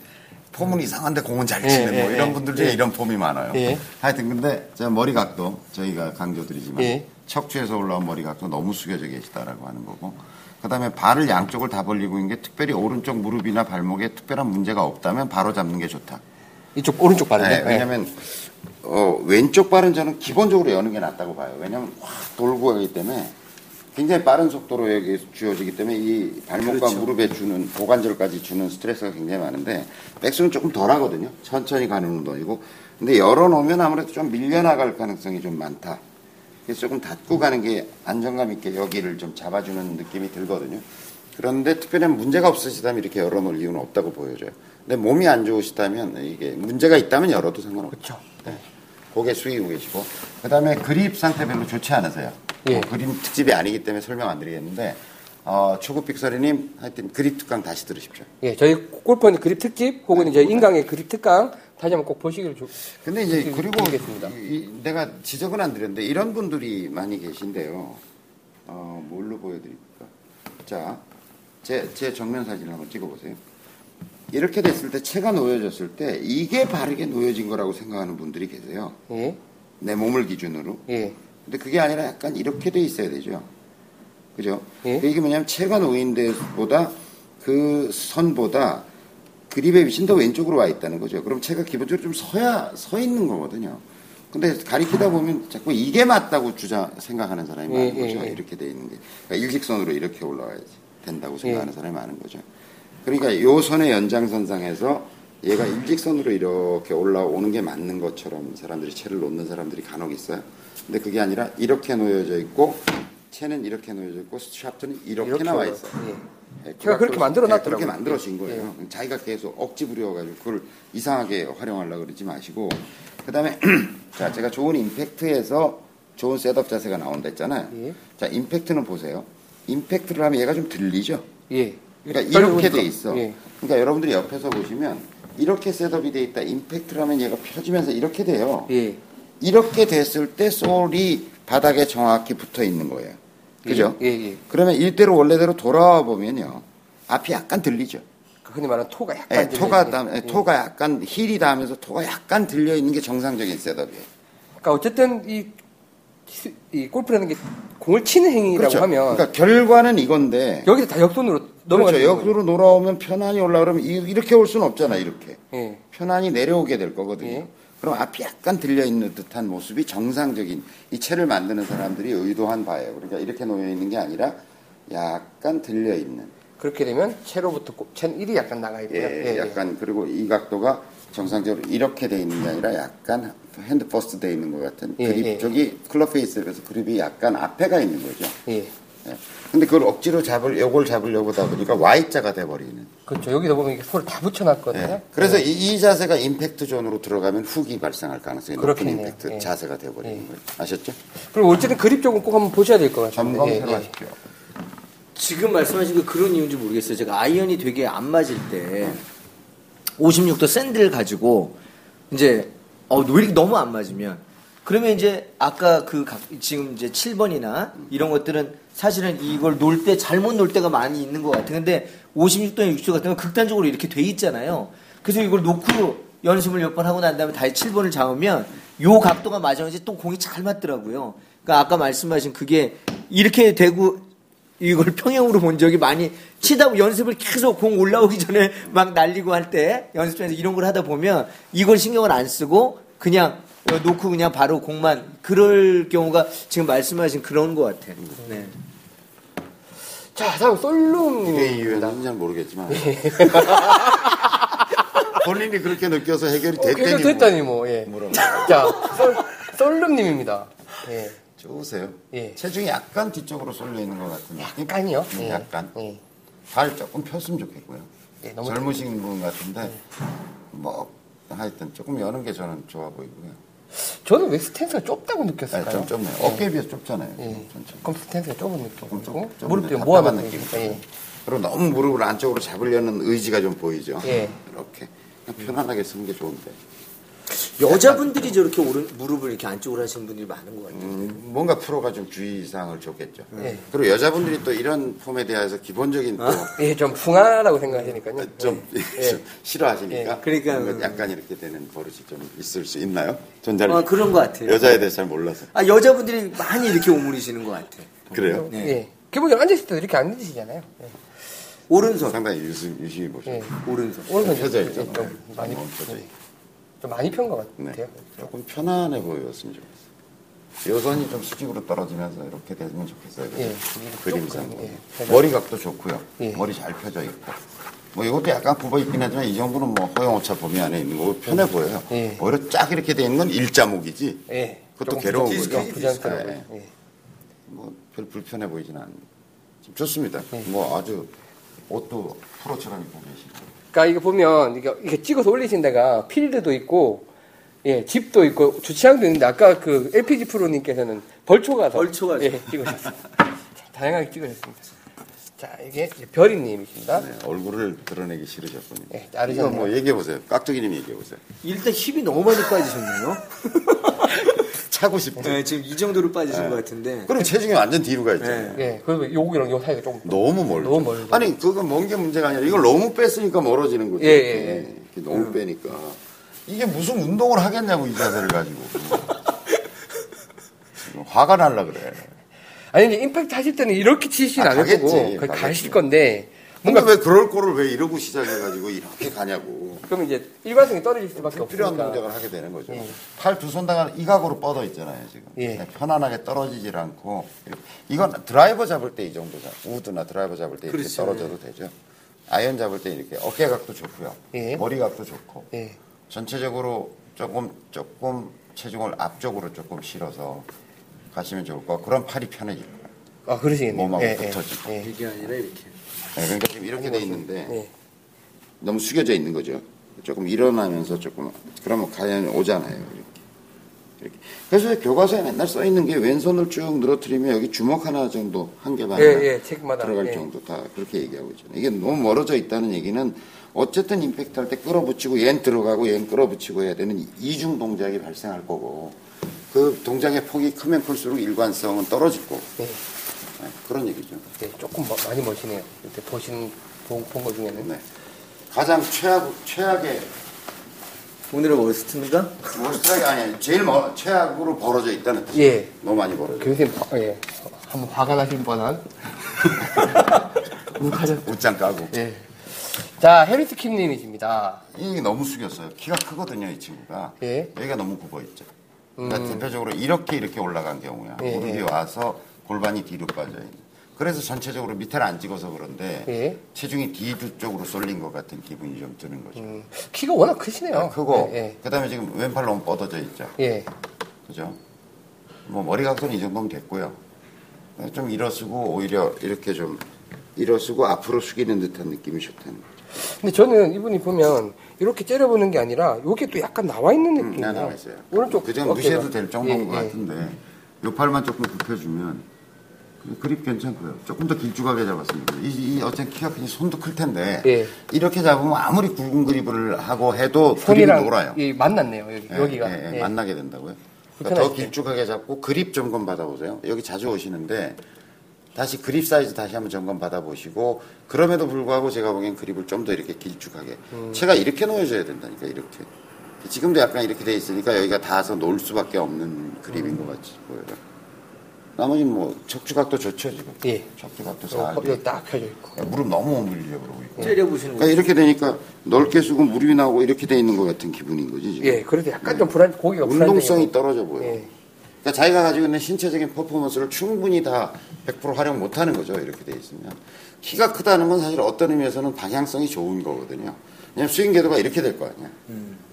폼은 이상한데 공은 잘 예, 치는 예, 뭐 이런 예. 분들 중에 예. 이런 폼이 많아요. 예. 하여튼 근데 제가 머리 각도 저희가 강조드리지만 예. 척추에서 올라온 머리 각도 너무 숙여져 계시다라고 하는 거고 그다음에 발을 양쪽을 다 벌리고 있는 게 특별히 오른쪽 무릎이나 발목에 특별한 문제가 없다면 바로 잡는 게 좋다. 이쪽 오른쪽 발인데. 네, 왜냐면 어, 왼쪽 발은 저는 기본적으로 여는 게 낫다고 봐요. 왜냐면 확 돌고 가기 때문에 굉장히 빠른 속도로 여기 쥐어지기 때문에 이 발목과 그렇죠. 무릎에 주는 고관절까지 주는 스트레스가 굉장히 많은데 백스는 조금 덜 하거든요. 천천히 가는 운동이고 근데 열어놓으면 아무래도 좀 밀려나갈 가능성이 좀 많다. 그래서 조금 닫고 가는 게 안정감 있게 여기를 좀 잡아주는 느낌이 들거든요. 그런데 특별한 문제가 없으시다면 이렇게 열어놓을 이유는 없다고 보여져요. 근데 몸이 안 좋으시다면 이게 문제가 있다면 열어도 상관없죠. 네. 고개 숙이고 계시고 그다음에 그립 상태 별로 좋지 않으세요. 예. 뭐 그립 특집이 아니기 때문에 설명 안 드리겠는데 어, 초급 빅서리님 하여튼 그립 특강 다시 들으십시오. 예, 저희 골퍼는 그립 특집 혹은 이제 인강의 그립 특강 다시 한번 꼭 보시기를 조, 근데 이제 그리고. 이- 이- 내가 지적은 안 드렸는데 이런 분들이 많이 계신데요. 어, 뭘로 보여드릴까? 자, 제, 제 정면 사진을 한번 찍어보세요. 이렇게 됐을 때 채가 놓여졌을 때 이게 바르게 놓여진 거라고 생각하는 분들이 계세요. 예. 내 몸을 기준으로. 예. 근데 그게 아니라 약간 이렇게 돼 있어야 되죠. 그죠? 예. 이게 뭐냐면 채가 놓인 데보다 그 선보다 그립의 위치는 더 왼쪽으로 와 있다는 거죠. 그럼 채가 기본적으로 좀 서야 서 있는 거거든요. 근데 가리키다 보면 자꾸 이게 맞다고 주장 생각하는 사람이 예, 많은 거죠. 예, 예. 이렇게 돼 있는 게 그러니까 일직선으로 이렇게 올라가야지 된다고 생각하는 사람이 많은 거죠. 그러니까 요 선의 연장선상에서 얘가 일직선으로 이렇게 올라오는 게 맞는 것처럼 사람들이 채를 놓는 사람들이 간혹 있어요. 근데 그게 아니라 이렇게 놓여져 있고 채는 이렇게 놓여져 있고 샤프트는 이렇게, 이렇게 나와 있어요. 예. 예, 제가 그렇게 만들어 네, 놨더라고요. 그렇게 만들어진 거예요. 자기가 계속 억지 부려가지고 그걸 이상하게 활용하려고 그러지 마시고. 그 다음에, <clears throat> 자, 제가 좋은 임팩트에서 좋은 셋업 자세가 나온다 했잖아요. 예. 자, 임팩트는 보세요. 임팩트를 하면 얘가 좀 들리죠? 예. 그러니까 이렇게 들리고 돼 있어. 예. 그러니까 여러분들이 옆에서 보시면 이렇게 셋업이 돼 있다. 임팩트를 하면 얘가 펴지면서 이렇게 돼요. 예. 이렇게 됐을 때 sole이 바닥에 정확히 붙어 있는 거예요. 그죠? 예, 예. 그러면 일대로 원래대로 돌아와 보면요. 앞이 약간 들리죠. 그 흔히 말하는 toe가 약간 예, toe가. 닿- 예, 예. toe가 약간 heel이 닿으면서 toe가 약간 들려 있는 게 정상적인 셋업이에요. 그러니까 어쨌든 이, 시- 이 골프라는 게 공을 치는 행위라고 그렇죠. 하면 그러니까 결과는 이건데. 여기서 다 역손으로 넘어가는 그렇죠. 역으로 돌아오면 편안히 올라오면 이- 이렇게 올 수는 없잖아, 이렇게. 예. 편안히 내려오게 될 거거든요. 예. 그럼 앞이 약간 들려 있는 듯한 모습이 정상적인 이 채를 만드는 사람들이 의도한 바예요. 그러니까 이렇게 놓여 있는 게 아니라 약간 들려 있는. 그렇게 되면 채로부터 꼬- 채는 1이 약간 나가 있고요. 예, 약간 그리고 이 각도가 정상적으로 이렇게 돼 있는 게 아니라 약간 hand first 돼 있는 것 같은 예, 그립 예. 쪽이 클럽 페이스에 비해서 그립이 약간 앞에 가 있는 거죠. 예. 예. 근데 그걸 억지로 잡을 요걸 잡으려고 하다 보니까 Y자가 돼 버리는. 그렇죠. 여기다 보면 이게 손을 다 붙여놨거든요. 예. 그래서 이, 이 자세가 임팩트 존으로 들어가면 훅이 발생할 가능성이 높은 그렇겠네요. 임팩트 예. 자세가 돼 버리는 예. 거예요. 아셨죠? 그리고 어쨌든 그립 쪽은 꼭 한번 보셔야 될 것 같아요. 점검새로 하십시오. 지금 말씀하신 게 그런 이유인지 모르겠어요. 제가 아이언이 되게 안 맞을 때 56도 샌드를 가지고 이제 어, 왜 이렇게 너무 안 맞으면 그러면 이제 아까 그 각- 지금 이제 7번이나 이런 것들은 사실은 이걸 놓을 때 잘못 놓을 때가 많이 있는 것 같아요. 근데 56도나 60도 같은 건 극단적으로 이렇게 돼 있잖아요. 그래서 이걸 놓고 연습을 몇 번 하고 난 다음에 다시 7번을 잡으면 요 각도가 맞아야지 또 공이 잘 맞더라고요. 그러니까 아까 말씀하신 그게 이렇게 되고 이걸 <laughs> 평행으로 본 적이 많이 치다 보 연습을 계속 공 올라오기 전에 막 날리고 할 때 연습장에서 이런 걸 하다 보면 이걸 신경을 안 쓰고 그냥 어, 놓고 그냥 바로 공만 그럴 경우가 지금 말씀하신 그런 것 같아요. 네. 자, 다음 솔룸님. 이게 이유는 잘 모르겠지만 <laughs> 본인이 그렇게 느껴서 해결이 어, 됐다니 그래도 됐다니 뭐. 예. 뭐라고 자, 솔, 솔룸님입니다. 예. 좋으세요. 예. 체중이 약간 뒤쪽으로 쏠려 있는 것 같은 느낌. 약간요. 음, 예. 약간. 예. 발 조금 폈으면 좋겠고요. 예, 너무 젊으신 분 같은데 뭐 하여튼 조금 여는 게 저는 좋아 보이고요. 저는 왜 스탠스가 좁다고 네, 느꼈을까요? 좀 좁네요. 어깨에 비해서 좁잖아요. 예. 조금 스탠스가 좁은 느낌이고 무릎 뒤에 답답한 느낌. 예. 그리고 너무 무릎을 안쪽으로 잡으려는 의지가 좀 보이죠. 예. 이렇게 편안하게 쓰는 게 좋은데. 여자분들이 저렇게 오른 무릎을 이렇게 안쪽으로 하시는 분들이 많은 것 같아요. 음, 뭔가 프로가 좀 주의사항을 줬겠죠. 예. 그리고 여자분들이 또 이런 폼에 대해서 기본적인 또 예, 좀 풍하라고 생각하시니까요. 좀 예. <laughs> 싫어하시니까 예, 그러니까 약간 이렇게 되는 버릇이 좀 있을 수 있나요? 전잘 아, 그런 것 같아요. 여자에 대해서 잘 몰라서 아, 여자분들이 많이 이렇게 오므리시는 것 같아요. 그래요. 네. 예. 기본적으로 앉으실 때도 이렇게 안 앉으시잖아요. 예. 오른손, 상당히 유심, 유심히 보시고 예. 오른손. 오른손 펴져 좀, 있죠. 예, 좀 많이 너무 펴져 예. 있고. 좀 많이 편것 네. 같아요. 조금 편안해 보였으면 좋겠어요. 여선이 좀 수직으로 떨어지면서 이렇게 되면 좋겠어요. 예. 그림상. 예. 머리 각도 좋고요. 예. 머리 잘 펴져 있고. 뭐 이것도 약간 굽어 있긴 하지만 이 정도는 뭐 허용오차 범위 안에 있는 거고 편해 보여요. 예. 오히려 쫙 이렇게 돼 있는 건 일자목이지. 예. 그것도 괴로운 거죠. 부자연스러워요. 예. 예. 뭐별 불편해 보이진. 좀 좋습니다. 네. 뭐 아주 옷도 프로처럼 입고 계시고. 그러니까 이거 보면 이게, 이게 찍어서 올리신 데가 필드도 있고 예 집도 있고 주차장도 있는데 아까 그 LPG 프로님께서는 벌초가 벌초가 예 찍으셨어요. 자, 다양하게 찍으셨습니다. 자 이게 이제 별이님이십니다. 네, 얼굴을 드러내기 싫으셨군요. 네, 이거. 뭐 얘기해 보세요. 깍두기님 얘기해 보세요. 일단 힙이 너무 많이 빠지셨네요. <laughs> 차고 싶대. 네, 지금 이 정도로 빠지신 것 같은데. 그럼 체중이 완전 뒤로 가 있잖아요. 네. 예, 그래서 요기랑 요 사이가 조금 너무 멀죠. 너무 멀죠. 아니 그건 먼 게 문제가 아니라 이걸 너무 뺐으니까 멀어지는 거죠. 예, 예, 예. 너무 빼니까 이게 무슨 운동을 하겠냐고 이 자세를 가지고 <laughs> 화가 날라 그래. 아니 이제 임팩트 하실 때는 이렇게 치시진 아, 않을 가겠지, 거고. 가실 건데 뭔가 왜 그럴 거를 왜 이러고 시작해가지고 이렇게 가냐고. 그럼 이제 일관성이 떨어질 수밖에 그 필요한 없으니까 동작을 하게 되는 거죠. 예. 팔두 손 다가 이 각으로 뻗어 있잖아요, 지금. 예. 편안하게 떨어지질 않고. 이건 드라이버 잡을 때 이 정도 잡, 우드나 드라이버 잡을 때 이렇게 그렇죠. 떨어져도 되죠. 아이언 잡을 때 이렇게 어깨 각도 좋고요. 예. 머리 각도 좋고. 예. 전체적으로 조금, 조금 체중을 앞쪽으로 조금 실어서 가시면 좋을 것 같고, 그런 팔이 편해질 거예요. 아 그러시겠네요. 몸하고 예, 붙어지고. 예, 예. 이게 아니라 이렇게. 네, 그러니까 지금 이렇게 돼 있는데, 예. 너무 숙여져 있는 거죠. 조금 일어나면서 조금 그러면 과연 오잖아요. 이렇게. 이렇게. 그래서 교과서에 맨날 써 있는 게 왼손을 쭉 늘어뜨리면 여기 주먹 하나 정도 한 개만 예, 예, 책마다. 들어갈 예. 정도 다 그렇게 얘기하고 있잖아요. 이게 너무 멀어져 있다는 얘기는 어쨌든 임팩트 할 때 끌어붙이고 얘는 들어가고 얘는 끌어붙이고 해야 되는 이중 동작이 발생할 거고 그 동작의 폭이 크면 클수록 일관성은 떨어질 거고 예. 네, 그런 얘기죠. 네, 조금 뭐- 많이 멋이네요. 이렇게 보신 본 거 중에는. 네. 가장 최악 최악의 오늘은 워스트인가? 워스트하게 아니 제일 멀, 최악으로 벌어져 있다는 뜻이에요. 예. 너무 많이 벌어져. 교수님, 화- 예, 한번 화가 나실 뻔한. <laughs> 욱하죠. 옷장 까고. 예. 자, 해리스 킴님이십니다. 이게 너무 숙였어요. 키가 크거든요, 이 친구가. 예. 여기가 너무 굽어 있죠. 그러니까 대표적으로 이렇게 이렇게 올라간 경우야. 예, 무릎이 예. 와서 골반이 뒤로 빠져 있는. 그래서 전체적으로 밑에를 안 찍어서 그런데 예. 체중이 뒤 쪽으로 쏠린 것 같은 기분이 좀 드는 거죠. 음, 키가 워낙 크시네요. 아, 크고 예, 그다음에 지금 왼팔 너무 뻗어져 있죠. 예. 예. 그죠? 뭐 머리 각도는 이 정도면 됐고요. 좀 일어서고 오히려 이렇게 좀 일어서고 앞으로 숙이는 듯한 느낌이 좋다는 거죠. 근데 저는 이분이 보면 이렇게 째려보는 게 아니라 요게 또 약간 나와 있는 음, 느낌이에요. 나 나와 있어요. 오른쪽 그전 어깨가. 무시해도 될 정도인 예, 것 예. 같은데 요 팔만 조금 굽혀주면 그 그립 괜찮고요. 조금 더 길쭉하게 돼요. 이, 이 어쨌든 키가 크니 손도 클 텐데 예. 이렇게 잡으면 아무리 굵은 그립을 하고 해도 그립이 놀아요. 이 만났네요. 여기, 예, 여기가. 예, 예, 예. 만나게 된다고요. 그러니까 더? 길쭉하게 잡고 그립 점검 받아보세요. 여기 자주 오시는데 다시 그립 사이즈 다시 한번 점검 받아보시고 그럼에도 불구하고 제가 보기엔 그립을 좀 더 이렇게 길쭉하게 음. 채가 이렇게 놓여져야 된다니까 이렇게 지금도 약간 이렇게 돼 있으니까 여기가 닿아서 놓을 수밖에 없는 그립인 것 같이 보여요. 나머지는 뭐 척추각도 좋죠 지금. 예. 척추각도 요 잘. 허리가 딱 펴져 있고. 무릎 너무 못 밀려고 그러고 있고. 째려보시는 그러니까 거. 이렇게 되니까 넓게 쓰고 무릎이 나오고 이렇게 돼 있는 것 같은 기분인 거지 지금. 예, 그래도 약간 좀 불안, 고기가 운동성이. 떨어져 보여. 예. 그러니까 자기가 가지고 있는 신체적인 퍼포먼스를 충분히 다 100% 활용 못하는 거죠. 이렇게 돼 있으면. 키가 크다는 건 사실 어떤 의미에서는 방향성이 좋은 거거든요. 왜냐면 스윙 궤도가 이렇게 될 거 아니야.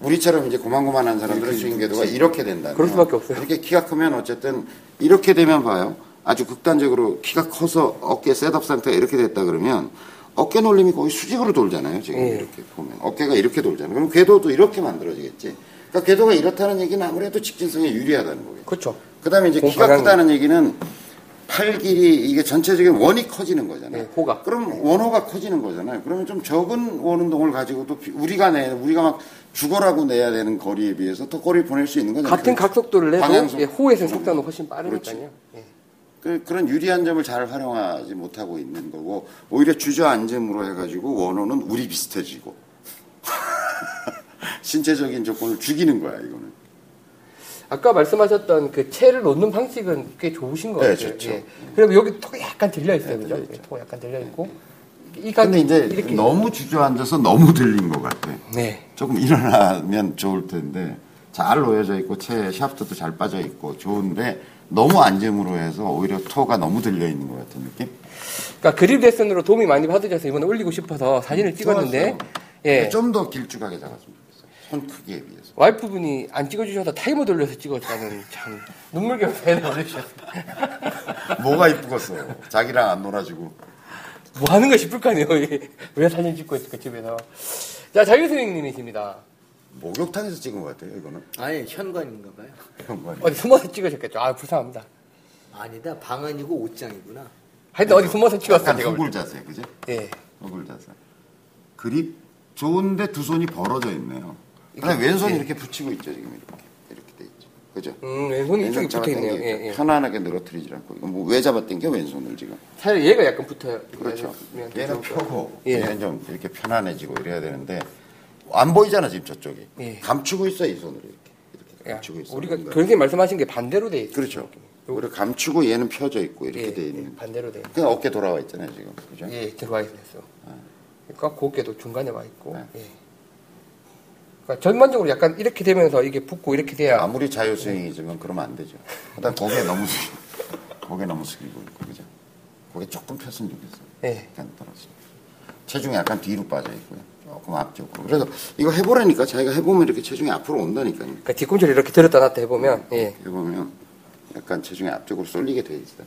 우리처럼 이제 고만고만한 사람들은 스윙 궤도가 이렇게 된다. 그럴 수밖에 없어요. 이렇게 키가 크면 어쨌든 이렇게 되면 봐요. 아주 극단적으로 키가 커서 어깨 셋업 상태가 이렇게 됐다 그러면 어깨 놀림이 거의 수직으로 돌잖아요. 지금 예. 이렇게 보면 어깨가 이렇게 돌잖아요. 그럼 궤도도 이렇게 만들어지겠지. 그러니까 궤도가 이렇다는 얘기는 아무래도 직진성에 유리하다는 거겠죠. 그렇죠. 그다음에 이제 공 키가 크다는 얘기는 팔 길이 이게 전체적인 원이 커지는 거잖아요. 네, 호가. 그럼 원호가 커지는 거잖아요. 그러면 좀 적은 원 운동을 가지고도 비- 우리가 내 우리가 막 죽어라고 내야 되는 거리에 비해서 더 거리를 보낼 수 있는 거잖아요. 같은 각속도를 내도 방향성. 예, 호에서 속도는 훨씬 빠르니까요. 예. 그, 그런 유리한 점을 잘 활용하지 못하고 있는 거고 오히려 주저앉음으로 해가지고 원호는 우리 비슷해지고 <laughs> 신체적인 조건을 죽이는 거야 이거는. 아까 말씀하셨던 그 채를 놓는 방식은 꽤 좋으신 것 네, 같아요. 좋죠. 예. 그리고 여기 톡이 약간 들려 있어요, 네, 그죠? 예, 톡 약간 들려 있고. 이 각, 근데 이제 이렇게. 너무 주저앉아서 너무 들린 것 같아. 네. 조금 일어나면 좋을 텐데 잘 놓여져 있고 채 샤프트도 잘 빠져 있고 좋은데 너무 앉음으로 해서 오히려 토가 너무 들려 있는 것 같은 느낌. 그러니까 그립 레슨으로 도움이 많이 받으셔서 이번에 올리고 싶어서 사진을 찍었는데, 예. 좀 더 길쭉하게 잡았으면 좋겠어요. 손 크기에 비해서. 와이프분이 안 찍어주셔서 타이머 돌려서 찍었다는 참 눈물겨운 사연을 보내주셨어요. 뭐가 이쁘겠어. 자기랑 안 놀아주고. 뭐 하는 거 싶을 거 아니에요. 이게. 왜 사진 찍고 있을까, 집에서. 자, 자유스윙님이십니다. 목욕탕에서 찍은 것 같아요, 이거는. 아니 현관인가 봐요. 아니에요? 어디 숨어서 찍으셨겠죠. 아, 불쌍합니다. 아니다 방 아니고 옷장이구나. 하여튼 어디 숨어서 찍었어요, 약간 때. 자세, 그지? 예. 후굴 자세. 그립 좋은데 두 손이 벌어져 있네요. 그다음에 왼손이 이렇게 붙이고 있죠, 지금 이렇게. 이렇게 돼 있죠. 그죠? 음, 왼손이 이쪽에 왼손 붙어 있네요. 예, 예. 편안하게 늘어뜨리지 않고 이거 뭐왜 잡아당겨 왼손을 지금? 차라리 얘가 약간 붙어요. 그렇죠. 얘는. 펴고 예. 얘는 좀 이렇게 편안해지고 이래야 되는데 안 보이잖아 지금 저쪽이. 예. 감추고 있어 이 손으로 이렇게 이렇게 야, 감추고 있어. 우리가. 교수님 말씀하신 게 반대로 돼 있어요. 그렇죠. 우리 감추고 얘는 펴져 있고 이렇게 예, 돼 예, 있는. 반대로 돼. 그냥 어깨 돌아와 있잖아요 지금. 그죠? 예, 들어와 있어요. 그러니까 고개도 중간에 와 있고. 네. 예. 그러니까 전반적으로 약간 이렇게 되면서 이게 붙고 이렇게 돼야 아무리 자유스윙이지만 그러면 안 되죠. 일단 고개 너무 숙이고, 고개 너무 숙이고 있고, 그죠? 고개 조금 폈으면 좋겠어요. 예. 약간 떨어지. 체중이 약간 뒤로 빠져 있고요. 조금 앞쪽으로. 그래서 이거 해보라니까 자기가 해보면 이렇게 체중이 앞으로 온다니까요. 그러니까 뒤꿈치를 이렇게 들었다 놨다 해보면 예. 해보면 약간 체중이 앞쪽으로 쏠리게 돼 있어요.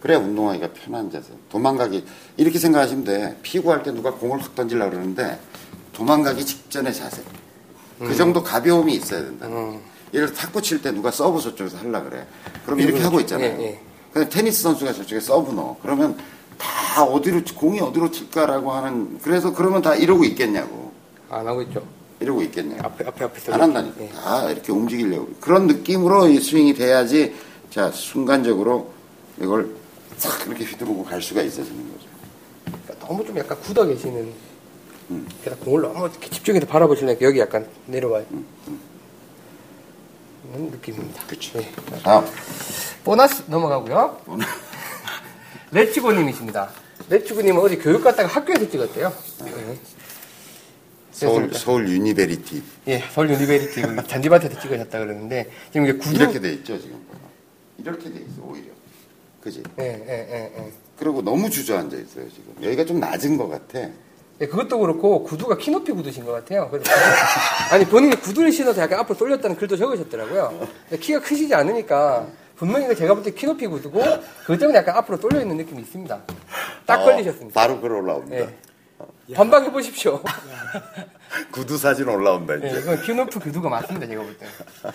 그래야 운동하기가 편한 자세. 도망가기 이렇게 생각하시면 돼. 피구할 때 누가 공을 확 던지려고 그러는데 도망가기 직전의 자세. 그 정도 가벼움이 있어야 된다. 음. 예를 들어 탁구 칠 때 누가 서브 저쪽에서 하려 그래. 그럼 이렇게 하고 있잖아요. 예, 예. 근데 테니스 선수가 저쪽에 서브 넣어. 그러면 다 어디로 공이 어디로 칠까라고 하는 그래서 그러면 다 이러고 있겠냐고. 안 하고 있죠. 이러고 있겠냐고. 앞에 앞에 앞에서 안 한다니까. 예. 다 이렇게 움직이려고. 그런 느낌으로 이 스윙이 돼야지, 자, 순간적으로 이걸 싹 이렇게 휘두르고 갈 수가 있어지는 거죠. 그러니까 너무 좀 약간 굳어 계시는 음. 게다가 공을 너무 이렇게 집중해서 바라보시려니까 여기 약간 내려와요. 이런 느낌입니다. 음, 그쵸. 예. 다음. 보너스 넘어가고요. <laughs> 레츠고님이십니다. 레츠고님은 어디 교육 갔다가 학교에서 찍었대요. 예. 서울, 그래서 서울 University. 예, 서울 University 여기 잔디밭에서 찍으셨다 그러는데 지금 이제 구두 이렇게 돼 있죠, 지금. 이렇게 돼 있어, 오히려. 그지? 예, 예, 예, 예. 그리고 너무 주저앉아 있어요, 지금. 여기가 좀 낮은 것 같아. 예, 그것도 그렇고 구두가 키높이 구두신 것 같아요. 그래서 아니 본인이 구두를 신어서 약간 앞으로 쏠렸다는 글도 적으셨더라고요. 키가 크시지 않으니까 분명히 제가 볼 때 키높이 구두고 그것 때문에 약간 앞으로 쏠려 있는 느낌이 있습니다. 딱 어, 걸리셨습니다. 바로 글 올라옵니다. 예. 반박해 보십시오. <laughs> 구두 사진 올라온다, 예, 이제. 이건 키높이 구두가 맞습니다. 제가 볼 때.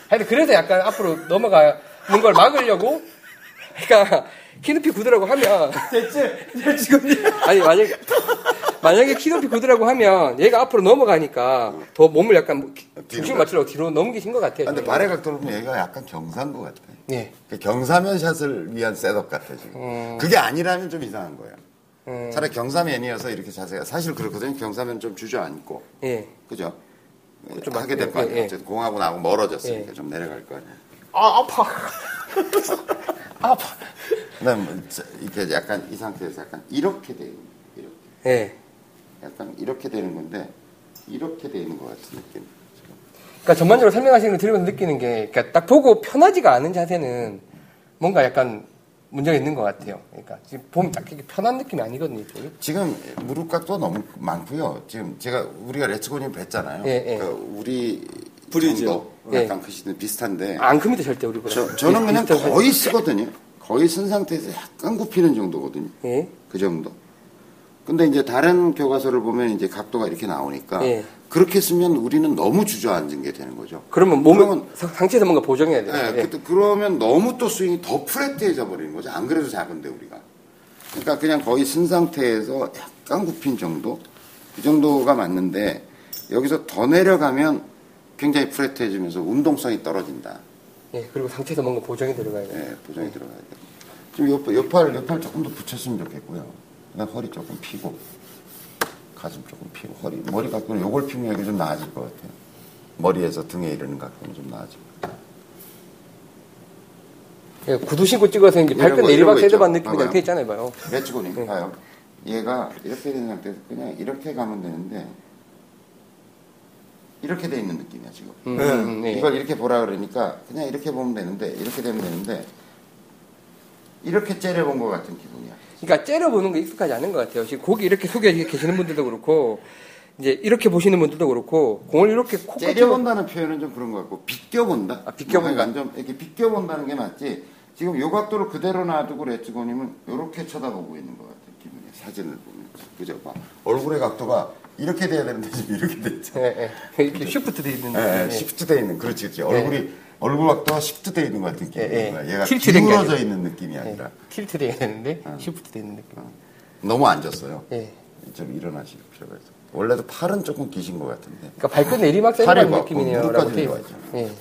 하여튼 그래서 약간 앞으로 넘어가는 걸 막으려고 그러니까 키높이 구두라고 하면 대체, 대 <laughs> 지금 아니 만약 만약에 키높이 구두라고 하면 얘가 앞으로 넘어가니까 더 몸을 약간 뭐 기- 중심 맞추려고 뒤로 넘기신 것 같아요. 근데 지금. 발의 각도를 보면 얘가 약간 경사인 것 같아. 예. 그 경사면 샷을 위한 셋업 같아, 지금. 그게 아니라면 좀 이상한 거예요. 음, 차라리 경사면이어서 이렇게 자세가 사실 그렇거든요. 경사면 좀 주저앉고 예. 그죠? 좀 하게 맞- 될거 아니에요. 예, 예. 공하고 나하고 멀어졌으니까 예. 좀 내려갈 거 아니에요. 아 아파. <laughs> 아파. 그다음 뭐 자, 이렇게 약간 이 상태에서 약간 이렇게 돼 있는 거예요. 이렇게 예. 약간 이렇게 되는 건데 이렇게 돼 있는 것 같은 느낌. 지금. 그러니까 전반적으로 설명하시는 걸 들으면서 느끼는 게, 그러니까 딱 보고 편하지가 않은 자세는 뭔가 약간 문제가 있는 것 같아요. 그러니까 지금 보면 딱 이렇게 편한 느낌이 아니거든요. 이쪽이. 지금 무릎 각도 너무 많고요. 지금 제가 우리가 레츠고님 뵀잖아요. 예, 예. 그러니까 우리 브리지요. 정도 예. 약간 크시는 비슷한데 안 큽니다 절대 우리보다. 저, 저는 그냥 비슷한 사이즈. 거의 쓰거든요. 거의 쓴 상태에서 약간 굽히는 정도거든요. 예. 그 정도. 근데 이제 다른 교과서를 보면 이제 각도가 이렇게 나오니까 예. 그렇게 쓰면 우리는 너무 주저앉은 게 되는 거죠. 그러면 상- 상체에서 뭔가 보정해야 돼요. 네, 예. 그- 그러면 너무 또 스윙이 더 플랫해져 버리는 거죠. 안 그래도 작은데 우리가. 그러니까 그냥 거의 쓴 상태에서 약간 굽힌 정도? 그 정도가 맞는데 여기서 더 내려가면 굉장히 플랫해지면서 운동성이 떨어진다. 예. 그리고 상체에서 뭔가 보정이 들어가야 돼요. 네, 보정이 들어가야 돼요. 좀 옆, 옆팔, 옆팔 조금 더 붙였으면 좋겠고요. 그다음 허리 조금 피고, 가슴 조금 피고, 허리, 머리 각도는 요걸 피면 여기 좀 나아질 것 같아요. 머리에서 등에 이르는 각도는 좀 나아질 것 같아요. 예, 구두 신고 찍어서 이제 발끝 세드반 있죠. 느낌이. 돼 있잖아요, 봐요. 매치고님, 네. 봐요. 얘가 이렇게 된 상태에서 그냥 이렇게 가면 되는데, 이렇게 돼 있는 느낌이야, 지금. 음, 음, 예. 이걸 이렇게 보라 그러니까 그냥 이렇게 보면 되는데, 이렇게 되면 되는데, 이렇게 째려본 것 같은 기분이야. 그러니까 째려보는 게 익숙하지 않은 것 같아요. 지금 고기 이렇게 숙여 계시는 분들도 그렇고, 이제 이렇게 보시는 분들도 그렇고, 공을 이렇게 코끝으로 째려본다는 표현은 좀 그런 것 같고 비껴본다. 아, 비껴본다. 그러니까 좀 이렇게 비껴본다는 게 맞지. 지금 요 각도를 그대로 놔두고 레츠고님은 이렇게 쳐다보고 있는 것 기분이야. 사진을 보면 그죠? 봐. 얼굴의 각도가 이렇게 돼야 되는데 지금 이렇게 됐죠. 예, 예. 이렇게 shift 돼 있는 예, 예, 예. shift 돼 있는 그렇지, 그렇지. 얼굴이 얼굴 각도가 shift 돼 있는 것 같은 예, 예. 기분이야. 얘가 tilt 된게 기울어져. 있는 느낌이 아니라 예. tilt 돼야 되는데 shift 돼 있는 느낌. 너무 앉았어요. 예. 좀 일어나실 필요가 있어. 원래도 팔은 조금 기신 것 같은데. 그러니까 발끝 내리막 막 느낌이네요라고 무릎까지 돼 내려와 있어요. 있잖아요. 예.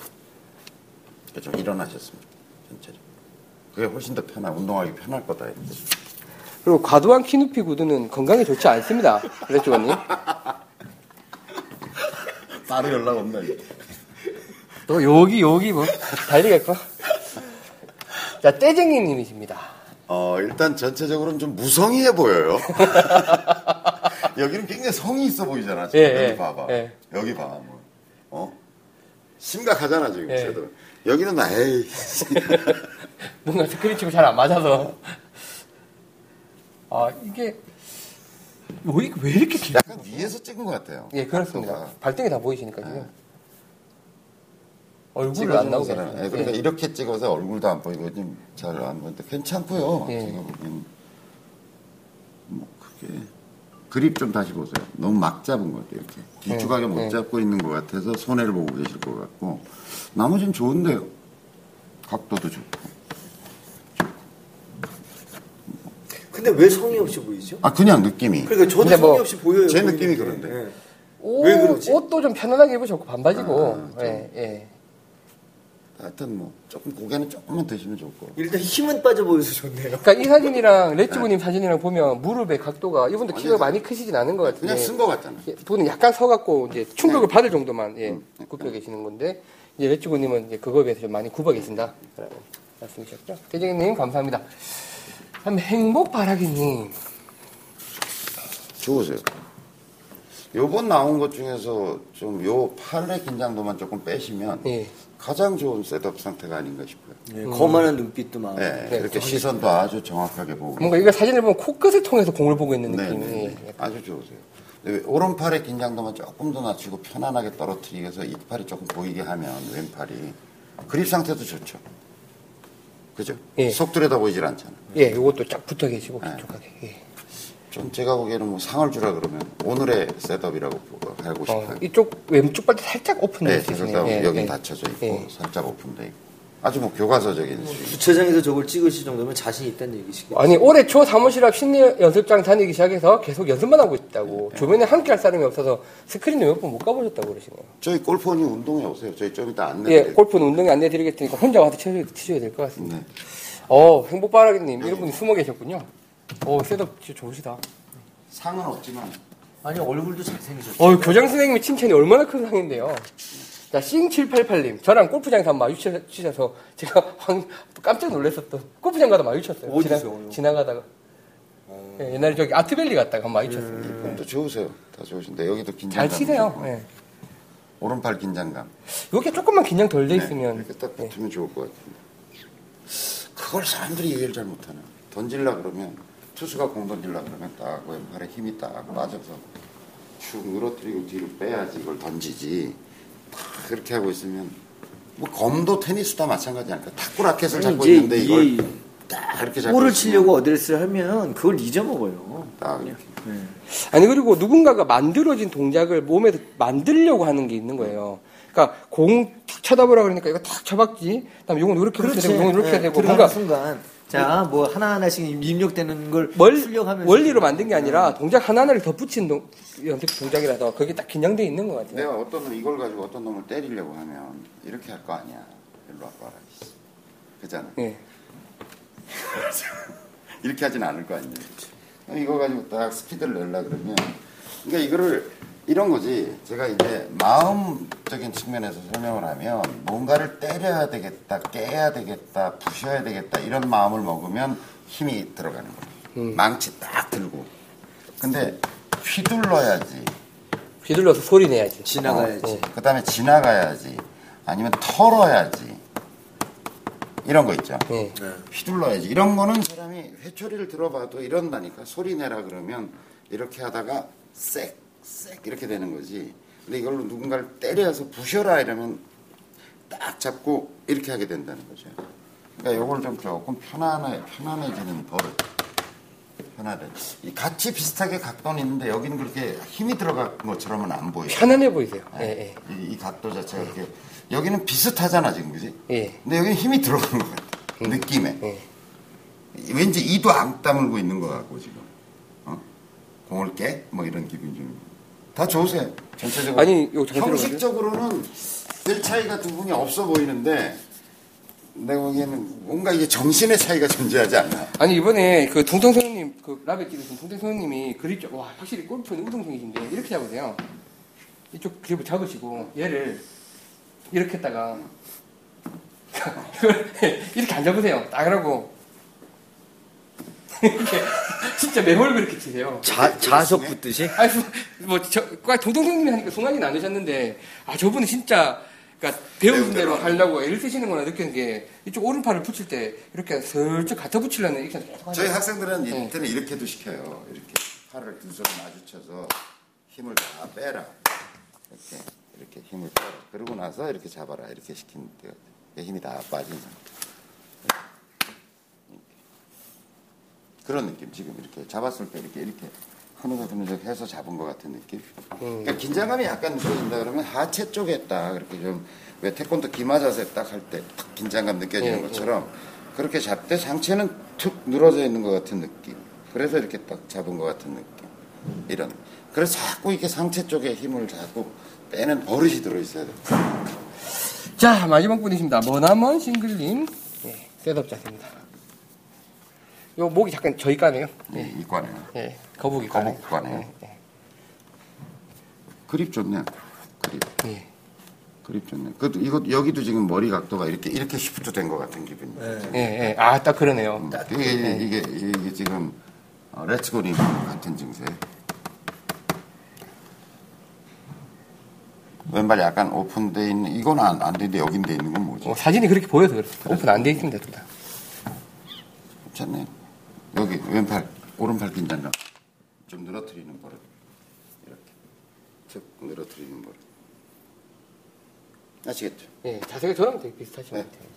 그좀 일어나셨습니다. 전체적으로. 그게 훨씬 더 편하, 운동하기 편할 거다. 이렇게. 그리고 과도한 키 높이 구두는 건강에 좋지 않습니다. 레츠고님. 바로 연락 온다. 또 여기 여기 뭐 달리겠고. 자 떼쟁이님이십니다. 어, 일단 전체적으로는 좀 무성의해 보여요. <laughs> 여기는 굉장히 성이 있어 보이잖아. 지금 예, 여기 예, 봐봐. 예. 여기 봐. 뭐. 어? 심각하잖아, 지금. 예. 쟤들. 여기는 나, 에이. 뭔가 스크린 치고 잘 안 맞아서. 아 이게 왜, 왜 이렇게 길? 약간 위에서 찍은 것 같아요. 예 그렇습니다. 각도가. 발등이 다 보이시니까 지금. 얼굴을 찍어주는 안 나오게. 예, 그러니까 예. 이렇게 찍어서 얼굴도 안 보이고 좀 잘 안 보이는데 괜찮고요. 예. 제가 보기엔 뭐 그게 그립 좀 다시 보세요. 너무 막 잡은 것 같아요. 이렇게 길쭉하게 예, 못 예. 잡고 있는 것 같아서 손해를 보고 계실 것 같고 나머지는 좋은데요. 각도도 좋고. 근데 왜 성의 없이 보이죠? 아 그냥 느낌이. 그러니까 저도 뭐 성의 없이 보여요. 제 느낌이 게. 그런데. 예. 옷, 왜 그러지? 옷도 좀 편안하게 입으셨고 반바지고. 아, 좀. 예 예. 하여튼 뭐 조금 고개는 조금만 드시면 좋고. 일단 힘은 빠져 보여서 좋네요. 그러니까 이 사진이랑 레츠고님 사진이랑 보면 무릎의 각도가 이분도 키가 많이 크시진 않은 것 같은데. 그냥 쓴 것 같잖아. 예, 분은 약간 서갖고 이제 충격을 네. 받을 정도만 예, 음. 굽혀 계시는 건데 이제 레츠고님은 이제 그거에 비해서 좀 많이 굽어 계신다. 말씀이셨죠. 대장님 감사합니다. 다음 행복 바라기님. 좋으세요. 요번 나온 것 중에서 좀 요 팔의 긴장도만 조금 빼시면 예. 가장 좋은 셋업 상태가 아닌가 싶어요. 예, 거만한 눈빛도 막. 네, 네, 이렇게 시선도 아주 정확하게 보고. 뭔가 이거 사진을 보면 코끝을 통해서 공을 보고 있는 네, 느낌이. 네, 네. 아주 좋으세요. 오른팔의 긴장도만 조금 더 낮추고 편안하게 떨어뜨리기 위해서 이 팔이 조금 보이게 하면 왼팔이 그립 상태도 좋죠. 그죠? 예. 속 들여다 보이질 않잖아. 예, 요것도 쫙 붙어 계시고 네. 길쭉하게. 예. 좀 제가 보기에는 뭐 상을 주라 그러면 오늘의 setup이라고 보고 하고 어, 싶어요. 이쪽 왼쪽 발도 살짝 오픈되어 네, 있으시네요. 예, 여긴 예. 닫혀져 있고 예. 살짝 오픈돼 있고 아주 뭐 교과서적인 수준. 주차장에서 저걸 찍으실 정도면 자신 있다는 얘기시겠죠. 아니 올해 초 사무실 앞 실내 연습장 다니기 시작해서 계속 연습만 하고 있다고 주변에 함께 할 사람이 없어서 스크린을 몇 번 못 가보셨다고 그러시네요. 저희 골프허니 운동회 오세요. 저희 좀 이따 안내. 예, 골프허니 운동회 안내 드리겠 테니까 혼자 와서 치셔야, 치셔야 될 것 같습니다. 네. 어, 행복바라기님, 이런 분이 숨어 계셨군요. 어, 셋업 진짜 좋으시다. 상은 없지만 아니 얼굴도 잘생기셨죠. 어, 교장 선생님의 칭찬이 얼마나 큰 상인데요. 자, 싱788님, 저랑 골프장에서 한번 마주치셔서 제가 황, 깜짝 놀랐었던, 골프장 가다 마주쳤어요. 어디서요? 지나, 지나가다가. 예, 옛날에 저기 아트밸리 갔다가 한번 마주쳤어요. 그럼 또 좋으세요. 다 좋으신데 여기도 긴장. 잘 치세요. 예. 오른팔 긴장감. 이렇게 조금만 긴장 덜돼 네, 있으면. 이렇게 딱 예. 붙으면 좋을 것 같은데. 그걸 사람들이 이해를 잘 못하네. 던질라 그러면 투수가 공 던질라 그러면 딱 왼팔에 힘이 딱 빠져서 축 늘어뜨리고 뒤로 빼야지 이걸 던지지. 딱 그렇게 하고 있으면 뭐 검도 테니스 다 마찬가지 아닐까. 탁구 라켓을 잡고 있는데 이걸 이딱 이렇게 잡고 볼을 있으면 치려고 어드레스를 하면 그걸 잊어먹어요. 딱 이렇게. 아니 그리고 누군가가 만들어진 동작을 몸에 만들려고 하는 게 있는 거예요. 그러니까 공 탁 쳐다보라 그러니까 이거 탁 쳐박지. 그다음 에 요건 이렇게 이렇게 되고 요건 이렇게 예, 되고 들어가는 뭔가 순간 자 뭐 하나하나씩 입력되는 걸 월, 출력하면서 원리로 만든 게 아니라 동작 하나하나를 덧붙인 동, 연습 동작이라서 그게 딱 긴장돼 있는 것 같아요. 내가 어떤 놈 이걸 가지고 어떤 놈을 때리려고 하면 이렇게 할 거 아니야. 일로 와봐라. 그잖아. 예. <laughs> 이렇게 하진 않을 거 아니에요. 이거 가지고 딱 스피드를 내려 그러면 그러니까 이거를 이런 거지. 제가 이제 마음적인 측면에서 설명을 하면 뭔가를 때려야 되겠다, 깨야 되겠다, 부셔야 되겠다 이런 마음을 먹으면 힘이 들어가는 거예요. 망치 딱 들고. 근데 휘둘러야지. 휘둘러서 소리 내야지. 지나가야지. 어, 어. 그 다음에 지나가야지. 아니면 털어야지. 이런 거 있죠. 예. 휘둘러야지. 이런 거는 사람이 회초리를 들어봐도 이런다니까. 소리 내라 그러면 이렇게 하다가 쌕, 쌕 이렇게 되는 거지. 근데 이걸로 누군가를 때려서 부셔라 이러면 딱 잡고 이렇게 하게 된다는 거죠. 그러니까 요걸 좀 조금 편안해, 편안해지는 버릇. 편안해. 이 같이 비슷하게 각도는 있는데 여기는 그렇게 힘이 들어간 것처럼은 안 보여요. 편안해 보이세요. 예, 예. 이, 이 각도 자체가 이렇게 여기는 비슷하잖아 지금 그지? 예. 근데 여기는 힘이 들어간 것 같아 느낌에 예. 왠지 이도 안 다물고 있는 것 같고 지금 어? 공을 깨? 뭐 이런 기분 좀 다 좋으세요 전체적으로 아니? 형식적으로는 별 차이가 두 분이 없어 보이는데 내가 보기에는 뭔가 이게 정신의 차이가 존재하지 않나. 아니 이번에 그 동성 선생님 그 라벨 찍으신 동성 선생님이 그립 좀- 와 확실히 골프는 운동생이신데 이렇게 잡으세요. 이쪽 그립을 잡으시고 얘를 이렇게 했다가 <laughs> 이렇게 안 잡으세요. 딱 그러고 이렇게 진짜 매몰 그렇게 치세요. 자, 자석 붙듯이? 아니 뭐저 동동 선생님이 하니까 송하진 않으셨는데 아 저분은 진짜 그러니까 배우신 대로 하려고 애를 쓰시는구나 느끼는 게 이쪽 오른팔을 붙일 때 이렇게 슬쩍 갖다 붙이려는 액션 계속. 저희 학생들은 네. 이때는 이렇게도 시켜요. 이렇게 팔을 두 손 마주쳐서 힘을 다 빼라. 이렇게 이렇게 힘을 빼라. 그러고 나서 이렇게 잡아라. 이렇게 시키면 돼요. 힘이 다 빠진 상태. 그런 느낌. 지금 이렇게 잡았을 때 이렇게 이렇게 흐느적 흐느적 해서 잡은 것 같은 느낌. 그러니까 긴장감이 약간 느껴진다 그러면 하체 쪽에 딱 이렇게 좀 왜 태권도 기마 자세 딱 할 때 딱 긴장감 느껴지는 예, 것처럼 그렇게 잡되 상체는 툭 늘어져 있는 것 같은 느낌. 그래서 이렇게 딱 잡은 것 같은 느낌. 이런. 그래서 자꾸 이렇게 상체 쪽에 힘을 자꾸 빼는 버릇이 들어있어야 돼. 자 마지막 분이십니다. 머나먼 싱글님 예, 셋업 자세입니다. 요 목이 잠깐 저희 까네요. 네, 이과네요. 예, 거북이 까네. 거북 과네요. 예, 그립 좋네. 그립. 예. 그립 좋네. 그 이거 여기도 지금 머리 각도가 이렇게 이렇게 shift 된 것 같은 기분이에요. 예, 예. 아, 딱 그러네요. 이게, 이게, 이게, 이게 지금 어, 렛츠고님 같은 증세. 왼발 약간 오픈돼 있는 이건 안, 안 되는데 여긴 돼 있는 건 뭐지? 어, 사진이 그렇게 보여서 그렇습니다. 오픈 안 돼 있습니다, 둘 다. 괜찮네. 여기 왼팔 오른팔 긴장감 좀 늘어뜨리는 버릇 이렇게 쭉 늘어뜨리는 버릇 아시겠죠? 예, 자세가 저랑 되게 비슷하신 네. 것 같아요.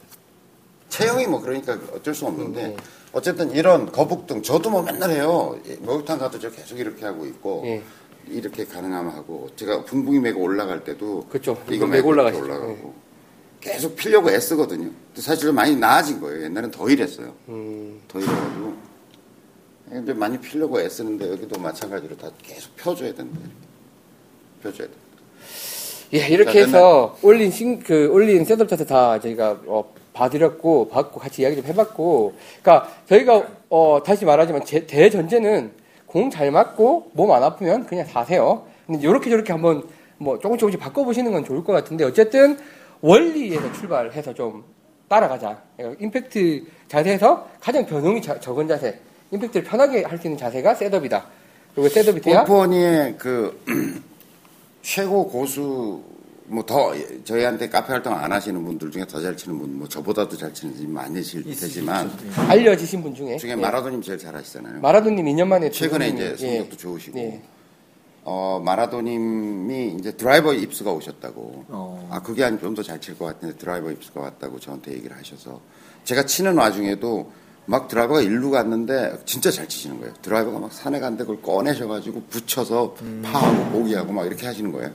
체형이 뭐 그러니까 어쩔 수 없는데 음, 네. 어쨌든 이런 거북등 저도 뭐 맨날 해요 예, 목욕탕 가도 저 계속 이렇게 하고 있고 예. 이렇게 가능하면 하고 제가 붕붕이 메고 올라갈 때도 그쵸. 이거 메고. 올라가고 계속 피려고 애쓰거든요 사실 많이 나아진 거예요 옛날엔 더 이랬어요 음, 더 이래가지고 이제 많이 피려고 애쓰는데 여기도 마찬가지로 다 계속 펴줘야 된다 펴줘야 돼 예, 이렇게 자, 해서 올린 싱, 그, 올린 셋업 자세 다 저희가, 어, 봐드렸고, 받고, 같이 이야기 좀 해봤고, 그니까, 저희가, 어, 다시 말하지만, 제, 대전제는 공 잘 맞고, 몸 안 아프면 그냥 사세요. 근데 요렇게 저렇게 한번, 뭐, 조금 조금씩 바꿔보시는 건 좋을 것 같은데, 어쨌든, 원리에서 출발해서 좀 따라가자. 어, 임팩트 자세에서 가장 변동이 자- 적은 자세, 임팩트를 편하게 할 수 있는 자세가 setup이다. 그리고 setup이 돼야, 골프허니의 그 <clears throat> 최고 고수 뭐 더 저희한테 카페 활동 안 하시는 분들 중에 더 잘 치는 분 뭐 저보다도 잘 치는 분이 많으실 테지만 알려지신 분 중에. 중에 예. 마라도님 제일 잘 하시잖아요. 마라도님 2년 만에 최근에 이제 성적도 좋으시고 예. 어 마라도님이 이제 드라이버 yips가 오셨다고 어. 아 그게 아니 좀더 잘 칠 것 같은데 드라이버 yips가 왔다고 저한테 얘기를 하셔서 제가 치는 와중에도 막 드라이버가 일루 갔는데 진짜 잘 치시는 거예요 드라이버가 막 산에 갔는데 그걸 꺼내셔가지고 붙여서 파하고 보기하고 막 이렇게 하시는 거예요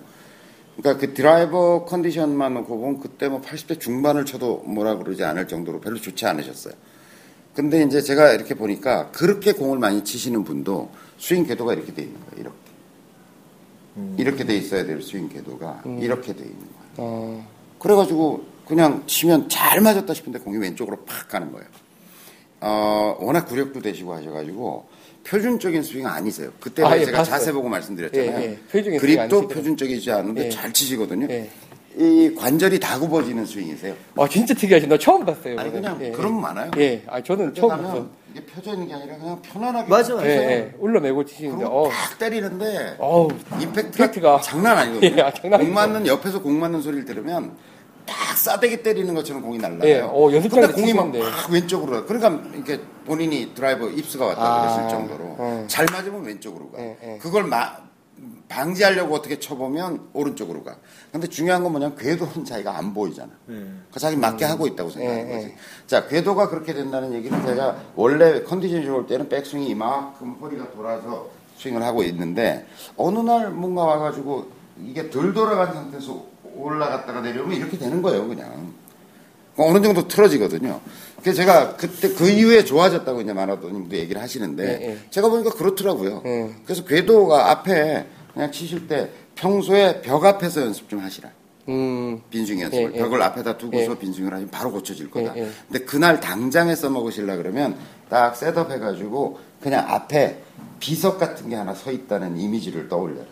그러니까 그 드라이버 컨디션만 놓고 보면 그때 뭐 80대 중반을 쳐도 뭐라 그러지 않을 정도로 별로 좋지 않으셨어요 근데 이제 제가 이렇게 보니까 그렇게 공을 많이 치시는 분도 스윙 궤도가 이렇게 돼 있는 거예요. 이렇게. 이렇게 돼 있어야 될 스윙 궤도가 이렇게 돼 있는 거예요. 어, 그래가지고 그냥 치면 잘 맞았다 싶은데 공이 왼쪽으로 팍 가는 거예요. 어, 워낙 구력도 되시고 하셔가지고 표준적인 스윙 아니세요. 그때 아, 예, 제가 봤어요. 자세 보고 말씀드렸잖아요. 예, 예. 그립도 아니시더라고요. 표준적이지 않은데 예. 잘 치시거든요. 예. 이 관절이 다 굽어지는 스윙이세요. 아, 진짜 특이하신, 나 처음 봤어요. 아니. 그냥 예, 그런 분 많아요. 예, 아, 저는 처음 가면 봤어. 이게 펴져 있는 게 아니라 그냥 편안하게 맞아, 펴서 예, 예, 울러매고 치시는데, 그리고 어, 팍 때리는데 어우, 임팩트가, 임팩트가. 장난 아니거든요. <laughs> 예, 아, 장난 공. 맞는 옆에서 공 맞는 소리를 들으면 딱 싸대기 때리는 것처럼 공이 날라요. 예, 어, 연습장에서 근데 공이 막, 왼쪽으로 가. 그러니까 이렇게 본인이 드라이버 입수가 왔다고 아, 그랬을 정도로 어. 잘 맞으면 왼쪽으로 가. 예, 예. 그걸 마- 방지하려고 어떻게 쳐보면 오른쪽으로 가. 근데 중요한 건 뭐냐면 궤도는 자기가 안 보이잖아. 그 자기 맞게 하고 있다고 생각하는 예, 거지. 예. 자, 궤도가 그렇게 된다는 얘기는 제가 원래 컨디션이 좋을 때는 백스윙이 이만큼 허리가 돌아서 스윙을 하고 있는데 어느 날 뭔가 와가지고 이게 덜 돌아간 상태에서 올라갔다가 내려오면 이렇게 되는 거예요, 그냥. 어느 정도 틀어지거든요. 그래서 제가 그때 그 이후에 좋아졌다고 이제 마라도님도 얘기를 하시는데 예, 예. 제가 보니까 그렇더라고요. 예. 그래서 궤도가 앞에 그냥 치실 때 평소에 벽 앞에서 연습 좀 하시라. 빈, 빈중 연습을. 예, 예. 벽을 앞에다 두고서 예. 빈중을 하면 바로 고쳐질 거다. 예, 예. 근데 그날 당장에 써먹으시려 그러면 딱 셋업 해가지고 그냥 앞에 비석 같은 게 하나 서 있다는 이미지를 떠올려라.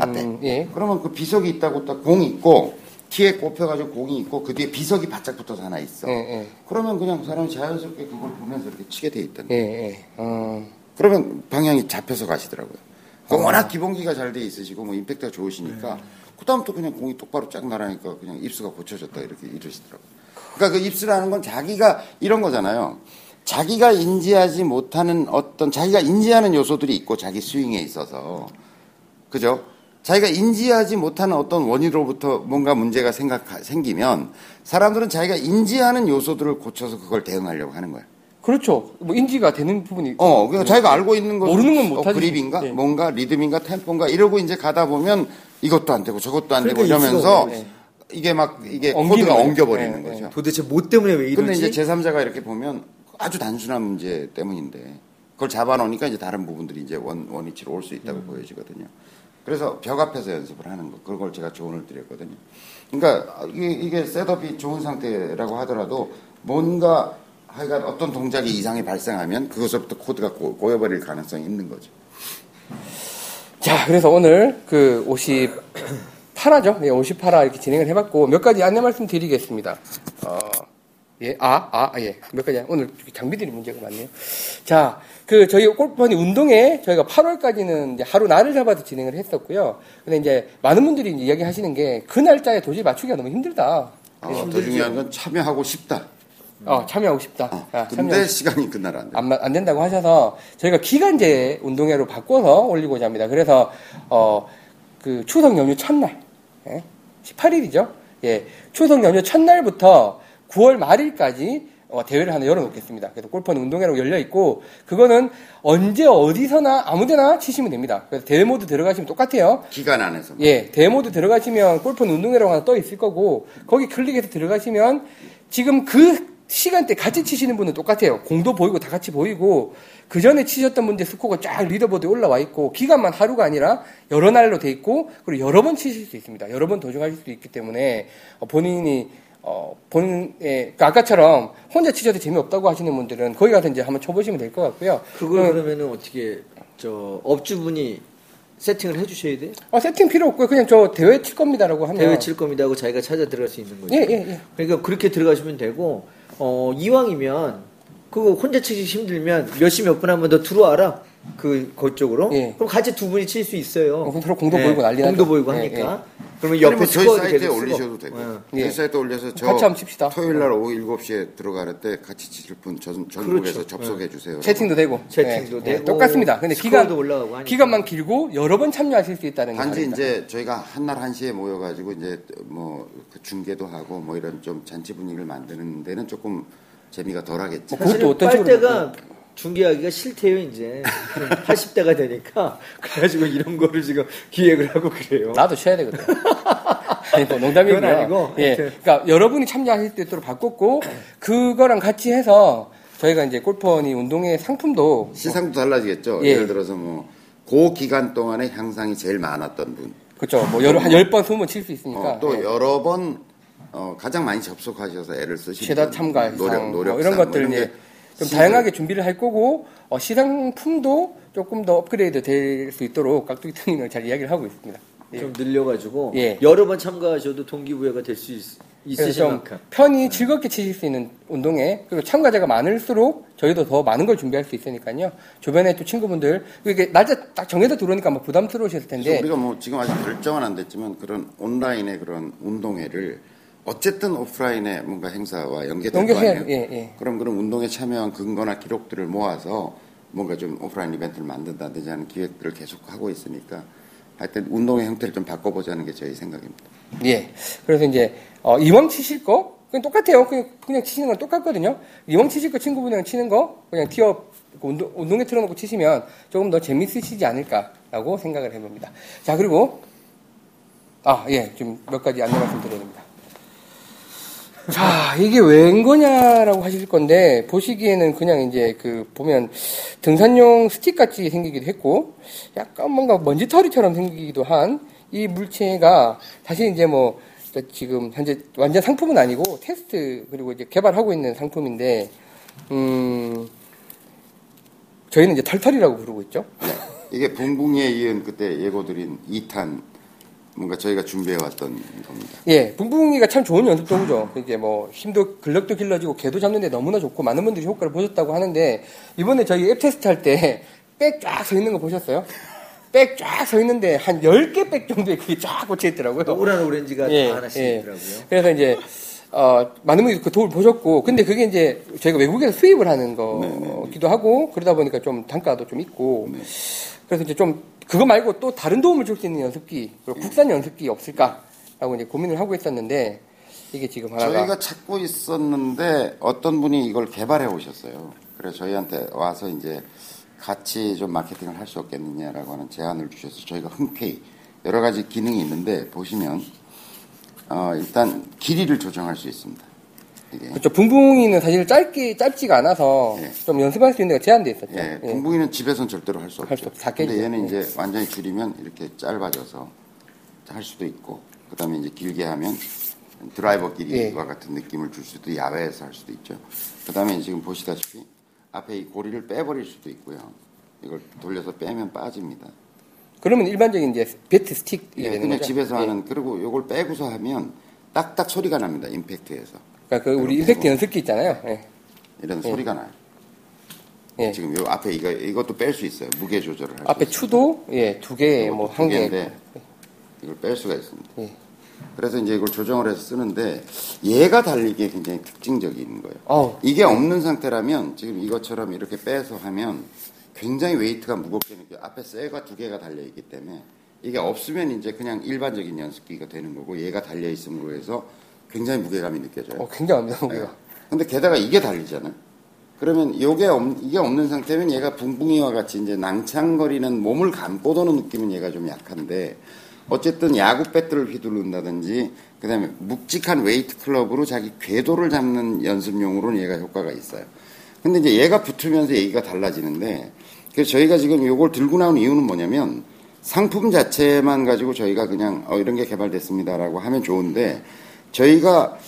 앞에. 음, 예. 그러면 그 비석이 있다고 딱공 있고 키에 꼽혀가지고 공이 있고 그 뒤에 비석이 바짝 붙어서 하나 있어. 예, 예. 그러면 그냥 사람이 자연스럽게 그걸 보면서 이렇게 치게 돼 있다는 예. 예. 어, 그러면 방향이 잡혀서 가시더라고요. 그 워낙 기본기가 잘 돼 있으시고 뭐 임팩트가 좋으시니까 그다음부터 그냥 공이 똑바로 쫙 날아니까 그냥 입수가 고쳐졌다 이렇게 이러시더라고요. 그러니까 그 입수라는 건 자기가 이런 거잖아요. 자기가 인지하지 못하는 어떤 자기가 인지하는 요소들이 있고 자기 스윙에 있어서 그죠? 자기가 인지하지 못하는 어떤 원인으로부터 뭔가 문제가 생각 생기면 사람들은 자기가 인지하는 요소들을 고쳐서 그걸 대응하려고 하는 거야. 그렇죠. 뭐 인지가 되는 부분이. 어, 그러니까 자기가 알고 있는 거 모르는 건 못하지. 그립인가, 예. 뭔가 리듬인가, 템포인가 이러고 이제 가다 보면 이것도 안 되고 저것도 안 되고 이러면서 yips가 이게 막 이게 코드가. 엉겨버리는 예, 거죠. 도대체 뭐 때문에 왜 근데 이러지? 이제 제3자가 이렇게 보면 아주 단순한 문제 때문인데 그걸 잡아놓으니까 이제 다른 부분들이 이제 원, 원위치로 올 수 있다고 보여지거든요. 그래서 벽 앞에서 연습을 하는 거, 그걸 제가 조언을 드렸거든요. 그러니까 이게, 이게 setup이 좋은 상태라고 하더라도 뭔가 하여간 어떤 동작이 이상이 발생하면 그것부터 코드가 꼬, 꼬여버릴 가능성이 있는 거죠. 자, 그래서 오늘 그 58화죠. 예, 58화 이렇게 진행을 해봤고, 몇 가지 안내 말씀 드리겠습니다. 어, 예, 아, 아, 예. 몇 가지, 오늘 장비들이 문제가 많네요. 자, 그, 저희 골프원이 운동회 저희가 8월까지는 이제 하루 날을 잡아서 진행을 했었고요. 근데 이제 많은 분들이 이제 이야기 하시는 게 그 날짜에 도저히 맞추기가 너무 힘들다. 어, 더 중요한 건 참여하고 싶다. 어, 참여하고 싶다. 어, 아, 근데 참여. 시간이 그날 안 돼. 안, 마- 안 된다고 하셔서 저희가 기간제 운동회로 바꿔서 올리고자 합니다. 그래서 어, 그 추석 연휴 첫날, 예? 18일이죠. 예, 추석 연휴 첫날부터 9월 말일까지 어, 대회를 하나 열어놓겠습니다. 그래서 골프는 운동회로 열려 있고 그거는 언제 어디서나 아무데나 치시면 됩니다. 그래서 대회 모드 들어가시면 똑같아요. 기간 안에서. 예, 대회 모드 들어가시면 골프는 운동회라고 하나 떠 있을 거고 거기 클릭해서 들어가시면 지금 그 시간대 같이 치시는 분은 똑같아요. 공도 보이고 다 같이 보이고 그 전에 치셨던 분들 스코어가 쫙 리더보드에 올라와 있고 기간만 하루가 아니라 여러 날로 돼 있고 그리고 여러 번 치실 수 있습니다. 여러 번 도전하실 수 있기 때문에 어, 본인이 어, 본인의 그러니까 아까처럼 혼자 치셔도 재미없다고 하시는 분들은 거기 가서 이제 한번 쳐보시면 될 것 같고요. 그걸 어, 그러면은 어떻게 저 업주분이 세팅을 해주셔야 돼? 어, 세팅 필요 없고요. 그냥 저 대회 칠 겁니다라고 하면 대회 칠 겁니다 하고 자기가 찾아 들어갈 수 있는 거죠. 예, 예, 예. 그러니까 그렇게 들어가시면 되고 어, 이왕이면 그거 혼자 치기 힘들면 몇시몇분 한번 더 들어와라. 그 그쪽으로. 예. 그럼 같이 두 분이 칠 수 있어요. 어, 그럼 서로 공도 보이고 난리 나죠. 공도 보이고 예, 하니까. 그러면 옆에 뭐 저희 스코어도 사이트에 계속 쓰고. 올리셔도 되고 예. 저희 사이트에 올려서 저 같이 한번 칩시다. 토요일 날 오후 7시에 들어갈 때 같이 치실 분 전, 전국에서 그렇죠. 접속해 주세요. 채팅도 되고 채팅도 예, 되고, 예, 똑같습니다. 근데 기간 스코어도 올라가고 하니까. 기간만 길고 여러 번 참여하실 수 있다는 게 단지. 이제 저희가 한날 한시에 모여가지고 이제 뭐그 중계도 하고 뭐 이런 좀 잔치 분위기를 만드는 데는 조금 재미가 덜하겠지. 뭐 그것도 어떤 식으로 빨대가 중계하기가 싫대요 이제 80대가 되니까 그래가지고 이런 거를 지금 기획을 하고 그래요. 나도 쉬어야 되거든. 아니 뭐 농담이고요. 그건 아니고, 예, 하여튼. 그러니까 여러분이 참여하실 수 있도록 바꿨고 그거랑 같이 해서 저희가 이제 골퍼니 운동회 상품도 시상도 달라지겠죠. 예. 예. 를 들어서 뭐 그 기간 동안에 향상이 제일 많았던 분, 그렇죠. 뭐 여러 한 10번, 20번 칠 수 있으니까 어, 또 예. 여러 번 어, 가장 많이 접속하셔서 애를 쓰시는 최다 분, 참가상 노력, 노력 뭐 이런 것들 이제 좀 다양하게 준비를 할 거고 어, 시상품도 조금 더 업그레이드 될 수 있도록 깍두기 트닝을 잘 이야기를 하고 있습니다. 예. 좀 늘려가지고 예. 여러 번 참가하셔도 동기부여가 될 수 있으신 좀 만큼. 편히 즐겁게 치실 수 있는 운동회 그리고 참가자가 많을수록 저희도 더 많은 걸 준비할 수 있으니까요. 주변에 또 친구분들 이게 날짜 딱 정해서 들어오니까 뭐 부담스러우셨을 그래서 텐데 우리가 뭐 지금 아직 결정은 안 됐지만 그런 온라인의 그런 운동회를 어쨌든 오프라인의 뭔가 행사와 연계될 거 아니에요. 예, 예. 그럼 그런 운동에 참여한 근거나 기록들을 모아서 뭔가 좀 오프라인 이벤트를 만든다든지 하는 기획들을 계속 하고 있으니까 하여튼 운동의 형태를 좀 바꿔보자는 게 저희 생각입니다. 예. 그래서 이제 어, 이왕 치실 거 그냥 똑같아요. 그냥, 그냥 치시는 건 똑같거든요. 이왕 치실 거 친구분이랑 치는 거 그냥 티어 그 운동, 운동에 틀어놓고 치시면 조금 더 재밌으시지 않을까라고 생각을 해봅니다. 자 그리고 아 예, 좀 몇 가지 안내 말씀 드려야 됩니다. 자, 이게 웬 거냐라고 하실 건데, 보시기에는 그냥 이제 그, 보면 등산용 스틱 같이 생기기도 했고, 약간 뭔가 먼지털이처럼 생기기도 한 이 물체가 사실 이제 뭐, 지금 현재 완전 상품은 아니고 테스트 그리고 이제 개발하고 있는 상품인데 음 저희는 이제 털털이라고 부르고 있죠. 이게 붕붕이에 이은 그때 예고드린 2탄 뭔가 저희가 준비해왔던 겁니다. 예, 붕붕이가 참 좋은 연습 도구죠. 이게 뭐 힘도 근력도 길러지고 궤도 잡는데 너무나 좋고 많은 분들이 효과를 보셨다고 하는데 이번에 저희 앱 테스트 할 때 백 쫙 서 있는 거 보셨어요? 백 쫙 서 있는데 한 10개 백 정도에 그게 쫙 꽂혀 있더라고요. 노란 오렌지가 예, 다 하나씩 예. 있더라고요. 그래서 이제 어, 많은 분들이 그 도움을 보셨고, 근데 그게 이제 저희가 외국에서 수입을 하는 거기도 하고, 그러다 보니까 좀 단가도 좀 있고, 그래서 이제 좀 그거 말고 또 다른 도움을 줄 수 있는 연습기, 국산 연습기 없을까라고 이제 고민을 하고 있었는데, 이게 지금 하나가 저희가 찾고 있었는데 어떤 분이 이걸 개발해 오셨어요. 그래서 저희한테 와서 이제 같이 좀 마케팅을 할 수 없겠느냐라고 하는 제안을 주셔서 저희가 흔쾌히 여러 가지 기능이 있는데 보시면 어, 일단 길이를 조정할 수 있습니다. 이게 그렇죠. 붕붕이는 사실 짧게 짧지가 않아서 예. 좀 연습할 수 있는 데가 제한돼 있었죠. 예, 예. 붕붕이는 집에서는 절대로 할수 할수 없죠. 없- 다 근데. 얘는 예. 이제 완전히 줄이면 이렇게 짧아져서 할 수도 있고, 그 다음에 이제 길게 하면 드라이버 길이와 예. 같은 느낌을 줄 수도 야외에서 할 수도 있죠. 그 다음에 지금 보시다시피 앞에 이 고리를 빼버릴 수도 있고요. 이걸 돌려서 빼면 빠집니다. 그러면 일반적인 이제 배트 스틱이 예, 그냥 거죠. 집에서 예. 하는 그리고 이걸 빼고서 하면 딱딱 소리가 납니다. 임팩트에서 그러니까 그 우리 임팩트 연습기 있잖아요. 예. 이런 소리가 나요. 예. 지금 요 앞에 이거 이것도 뺄 수 있어요. 무게 조절을 할수 앞에. 추도 예 두 개 뭐한두 개. 개인데 이걸 뺄 수가 있습니다. 예. 그래서 이제 이걸 조정을 해서 쓰는데 얘가 달리기에 굉장히 특징적인 거예요. 어우. 이게 없는 상태라면 지금 이것처럼 이렇게 빼서 하면 굉장히 웨이트가 무겁게 느껴. 앞에 쇠가 두 개가 달려 있기 때문에 이게 없으면 이제 그냥 일반적인 연습기가 되는 거고 얘가 달려 있음으로 해서 굉장히 무게감이 느껴져요. 어 굉장합니다 네. 무게가. 근데 게다가 이게 달리잖아요. 그러면 이게 없, 이게 없는 상태면 얘가 붕붕이와 같이 이제 낭창거리는 몸을 감고 도는 느낌은 얘가 좀 약한데 어쨌든 야구 배트를 휘두른다든지 그다음에 묵직한 웨이트 클럽으로 자기 궤도를 잡는 연습용으로는 얘가 효과가 있어요. 근데 이제 얘가 붙으면서 얘기가 달라지는데 그래서 저희가 지금 이걸 들고 나온 이유는 뭐냐면 상품 자체만 가지고 저희가 그냥 어, 이런 게 개발됐습니다라고 하면 좋은데 저희가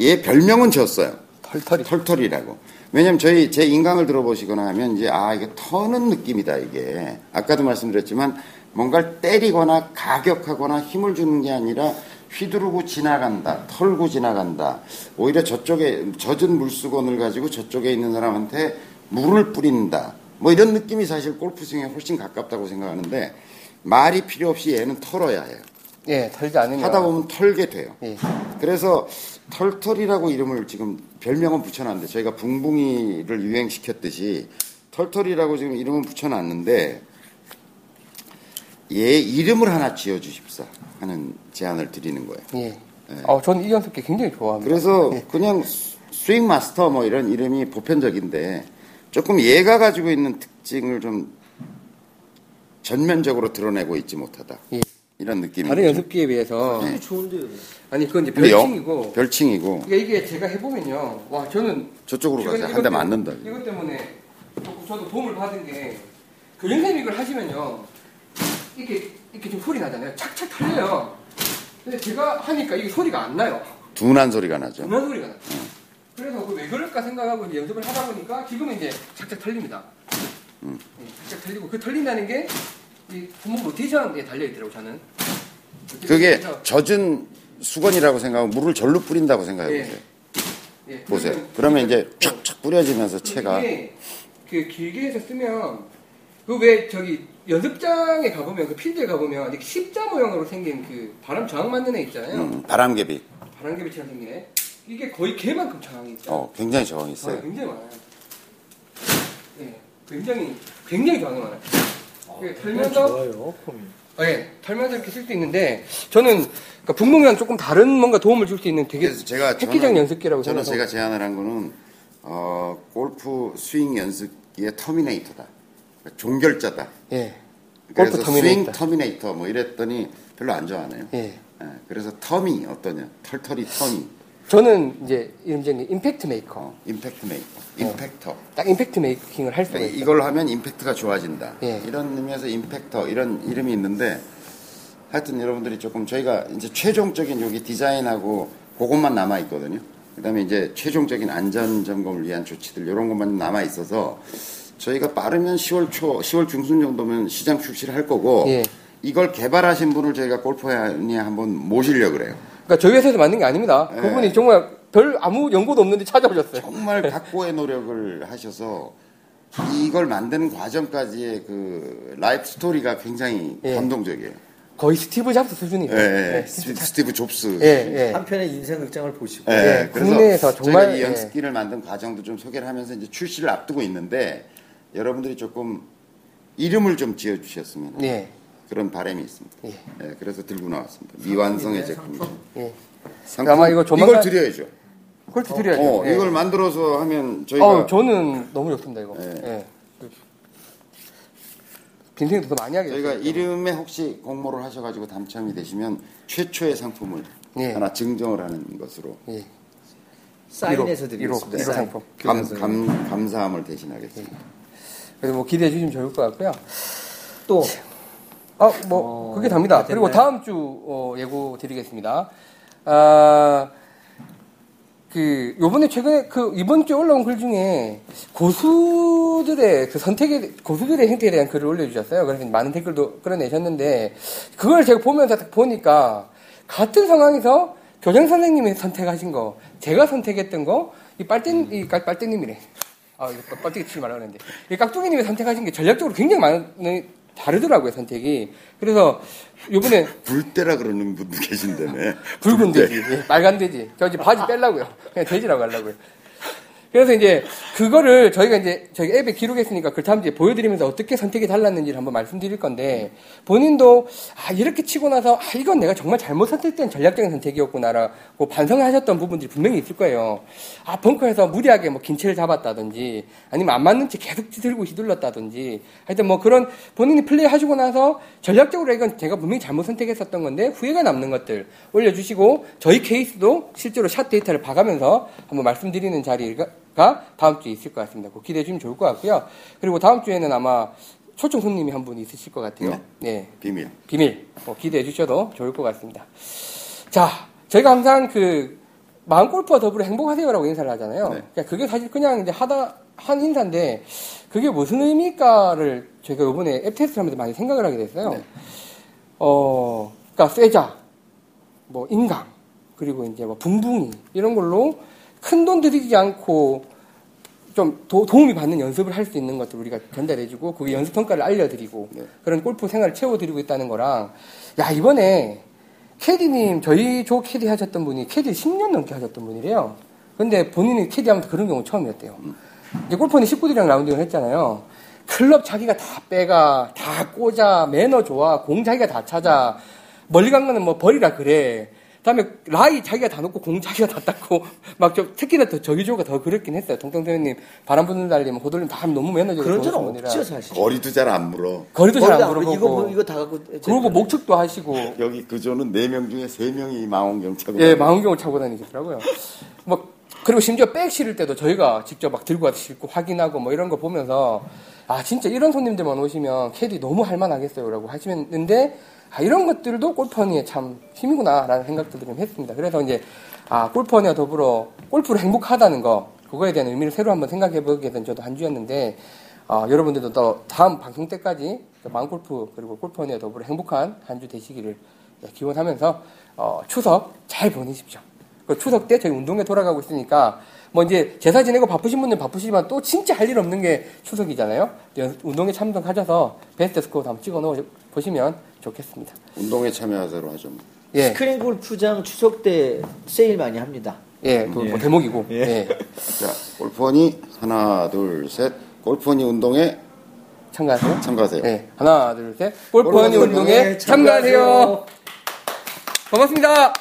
얘 별명은 졌어요. 털털이. 털털이라고. 왜냐면 저희 제 인강을 들어보시거나 하면 이제 아 이게 터는 느낌이다 이게. 아까도 말씀드렸지만 뭔가를 때리거나 가격하거나 힘을 주는 게 아니라 휘두르고 지나간다, 털고 지나간다. 오히려 저쪽에 젖은 물수건을 가지고 저쪽에 있는 사람한테 물을 뿌린다. 뭐 이런 느낌이 사실 골프 스윙에 훨씬 가깝다고 생각하는데 말이 필요 없이 얘는 털어야 해요. 예 털지 않으면 하다 보면 털게 돼요. 예. 그래서 털털이라고 이름을 지금 별명은 붙여놨는데 저희가 붕붕이를 유행시켰듯이 털털이라고 지금 이름은 붙여놨는데 얘 이름을 하나 지어주십사 하는 제안을 드리는 거예요. 예. 어 저는 이 연습기 굉장히 좋아합니다. 그래서 그냥 스- 스윙 마스터 뭐 이런 이름이 보편적인데 조금 얘가 가지고 있는 특징을 좀 전면적으로 드러내고 있지 못하다. 예. 이런 느낌이 다른 연습기에 비해서. 되게 좋은데요. 아니 그건 이제 별칭이고. 별칭이고. 이게, 이게 제가 해보면요. 와 저는 저쪽으로. 이것 한대 맞는다. 이것 때문에 저도 도움을 받은 게 교장선생님이 이걸 하시면요. 이렇게 이렇게 좀 소리 나잖아요. 착착 털려요. 근데 제가 하니까 이게 소리가 안 나요. 둔한 소리가 나죠. 그만 소리가 나요. 그래서 그 왜 그럴까 생각하고 이제 연습을 하다 보니까 지금은 이제 착착 털립니다. 음. 예, 착착 털리고 그 털린다는 게 이 부모 로테이션에 달려있더라고 저는 그게 젖은 수건이라고 생각하고 물을 절로 뿌린다고 생각해 보세요. 예, 보세요. 그러면 그러면 이제 촥촥 뿌려지면서 채가 이게 그 길게 해서 쓰면 그 왜 저기 연습장에 가보면 그 필드에 가보면 이렇게 십자 모양으로 생긴 그 바람 저항 맞는 애 있잖아요. 음, 바람개비 바람개비처럼 생긴 애. 이게 거의 개만큼 저항이 있죠. 어, 굉장히 저항이 저항이 있어요. 굉장히 많아요. 예, 굉장히 굉장히 저항이 많아요. 예, 털면서 좋아요, 폼이. 어, 예, 털면서 이렇게 쓸 수 있는데 저는 그러니까 분명이랑 조금 다른 뭔가 도움을 줄 수 있는 되게 그래서 제가 획기적 연습기라고 저는 생각하고 제가 제안을 한 거는 어, 골프 스윙 연습기의 터미네이터다. 그러니까 종결자다. 예, 골프 그래서 터미네이터. 스윙 터미네이터 뭐 이랬더니 별로 안 좋아하네요. 예. 예, 그래서 터미 어떠냐? 털털이 터미 저는 이제 이름적인 impact maker. 어, impact maker, impacter. 딱 impact making을 할 수가 그러니까 있어요. 이걸 하면 임팩트가 좋아진다. 예. 이런 의미에서 impacter 이런 이름이 있는데 하여튼 여러분들이 조금 저희가 이제 최종적인 여기 디자인하고 그것만 남아 있거든요. 그다음에 이제 최종적인 안전 점검을 위한 조치들 이런 것만 남아 있어서 저희가 빠르면 10월 초, 10월 중순 정도면 시장 출시를 할 거고 예. 이걸 개발하신 분을 저희가 골프허니 한번 모시려 그래요. 그러니까 저희 회사에서 만든 게 아닙니다. 네. 그분이 정말 별 아무 연고도 없는데 찾아오셨어요. 정말 각고의 노력을 하셔서 이걸 만드는 과정까지의 그 life story가 굉장히 예. 감동적이에요. 거의 스티브 잡스 수준이죠. 예, 예. 네, 스- 스티브 잡스. 예, 예. 한편의 인생 극장을 보시고 예, 예, 그래서 국내에서 정말, 이 예. 연습기를 만든 과정도 좀 소개를 하면서 이제 출시를 앞두고 있는데 여러분들이 조금 이름을 좀 지어 주셨으면 예. 그런 바람이 있습니다. 예. 예, 그래서 들고 나왔습니다. 미완성의 제품이죠. 예. 상품, 아마 이거 조만간- 이걸 드려야죠. 콜트 드려야죠. 어, 예. 이걸 만들어서 하면 저희가 어, 저는 너무 좋습니다, 이거. 예. 예. 빈생이 더 많이 하게 저희가. 이름에 혹시 공모를 하셔가지고 당첨이 되시면 최초의 상품을 예. 하나 증정을 하는 것으로 예. 사인해서 드리겠습니다. 일호 사인. 상품. 감. 감, 감사함을 대신하겠습니다. 그래서 뭐 기대해 주시면 좋을 것 같고요. 또 아, 뭐, 어, 그게 답니다. 다 그리고 됐나요? 다음 주, 어, 예고 드리겠습니다. 아, 그, 요번에 최근에 그, 이번 주에 올라온 글 중에 고수들의 그 선택에, 고수들의 행태에 대한 글을 올려주셨어요. 그래서 많은 댓글도 끌어내셨는데, 그걸 제가 보면서 딱 보니까, 같은 상황에서 교장 선생님이 선택하신 거, 제가 선택했던 거, 이 빨대, 이 깔- 빨대님이래. 아, 이거 빨대기 치지 말라 그랬는데. 이 깍두기님이 선택하신 게 전략적으로 굉장히 많은, 다르더라고요, 선택이. 그래서, 요번에, <laughs> 불대라 그러는 분도 계신다며. <laughs> 붉은. 돼지, 예, 빨간 돼지. 저 이제 바지 빼려고요. 그냥 돼지라고 하려고요. 그래서 이제 그거를 저희가 이제 저희 앱에 기록했으니까 그 다음 주에 보여드리면서 어떻게 선택이 달랐는지를 한번 말씀드릴 건데 본인도 아 이렇게 치고 나서 아 이건 내가 정말 잘못 선택된 전략적인 선택이었구나라고 반성하셨던 부분들이 분명히 있을 거예요. 아 벙커에서 무리하게 뭐 긴체를 잡았다든지 아니면 안 맞는 채 계속 들고 휘둘렀다든지 하여튼 뭐 그런 본인이 플레이하시고 나서 전략적으로 이건 제가 분명히 잘못 선택했었던 건데 후회가 남는 것들 올려주시고 저희 케이스도 실제로 샷 데이터를 봐가면서 한번 말씀드리는 자리가 다음 주에 있을 것 같습니다. 그거 기대해 주시면 좋을 것 같고요. 그리고 다음 주에는 아마 초청 손님이 한 분 있으실 것 같아요. 네. 네. 비밀. 비밀 뭐 기대해 주셔도 좋을 것 같습니다. 자, 저희가 항상 그 마음 골프와 더불어 행복하세요라고 인사를 하잖아요. 네. 그러니까 그게 사실 그냥 이제 하다 한 인사인데 그게 무슨 의미일까를 저희가 이번에 앱 테스트를 하면서 많이 생각을 하게 됐어요. 네. 어, 그러니까 쇠자, 뭐 인강, 그리고 이제 뭐 붕붕이 이런 걸로 큰 돈 들이지 않고 좀 도, 움이 받는 연습을 할 수 있는 것들 우리가 전달해주고 그게 연습 평가를 알려드리고 네. 그런 골프 생활을 채워드리고 있다는 거랑 야 이번에 캐디님 저희 조 캐디 하셨던 분이 캐디 10년 넘게 하셨던 분이래요. 근데 본인이 캐디하면서 그런 경우 처음이었대요. 이제 골프는 식구들이랑 라운딩을 했잖아요. 클럽 자기가 다 빼가, 다 꽂아, 매너 좋아, 공 자기가 다 찾아, 멀리 간 거는 뭐 버리라 그래. 다음에 라이 자기가 다 놓고 공 자기가 다 닦고 <laughs> 막 좀 특히나 더 저기조가 더 그렇긴 했어요. 동동 선생님 바람 부는 달리면 호돌림 다 너무 매너적으로 그런 적은 분이라. 없죠 사실. 거리도 잘 안 물어. 거리도 잘 안 물어보고 이거 뭐- 이거 다 갖고 그리고 목축도 하시고 <laughs> 여기 그 조는 4명 중에 3명이 망원경 차고. 예. 망원경을 차고 다니시더라고요. 뭐 그리고 심지어 백 실을 때도 저희가 직접 막 들고 와서 실고 확인하고 뭐 이런 거 보면서 아 진짜 이런 손님들만 오시면 캐디 너무 할만하겠어요라고 하시는데 아, 이런 것들도 골퍼니의 참 힘이구나라는 생각들을 좀 했습니다. 그래서 이제 아 골퍼니와 더불어 골프로 행복하다는 거 그거에 대한 의미를 새로 한번 생각해 보게 된 저도 한 주였는데 아, 여러분들도 또 다음 방송 때까지 마음골프 그리고 골퍼니와 더불어 행복한 한 주 되시기를 예, 기원하면서 어, 추석 잘 보내십시오. 그 추석 때 저희 운동회 돌아가고 있으니까 뭐 이제 제사 지내고 바쁘신 분들 바쁘시지만 또 진짜 할 일 없는 게 추석이잖아요. 연- 운동회 참석하셔서 베스트 스코어 한번 찍어 놓으 보시면 좋겠습니다. 운동에 참여하자로 하죠. 뭐. 예, 스크린 골프장 추석 때 세일 많이 합니다. 예, 그뭐 대목이고. 예. 자, 골프원이 하나, 둘, 셋. 골프원이 운동에 참가하세요. 참가하세요. 예, 하나, 둘, 셋. 골프원이 운동회 운동회 참가하세요. 고맙습니다.